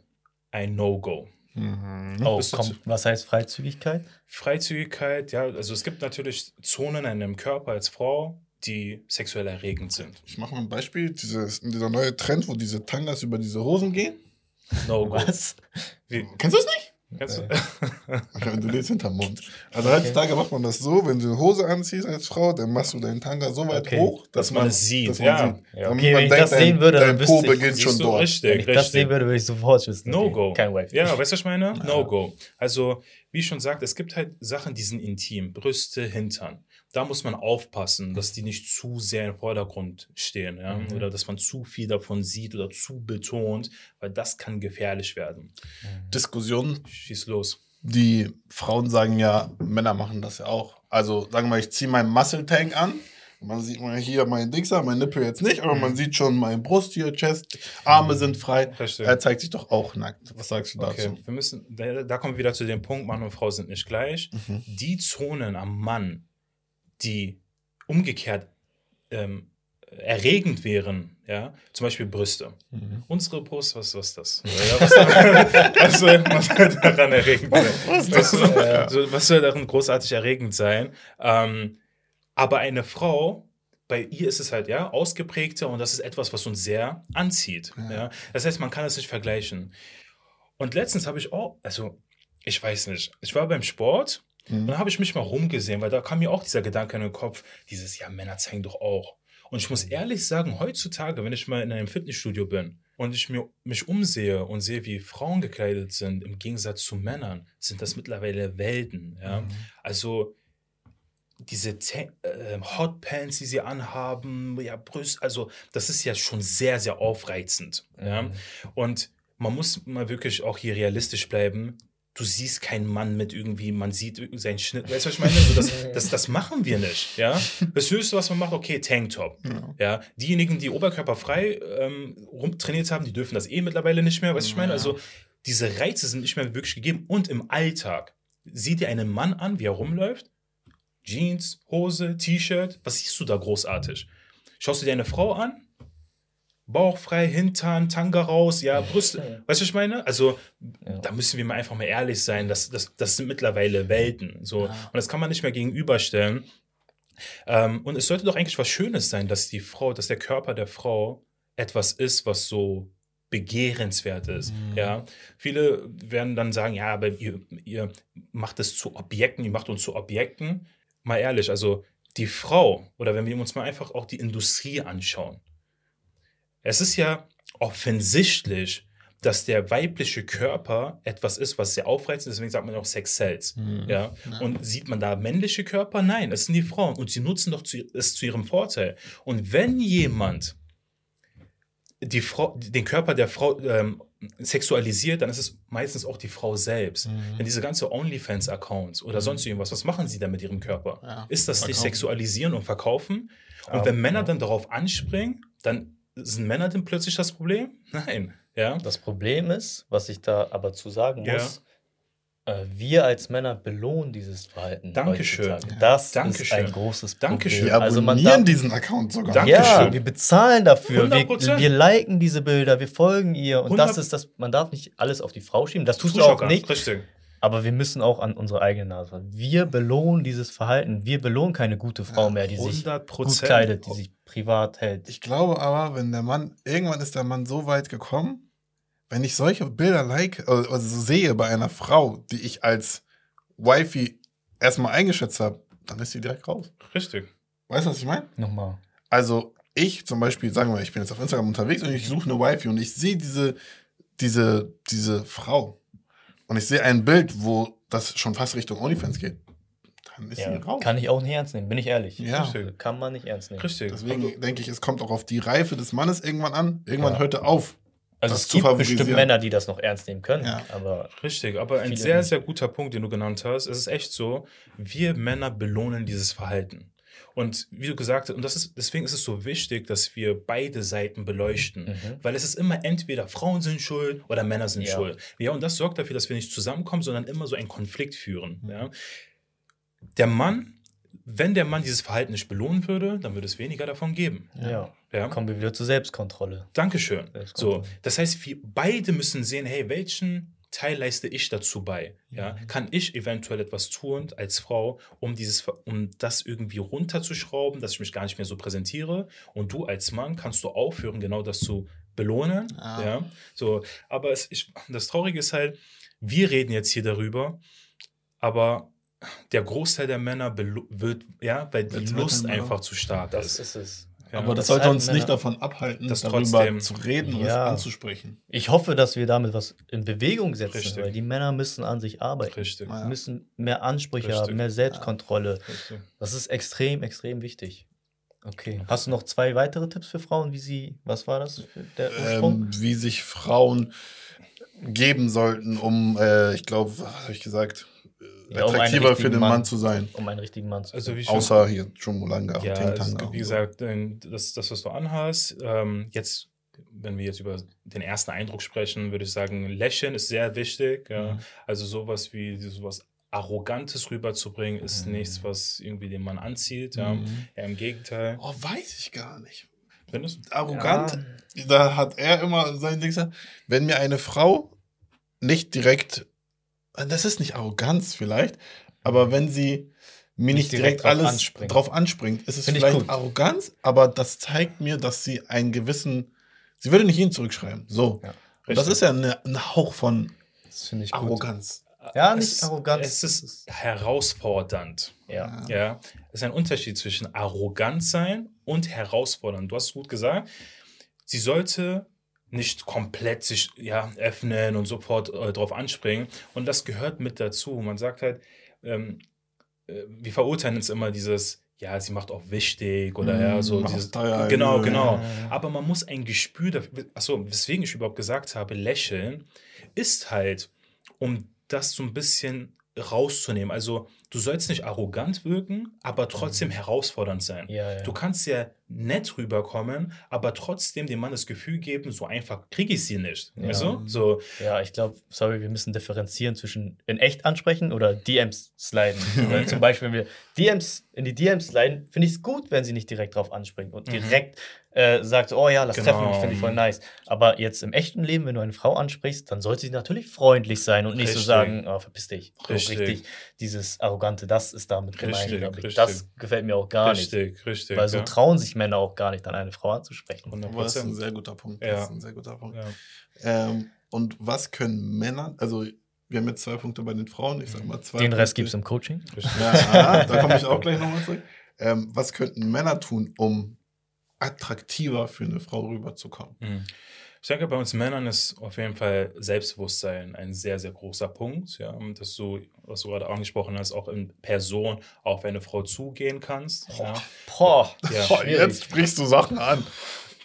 ein No-Go. Mhm. Oh, Bist du komm, zu- was heißt Freizügigkeit? Freizügigkeit, ja, also es gibt natürlich Zonen in einem Körper als Frau, die sexuell erregend sind. Ich mache mal ein Beispiel. Dieses, dieser neue Trend, wo diese Tangas über diese Hosen gehen. No-Go. Was? Wie, Kennst du es nicht? Kennst du? Okay, du lebst hinterm Mund. Also heutzutage macht man das so, wenn du eine Hose anziehst als Frau, dann machst du deinen Tanga so weit Okay. hoch, Dass man es sieht, dass man ja. sieht. Ja, okay, wenn ich das dein, sehen würde, dann dein wüsste Po beginnt schon du, dort. richtig, Wenn ich das richtig. sehen würde, würde ich sofort wissen. okay, No-Go. Kein Wifi. Ja, weißt du, was ich meine? No-Go. Also, wie ich schon sagt, es gibt halt Sachen, die sind intim. Brüste, Hintern. Da muss man aufpassen, dass die nicht zu sehr im Vordergrund stehen. Ja? Mhm. Oder dass man zu viel davon sieht oder zu betont, weil das kann gefährlich werden. Diskussion. Schieß los. Die Frauen sagen ja, Männer machen das ja auch. Also sagen wir mal, ich ziehe meinen Muscle Tank an. Man sieht mal hier meinen Dixer, mein Nippel jetzt nicht, aber man sieht schon meine Brust hier, Chest, Arme sind frei. Verstehe. Er zeigt sich doch auch nackt. Was sagst du Okay, dazu? wir müssen, da, da kommen wir wieder zu dem Punkt, Mann und Frau sind nicht gleich. Mhm. Die Zonen am Mann, die umgekehrt ähm, erregend wären, ja, zum Beispiel Brüste. Mhm. Unsere Brust, was, was ist das? Ja, was, was, soll, was soll daran erregend sein? Was, soll, also, was soll daran großartig erregend sein? Ähm, aber eine Frau, bei ihr ist es halt ja ausgeprägter und das ist etwas, was uns sehr anzieht. Ja. Das heißt, man kann es nicht vergleichen. Und letztens habe ich auch, also ich weiß nicht, ich war beim Sport Mhm. und dann habe ich mich mal rumgesehen, weil da kam mir auch dieser Gedanke in den Kopf, dieses, ja, Männer zeigen doch auch. Und ich muss ehrlich sagen, heutzutage, wenn ich mal in einem Fitnessstudio bin und ich mir, mich umsehe und sehe, wie Frauen gekleidet sind, im Gegensatz zu Männern, sind das mittlerweile Welten. Ja? Also diese Ta- äh, Hotpants, die sie anhaben, ja, Brüste, also das ist ja schon sehr, sehr aufreizend. Ja? Und man muss mal wirklich auch hier realistisch bleiben. Du siehst keinen Mann mit irgendwie, man sieht seinen Schnitt. Weißt du, was ich meine? So, das, das, das machen wir nicht. Ja? Das Höchste, was man macht, okay, Tanktop. Ja. Ja? Diejenigen, die oberkörperfrei ähm, rumtrainiert haben, die dürfen das eh mittlerweile nicht mehr. Weißt du, was ich meine? Ja. Also diese Reize sind nicht mehr wirklich gegeben. Und im Alltag, sieh dir einen Mann an, wie er rumläuft. Jeans, Hose, T-Shirt. Was siehst du da großartig? Schaust du dir eine Frau an? Bauch frei, Hintern, Tanga raus, ja, Brüste. Weißt du, was ich meine? Also, Ja. da müssen wir mal einfach mal ehrlich sein. Das, das, das sind mittlerweile Welten. So. Und das kann man nicht mehr gegenüberstellen. Ähm, und es sollte doch eigentlich was Schönes sein, dass die Frau, dass der Körper der Frau etwas ist, was so begehrenswert ist. Ja, viele werden dann sagen, ja, aber ihr, ihr macht es zu Objekten, ihr macht uns zu Objekten. Mal ehrlich, also die Frau, oder wenn wir uns mal einfach auch die Industrie anschauen, es ist ja offensichtlich, dass der weibliche Körper etwas ist, was sehr aufreizend ist, deswegen sagt man auch Sex sells. Ja? Und sieht man da männliche Körper? Nein, es sind die Frauen und sie nutzen doch zu, es zu ihrem Vorteil. Und wenn jemand die Frau, den Körper der Frau ähm, sexualisiert, dann ist es meistens auch die Frau selbst. Denn diese ganze OnlyFans-Accounts oder sonst irgendwas, was machen sie da mit ihrem Körper? Ja, ist das sich verkaufen. sexualisieren und verkaufen? Und Ja, wenn Männer dann darauf anspringen, dann sind Männer dann plötzlich das Problem? Nein. Ja. Das Problem ist, was ich da aber zu sagen Ja. muss, Äh, wir als Männer belohnen dieses Verhalten. Dankeschön. Das ist Dankeschön. ein großes Problem. Dankeschön. Wir Also man abonnieren darf, diesen Account sogar. Danke. ja, Dankeschön. wir bezahlen dafür. Wir, 100%. wir liken diese Bilder, wir folgen ihr. Und 100 das ist das, man darf nicht alles auf die Frau schieben. Das tust du Zuschauer auch nicht. Richtig. Aber wir müssen auch an unsere eigene Nase. fassen. Wir belohnen dieses Verhalten. Wir belohnen keine gute Frau mehr, die sich 100 gut kleidet, die sich privat hält. Ich glaube aber, wenn der Mann, irgendwann ist der Mann so weit gekommen, wenn ich solche Bilder like, also also sehe bei einer Frau, die ich als Wifey erstmal eingeschätzt habe, dann ist sie direkt raus. Richtig. Weißt du, was ich meine? Nochmal. Also ich zum Beispiel, sagen wir, mal, ich bin jetzt auf Instagram unterwegs und ich suche eine Wifey und ich sehe diese, diese, diese Frau und ich sehe ein Bild, wo das schon fast Richtung OnlyFans geht, dann ist Ja, sie raus. kann ich auch nicht ernst nehmen, bin ich ehrlich. Ja. Richtig. Kann man nicht ernst nehmen. Richtig. Deswegen denke ich, es kommt auch auf die Reife des Mannes irgendwann an. Irgendwann Ja. hört er auf. Also das es zu gibt bestimmt. Männer, die das noch ernst nehmen können. Ja. Aber Richtig, aber ein sehr, nicht. sehr guter Punkt, den du genannt hast. Es ist echt so, wir Männer belohnen dieses Verhalten. Und wie du gesagt hast, und das ist, deswegen ist es so wichtig, dass wir beide Seiten beleuchten. Mhm. Weil es ist immer entweder Frauen sind schuld oder Männer sind Ja. schuld. Ja, und das sorgt dafür, dass wir nicht zusammenkommen, sondern immer so einen Konflikt führen. Mhm. Ja. Der Mann, wenn der Mann dieses Verhalten nicht belohnen würde, dann würde es weniger davon geben. ja. Ja. kommen wir wieder zur Selbstkontrolle. Dankeschön. Selbstkontrolle. So, das heißt, wir beide müssen sehen, hey, welchen Teil leiste ich dazu bei? Ja, Mhm. kann ich eventuell etwas tun als Frau, um dieses, um das irgendwie runterzuschrauben, dass ich mich gar nicht mehr so präsentiere? Und du als Mann kannst du aufhören, genau das zu belohnen. Ah. Ja, so, aber es, ich, das Traurige ist halt, wir reden jetzt hier darüber, aber der Großteil der Männer wird, ja, weil die Lust einfach zu stark Das ist. ist es. Ja. Aber das Das sollte uns nicht davon abhalten, Das darüber trotzdem- zu reden und Ja. es anzusprechen. Ich hoffe, dass wir damit was in Bewegung setzen, Richtig. weil die Männer müssen an sich arbeiten. Richtig. Sie müssen mehr Ansprüche Richtig. haben, mehr Selbstkontrolle. Richtig. Das ist extrem, extrem wichtig. Okay. Hast du noch zwei weitere Tipps für Frauen, wie sie, was war das, der Ursprung? Ähm, wie sich Frauen geben sollten, um, äh, ich glaube, was habe ich gesagt, äh, Ja, um attraktiver für den Mann. Mann. zu sein. um einen richtigen Mann zu Also finden? wie schon, Außer hier Chumulanga ja, und es, Tintanga. wie gesagt, ähm, das, das, was du anhast, ähm, jetzt, wenn wir jetzt über den ersten Eindruck sprechen, würde ich sagen, Lächeln ist sehr wichtig. Ja. Mhm. Also sowas wie sowas Arrogantes rüberzubringen, ist Mhm. nichts, was irgendwie den Mann anzieht. Ja. Mhm. ja Im Gegenteil. Oh, weiß ich gar nicht. Findest du? Arrogant, da hat er immer sein Ding gesagt, wenn mir eine Frau nicht direkt, das ist nicht Arroganz vielleicht, aber wenn sie mir nicht, Nicht direkt direkt, drauf alles anspringt. drauf anspringt, ist es Find ich vielleicht. Arroganz, aber das zeigt mir, dass sie einen gewissen, sie würde nicht ihn zurückschreiben. So. Ja, das ist ja eine, ein Hauch von Das finde ich gut. Arroganz. Ja, nicht es, Arroganz. Es ist herausfordernd. Ja. Ja, es ist ein Unterschied zwischen arrogant sein und herausfordern. Du hast gut gesagt, sie sollte nicht komplett sich ja, öffnen und sofort äh, drauf anspringen. Und das gehört mit dazu. Man sagt halt, ähm, äh, wir verurteilen uns immer dieses, ja, sie macht auch wichtig oder ja, so Mhm, dieses. teuer, Genau, ja. genau. Ja. Aber man muss ein Gespür dafür, achso, weswegen ich überhaupt gesagt habe, lächeln, ist halt, um das so ein bisschen rauszunehmen. Also, du sollst nicht arrogant wirken, aber trotzdem herausfordernd sein. Ja, ja. Du kannst ja nett rüberkommen, aber trotzdem dem Mann das Gefühl geben, so einfach kriege ich sie nicht. Ja. Du? So, Ja, ich glaube, sorry, wir müssen differenzieren zwischen in echt ansprechen oder DMs sliden. Weil zum Beispiel, wenn wir DMs in die DMs sliden, finde ich es gut, wenn sie nicht direkt drauf anspringen und Mhm. direkt äh, sagt, so, oh ja, lass Genau. treffen, ich finde ich voll nice. Aber jetzt im echten Leben, wenn du eine Frau ansprichst, dann sollte sie natürlich freundlich sein und nicht so Richtig. sagen, oh, verpiss dich. So Richtig. richtig. Dieses Arrogante, das ist damit gemeint, Richtig, richtig. Das gefällt mir auch gar nicht. richtig, richtig. Weil so ja. trauen sich Männer auch gar nicht, dann eine Frau anzusprechen. 100 Aber das ist ein sehr guter Punkt. Ja. Das ist ein sehr guter Punkt. Ja. Ähm, und was können Männer, also wir haben jetzt zwei Punkte bei den Frauen, ich sag mal zwei. Den Rest gibt es im Coaching. Ja, da komme ich auch gleich nochmal zurück. Ähm, was könnten Männer tun, um attraktiver für eine Frau rüberzukommen? Mhm. Ich denke, bei uns Männern ist auf jeden Fall Selbstbewusstsein ein sehr, sehr großer Punkt. Ja, dass du, was du gerade angesprochen hast, auch in Person auf eine Frau zugehen kannst. Ja. Boah, Ja. Boah, jetzt sprichst du Sachen an.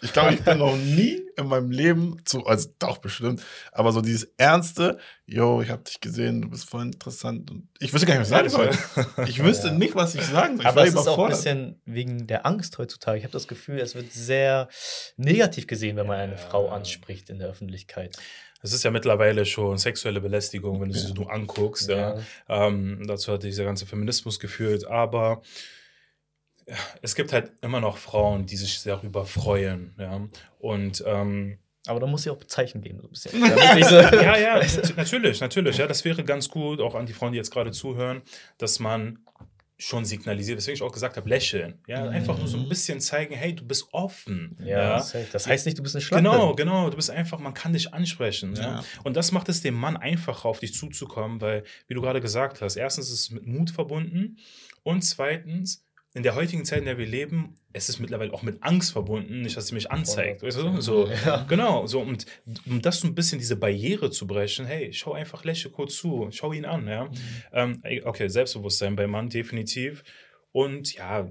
Ich glaube, ich bin noch nie in meinem Leben zu, also doch bestimmt, aber so dieses Ernste, yo, ich habe dich gesehen, du bist voll interessant. Und ich wüsste gar nicht, was ich sagen soll. Ich wüsste Ja. nicht, was ich sagen soll. Ich Aber war es ist auch ein überfordert. bisschen wegen der Angst heutzutage. Ich habe das Gefühl, es wird sehr negativ gesehen, wenn man eine Ja. Frau anspricht in der Öffentlichkeit. Es ist ja mittlerweile schon sexuelle Belästigung, wenn du sie so anguckst. Ja. Ähm, dazu hat dieser ganze Feminismus geführt. Aber es gibt halt immer noch Frauen, die sich darüber freuen. Ja. Und ähm, Aber da muss ich auch Zeichen geben, so ein bisschen. Ja, ja, nat- natürlich, natürlich. Ja, das wäre ganz gut, auch an die Frauen, die jetzt gerade zuhören, dass man schon signalisiert, deswegen ich auch gesagt habe, lächeln. Ja, einfach nur so ein bisschen zeigen, hey, du bist offen. Ja, safe. das heißt nicht, du bist eine Schlampe. Genau, genau. Du bist einfach, man kann dich ansprechen. Ja. Ja. Und das macht es dem Mann einfacher, auf dich zuzukommen, weil, wie du gerade gesagt hast, erstens ist es mit Mut verbunden und zweitens, in der heutigen Zeit, in der wir leben, es ist mittlerweile auch mit Angst verbunden, nicht, dass sie mich anzeigt. Weißt du? So, Ja. Genau, so und um das so ein bisschen diese Barriere zu brechen, hey, schau einfach, lächle kurz zu, schau ihn an, ja. Ähm, ey, okay, Selbstbewusstsein beim Mann definitiv. Und ja,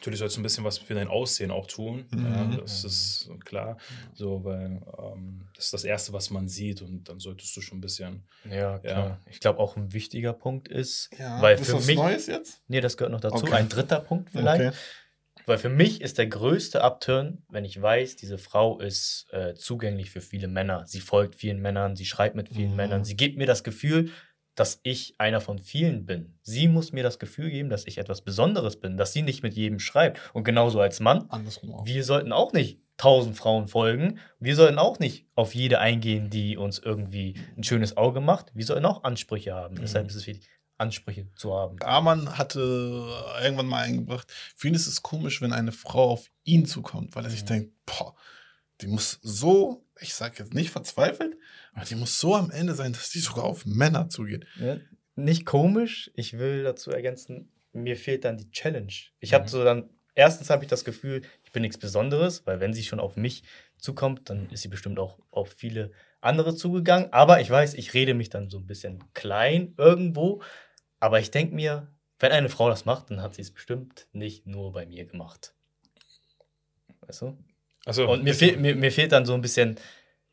natürlich sollst du ein bisschen was für dein Aussehen auch tun. Ja, Mhm. das ist klar. So, weil ähm, das ist das Erste, was man sieht und dann solltest du schon ein bisschen. Ja, klar. Ich glaube, auch ein wichtiger Punkt ist, Ja. weil ist für was mich. Neues jetzt? Nee, das gehört noch dazu. Okay. Ein dritter Punkt vielleicht. Okay. Weil für mich ist der größte Upturn, wenn ich weiß, diese Frau ist äh, zugänglich für viele Männer. Sie folgt vielen Männern, sie schreibt mit vielen Mhm. Männern. Sie gibt mir das Gefühl, dass ich einer von vielen bin. Sie muss mir das Gefühl geben, dass ich etwas Besonderes bin, dass sie nicht mit jedem schreibt. Und genauso als Mann, Andersrum auch. wir sollten auch nicht tausend Frauen folgen. Wir sollten auch nicht auf jede eingehen, die uns irgendwie ein schönes Auge macht. Wir sollten auch Ansprüche haben. Mhm. Deshalb ist es wichtig, Ansprüche zu haben. Arman hatte irgendwann mal eingebracht, für ihn ist es komisch, wenn eine Frau auf ihn zukommt, weil er sich Mhm. denkt, boah, die muss so, ich sag jetzt nicht verzweifelt, aber die muss so am Ende sein, dass die sogar auf Männer zugeht. Ne? Nicht komisch, ich will dazu ergänzen, mir fehlt dann die Challenge. Ich Mhm. habe so dann, erstens habe ich das Gefühl, ich bin nichts Besonderes, weil wenn sie schon auf mich zukommt, dann ist sie bestimmt auch auf viele andere zugegangen. Aber ich weiß, ich rede mich dann so ein bisschen klein irgendwo. Aber ich denke mir, wenn eine Frau das macht, dann hat sie es bestimmt nicht nur bei mir gemacht. Weißt du? Also, Und mir, fehl, mir, mir fehlt dann so ein bisschen,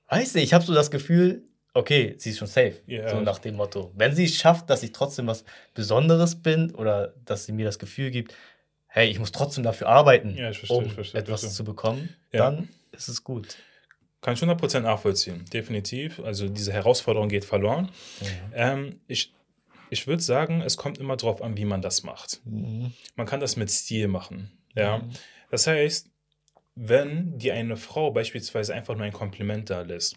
weiß nicht, ich habe so das Gefühl, okay, sie ist schon safe. Ja. So nach dem Motto. Wenn sie es schafft, dass ich trotzdem was Besonderes bin oder dass sie mir das Gefühl gibt, hey, ich muss trotzdem dafür arbeiten, Ja, verstehe, um verstehe, etwas verstehe. zu bekommen, Ja. dann ist es gut. Kann ich 100% nachvollziehen, definitiv. Also diese Herausforderung geht verloren. Ähm, ich ich würde sagen, es kommt immer drauf an, wie man das macht. Man kann das mit Stil machen. Ja? Mhm. Das heißt, wenn dir eine Frau beispielsweise einfach nur ein Kompliment da lässt,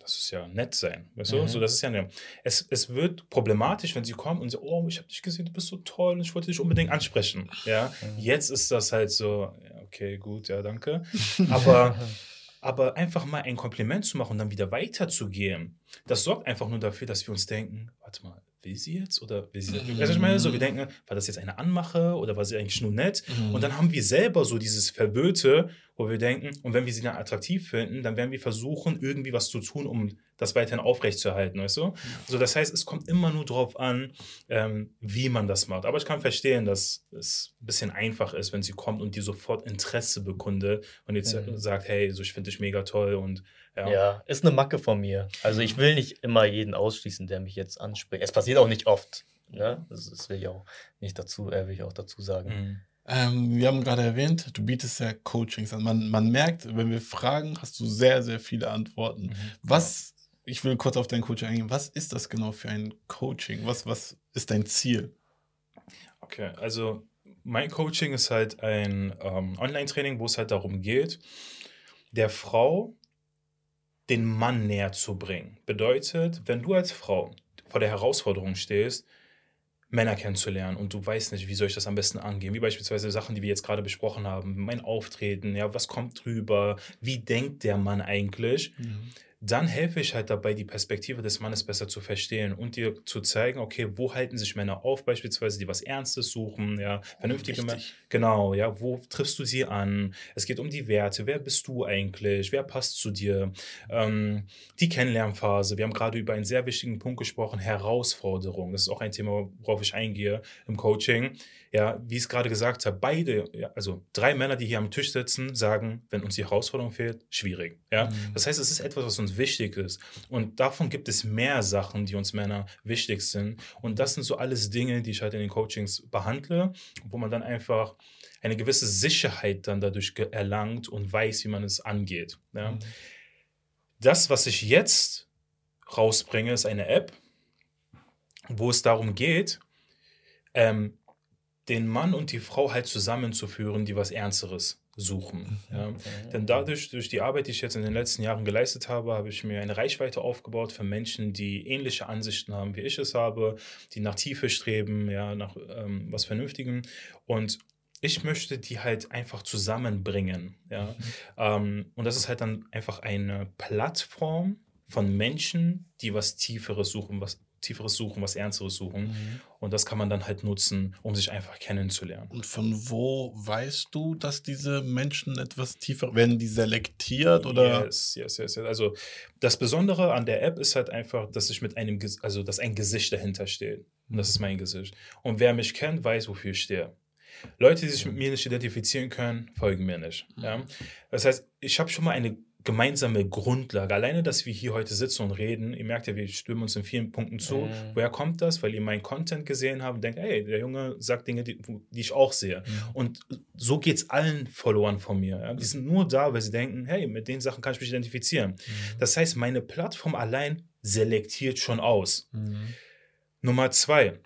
das ist ja nett sein, weißt du? Mhm. So, das ist ja eine, es, es wird problematisch, wenn sie kommen und sagen, oh, ich habe dich gesehen, du bist so toll und ich wollte dich unbedingt ansprechen. Ja, Mhm. jetzt ist das halt so, okay, gut, ja, danke. Aber, aber einfach mal ein Kompliment zu machen und dann wieder weiterzugehen, das sorgt einfach nur dafür, dass wir uns denken, warte mal, will sie jetzt oder will sie Mhm. Weißt du, ich meine, so wir denken, war das jetzt eine Anmache oder war sie eigentlich nur nett? Mhm. Und dann haben wir selber so dieses Verwöhnte, wo wir denken, und wenn wir sie dann attraktiv finden, dann werden wir versuchen, irgendwie was zu tun, um das weiterhin aufrechtzuerhalten, weißt du? So, das heißt, es kommt immer nur drauf an, ähm, wie man das macht. Aber ich kann verstehen, dass es ein bisschen einfach ist, wenn sie kommt und dir sofort Interesse bekundet und jetzt Mhm. sagt, hey, so ich finde dich mega toll und ja. Ja. ist eine Macke von mir. Also ich will nicht immer jeden ausschließen, der mich jetzt anspricht. Es passiert auch nicht oft. Ne? Das, das will ich auch nicht dazu, äh, will ich auch dazu sagen. Mhm. Ähm, wir haben gerade erwähnt, du bietest ja Coachings an. Man, man merkt, wenn wir fragen, hast du sehr, sehr viele Antworten. Mhm. Was, ich will kurz auf dein Coaching eingehen, was ist das genau für ein Coaching? Was, was ist dein Ziel? Okay, also mein Coaching ist halt ein ähm, Online-Training, wo es halt darum geht, der Frau den Mann näher zu bringen. Bedeutet, wenn du als Frau vor der Herausforderung stehst, Männer kennenzulernen und du weißt nicht, wie soll ich das am besten angehen, wie beispielsweise Sachen, die wir jetzt gerade besprochen haben, mein Auftreten, ja, was kommt drüber, wie denkt der Mann eigentlich, dann helfe ich halt dabei, die Perspektive des Mannes besser zu verstehen und dir zu zeigen, okay, wo halten sich Männer auf, beispielsweise, die was Ernstes suchen, ja, vernünftige Männer. Genau, ja, wo triffst du sie an? Es geht um die Werte. Wer bist du eigentlich? Wer passt zu dir? Ähm, die Kennenlernphase. Wir haben gerade über einen sehr wichtigen Punkt gesprochen, Herausforderung. Das ist auch ein Thema, worauf ich eingehe im Coaching. Ja, wie ich es gerade gesagt habe, beide, ja, also drei Männer, die hier am Tisch sitzen, sagen, wenn uns die Herausforderung fehlt, schwierig. Ja, Mhm. das heißt, es ist etwas, was uns wichtig ist. Und davon gibt es mehr Sachen, die uns Männer wichtig sind. Und das sind so alles Dinge, die ich halt in den Coachings behandle, wo man dann einfach eine gewisse Sicherheit dann dadurch erlangt und weiß, wie man es angeht. Ja. Mhm. Das, was ich jetzt rausbringe, ist eine App, wo es darum geht, ähm, den Mann und die Frau halt zusammenzuführen, die was Ernsteres suchen. Ja. Denn dadurch, durch die Arbeit, die ich jetzt in den letzten Jahren geleistet habe, habe ich mir eine Reichweite aufgebaut für Menschen, die ähnliche Ansichten haben, wie ich es habe, die nach Tiefe streben, ja, nach ähm, was Vernünftigem. Und ich möchte die halt einfach zusammenbringen. Ja. Ähm, und das ist halt dann einfach eine Plattform von Menschen, die was Tieferes suchen, was Tieferes suchen, was Ernsteres suchen. Und das kann man dann halt nutzen, um sich einfach kennenzulernen. Und von wo weißt du, dass diese Menschen etwas tiefer, werden die selektiert oder? Yes, yes, yes, yes. Also das Besondere an der App ist halt einfach, dass ich mit einem, also dass ein Gesicht dahinter steht. Und das ist mein Gesicht. Und wer mich kennt, weiß, wofür ich stehe. Leute, die sich mit mir nicht identifizieren können, folgen mir nicht. Ja? Das heißt, ich habe schon mal eine gemeinsame Grundlage. Alleine, dass wir hier heute sitzen und reden, ihr merkt ja, wir stimmen uns in vielen Punkten zu. Mhm. Woher kommt das? Weil ihr meinen Content gesehen habt und denkt, hey, der Junge sagt Dinge, die, die ich auch sehe. Und so geht es allen Followern von mir. Ja? Die sind nur da, weil sie denken, hey, mit den Sachen kann ich mich identifizieren. Das heißt, meine Plattform allein selektiert schon aus. Nummer zwei,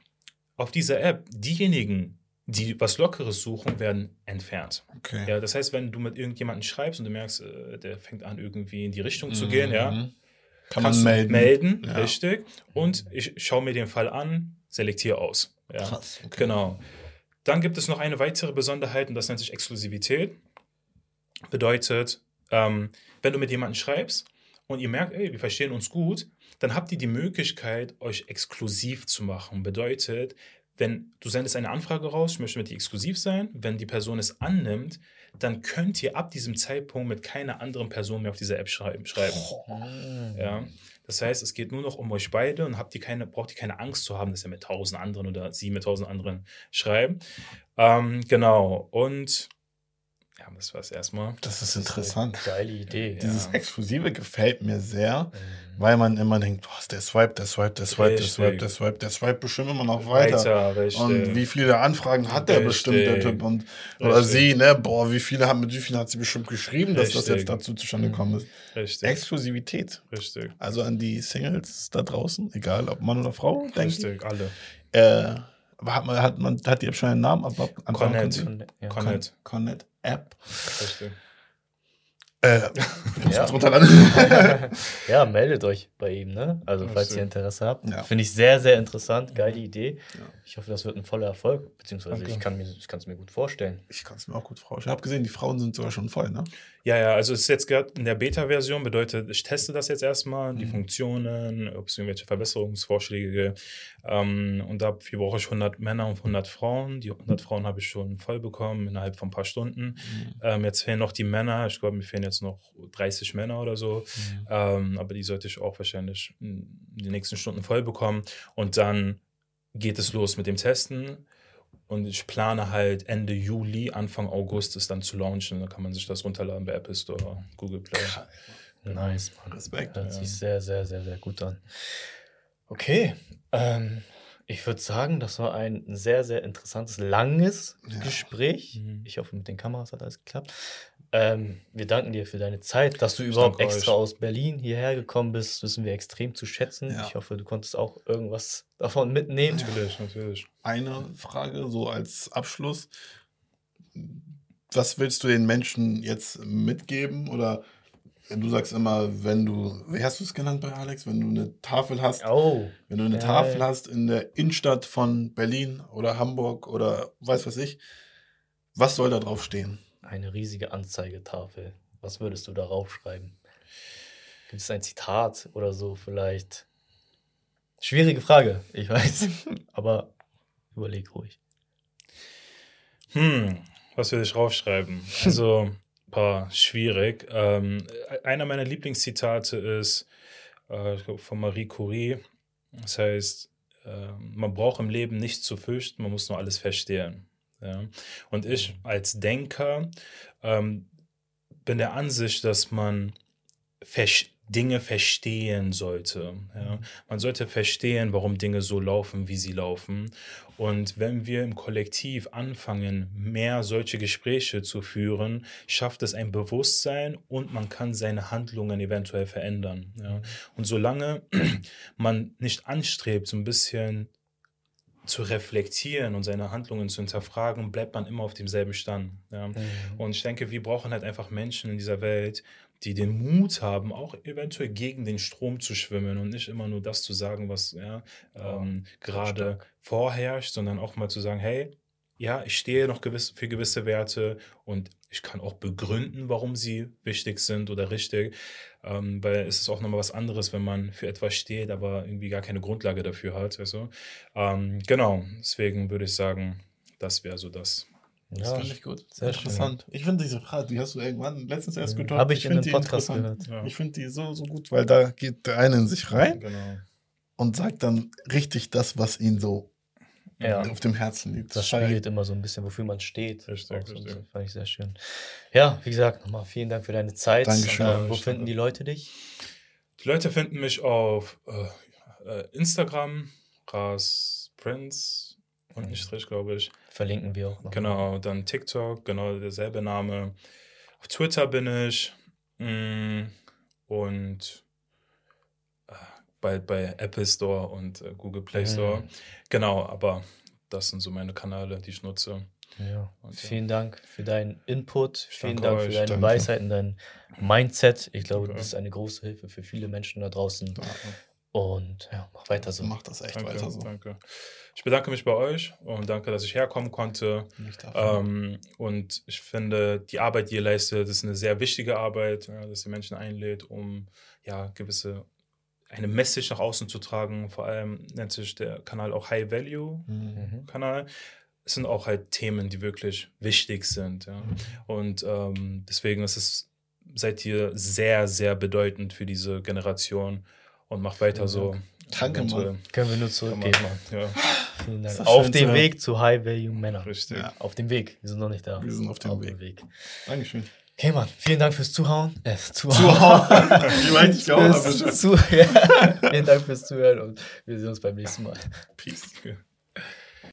auf dieser App, diejenigen, die was Lockeres suchen, werden entfernt. Okay. Ja, das heißt, wenn du mit irgendjemandem schreibst und du merkst, äh, der fängt an, irgendwie in die Richtung zu gehen, ja, Mhm. Kann kannst man melden. melden Ja. richtig. Und ich schaue mir den Fall an, selektiere aus. Ja. Krass. Okay. Genau. Dann gibt es noch eine weitere Besonderheit und das nennt sich Exklusivität. Bedeutet, ähm, wenn du mit jemandem schreibst und ihr merkt, ey, wir verstehen uns gut, dann habt ihr die Möglichkeit, euch exklusiv zu machen. Bedeutet, wenn du sendest eine Anfrage raus, ich möchte mit dir exklusiv sein, wenn die Person es annimmt, dann könnt ihr ab diesem Zeitpunkt mit keiner anderen Person mehr auf dieser App schreiben. schreiben. Ja. Das heißt, es geht nur noch um euch beide und habt ihr keine, braucht ihr keine Angst zu haben, dass ihr mit tausend anderen oder sie mit tausend anderen schreiben. Ähm, genau. Und ja, das war es erstmal. Das ist interessant. Geile Idee. Dieses Ja. Exklusive gefällt mir sehr, Mhm. weil man immer denkt, boah, der Swipe, der Swipe, der Swipe, der. Swipe, der Swipe, der Swipe bestimmt immer noch weiter. richtig. Und wie viele Anfragen hat der Richtig. bestimmt, der Typ? Und, oder Richtig. sie, ne? Boah, wie viele haben, mit wie vielen hat sie bestimmt geschrieben, dass das Richtig. jetzt dazu zustande gekommen ist? richtig. Exklusivität. richtig. Also an die Singles da draußen, egal ob Mann oder Frau, denke ich. Richtig, alle. Äh, hat man, hat man, hat die App schon einen Namen? Ab, ab, ab, Connect. Con- ja. Con- Connect. Connect App. Richtig. Äh, Ja. runterladen. ja, meldet euch bei ihm, ne? Also, falls Absolut. ihr Interesse habt. Ja. Finde ich sehr, sehr interessant. Geile Idee. Ich hoffe, das wird ein voller Erfolg. Beziehungsweise Danke. ich kann mir, es mir gut vorstellen. Ich kann es mir auch gut vorstellen. Ich habe gesehen, die Frauen sind sogar schon voll, ne? Ja, ja, also es ist jetzt gerade in der Beta-Version, bedeutet, ich teste das jetzt erstmal, die Mhm. Funktionen, ob es irgendwelche Verbesserungsvorschläge gibt. Ähm, und dafür brauche ich 100 Männer und 100 Frauen. Die 100 Frauen habe ich schon voll bekommen innerhalb von ein paar Stunden. Ähm, jetzt fehlen noch die Männer. Ich glaube, mir fehlen jetzt noch 30 Männer oder so. Ähm, aber die sollte ich auch wahrscheinlich in den nächsten Stunden voll bekommen. Und dann geht es los mit dem Testen. Und ich plane halt Ende Juli, Anfang August es dann zu launchen. Da kann man sich das runterladen bei Apple Store, Google Play. Nice, Mann. Respekt. Hört Ja. sich sehr, sehr, sehr, sehr gut an. Okay. Ähm, ich würde sagen, das war ein sehr, sehr interessantes, langes Ja. Gespräch. Mhm. Ich hoffe, mit den Kameras hat alles geklappt. Ähm, wir danken dir für deine Zeit, dass du überhaupt danke extra euch. aus Berlin hierher gekommen bist. Wissen wir extrem zu schätzen. Ja. Ich hoffe, du konntest auch irgendwas davon mitnehmen. Natürlich, natürlich. Eine Frage, so als Abschluss. Was willst du den Menschen jetzt mitgeben? Oder du sagst immer, wenn du, wie hast du es genannt bei Alex, wenn du eine Tafel hast, Oh, wenn du eine Ja, Tafel hast in der Innenstadt von Berlin oder Hamburg oder weiß was ich, was soll da drauf stehen? Eine riesige Anzeigetafel. Was würdest du darauf schreiben? Gibt es ein Zitat oder so vielleicht? Schwierige Frage, ich weiß. Aber überleg ruhig. Hm, was will ich raufschreiben? Also, boah, schwierig. Ähm, einer meiner Lieblingszitate ist äh, glaub, von Marie Curie. Das heißt, äh, man braucht im Leben nichts zu fürchten, man muss nur alles verstehen. Ja? Und ich als Denker ähm, bin der Ansicht, dass man vers Dinge verstehen sollte. Ja? Man sollte verstehen, warum Dinge so laufen, wie sie laufen. Und wenn wir im Kollektiv anfangen, mehr solche Gespräche zu führen, schafft es ein Bewusstsein und man kann seine Handlungen eventuell verändern. Ja? Und solange man nicht anstrebt, so ein bisschen zu reflektieren und seine Handlungen zu hinterfragen, bleibt man immer auf demselben Stand. Ja? Mhm. Und ich denke, wir brauchen halt einfach Menschen in dieser Welt, die den Mut haben, auch eventuell gegen den Strom zu schwimmen und nicht immer nur das zu sagen, was ja, ähm, gerade vorherrscht, sondern auch mal zu sagen, hey, ja, ich stehe noch gewiss, für gewisse Werte und ich kann auch begründen, warum sie wichtig sind oder richtig, ähm, weil es ist auch nochmal was anderes, wenn man für etwas steht, aber irgendwie gar keine Grundlage dafür hat. Also, ähm, genau, deswegen würde ich sagen, das wäre so das, das ja, finde ich gut. Sehr interessant. Schön. Ich finde diese Frage, die hast du irgendwann letztens erst gehört. Habe ich, ich in dem Podcast gehört. Ja. Ich finde die so, so gut, weil da geht der eine in sich rein genau. und sagt dann richtig das, was ihn so ja. auf dem Herzen liegt. Das spiegelt immer so ein bisschen, wofür man steht. Richtig, so, richtig. fand ich sehr schön. Ja, wie gesagt, nochmal vielen Dank für deine Zeit. Dankeschön. Äh, wo finden die Leute dich? Die Leute finden mich auf äh, äh Instagram, Ras Prince und ein Strich, glaube ich. Verlinken wir auch noch. Genau, dann TikTok, genau derselbe Name. Auf Twitter bin ich. Mm, und äh, bei, bei Apple Store und äh, Google Play Store. Mhm. Genau, aber das sind so meine Kanäle, die ich nutze. Ja. Und, Vielen ja. Dank für deinen Input. Vielen Dank euch, für deine danke. Weisheiten, dein Mindset. Ich glaube, danke. das ist eine große Hilfe für viele Menschen da draußen. Danke. Und ja, mach weiter so. Mach das echt danke, weiter so. Danke. Ich bedanke mich bei euch und danke, dass ich herkommen konnte. Ähm, und ich finde, die Arbeit, die ihr leistet, ist eine sehr wichtige Arbeit, ja, dass ihr Menschen einlädt, um ja gewisse eine Message nach außen zu tragen. Vor allem nennt sich der Kanal auch High Value mhm. Kanal. Es sind auch halt Themen, die wirklich wichtig sind. Ja. Mhm. Und ähm, deswegen ist es, seid ihr sehr, sehr bedeutend für diese Generation und macht weiter so. Danke, Mann. Können wir nur zurückgeben. Ja. Vielen Dank. Auf dem Weg zu High Value Männer. Richtig. Ja. Auf dem Weg. Wir sind noch nicht da. Wir sind auf dem, auf Weg. dem Weg. Dankeschön. Okay, Mann. Vielen Dank fürs Zuhauen. Äh, Zuhauen. Zuhauen. Wie weit ich auch, Zu, ja. Vielen Dank fürs Zuhören und wir sehen uns beim nächsten Mal. Peace.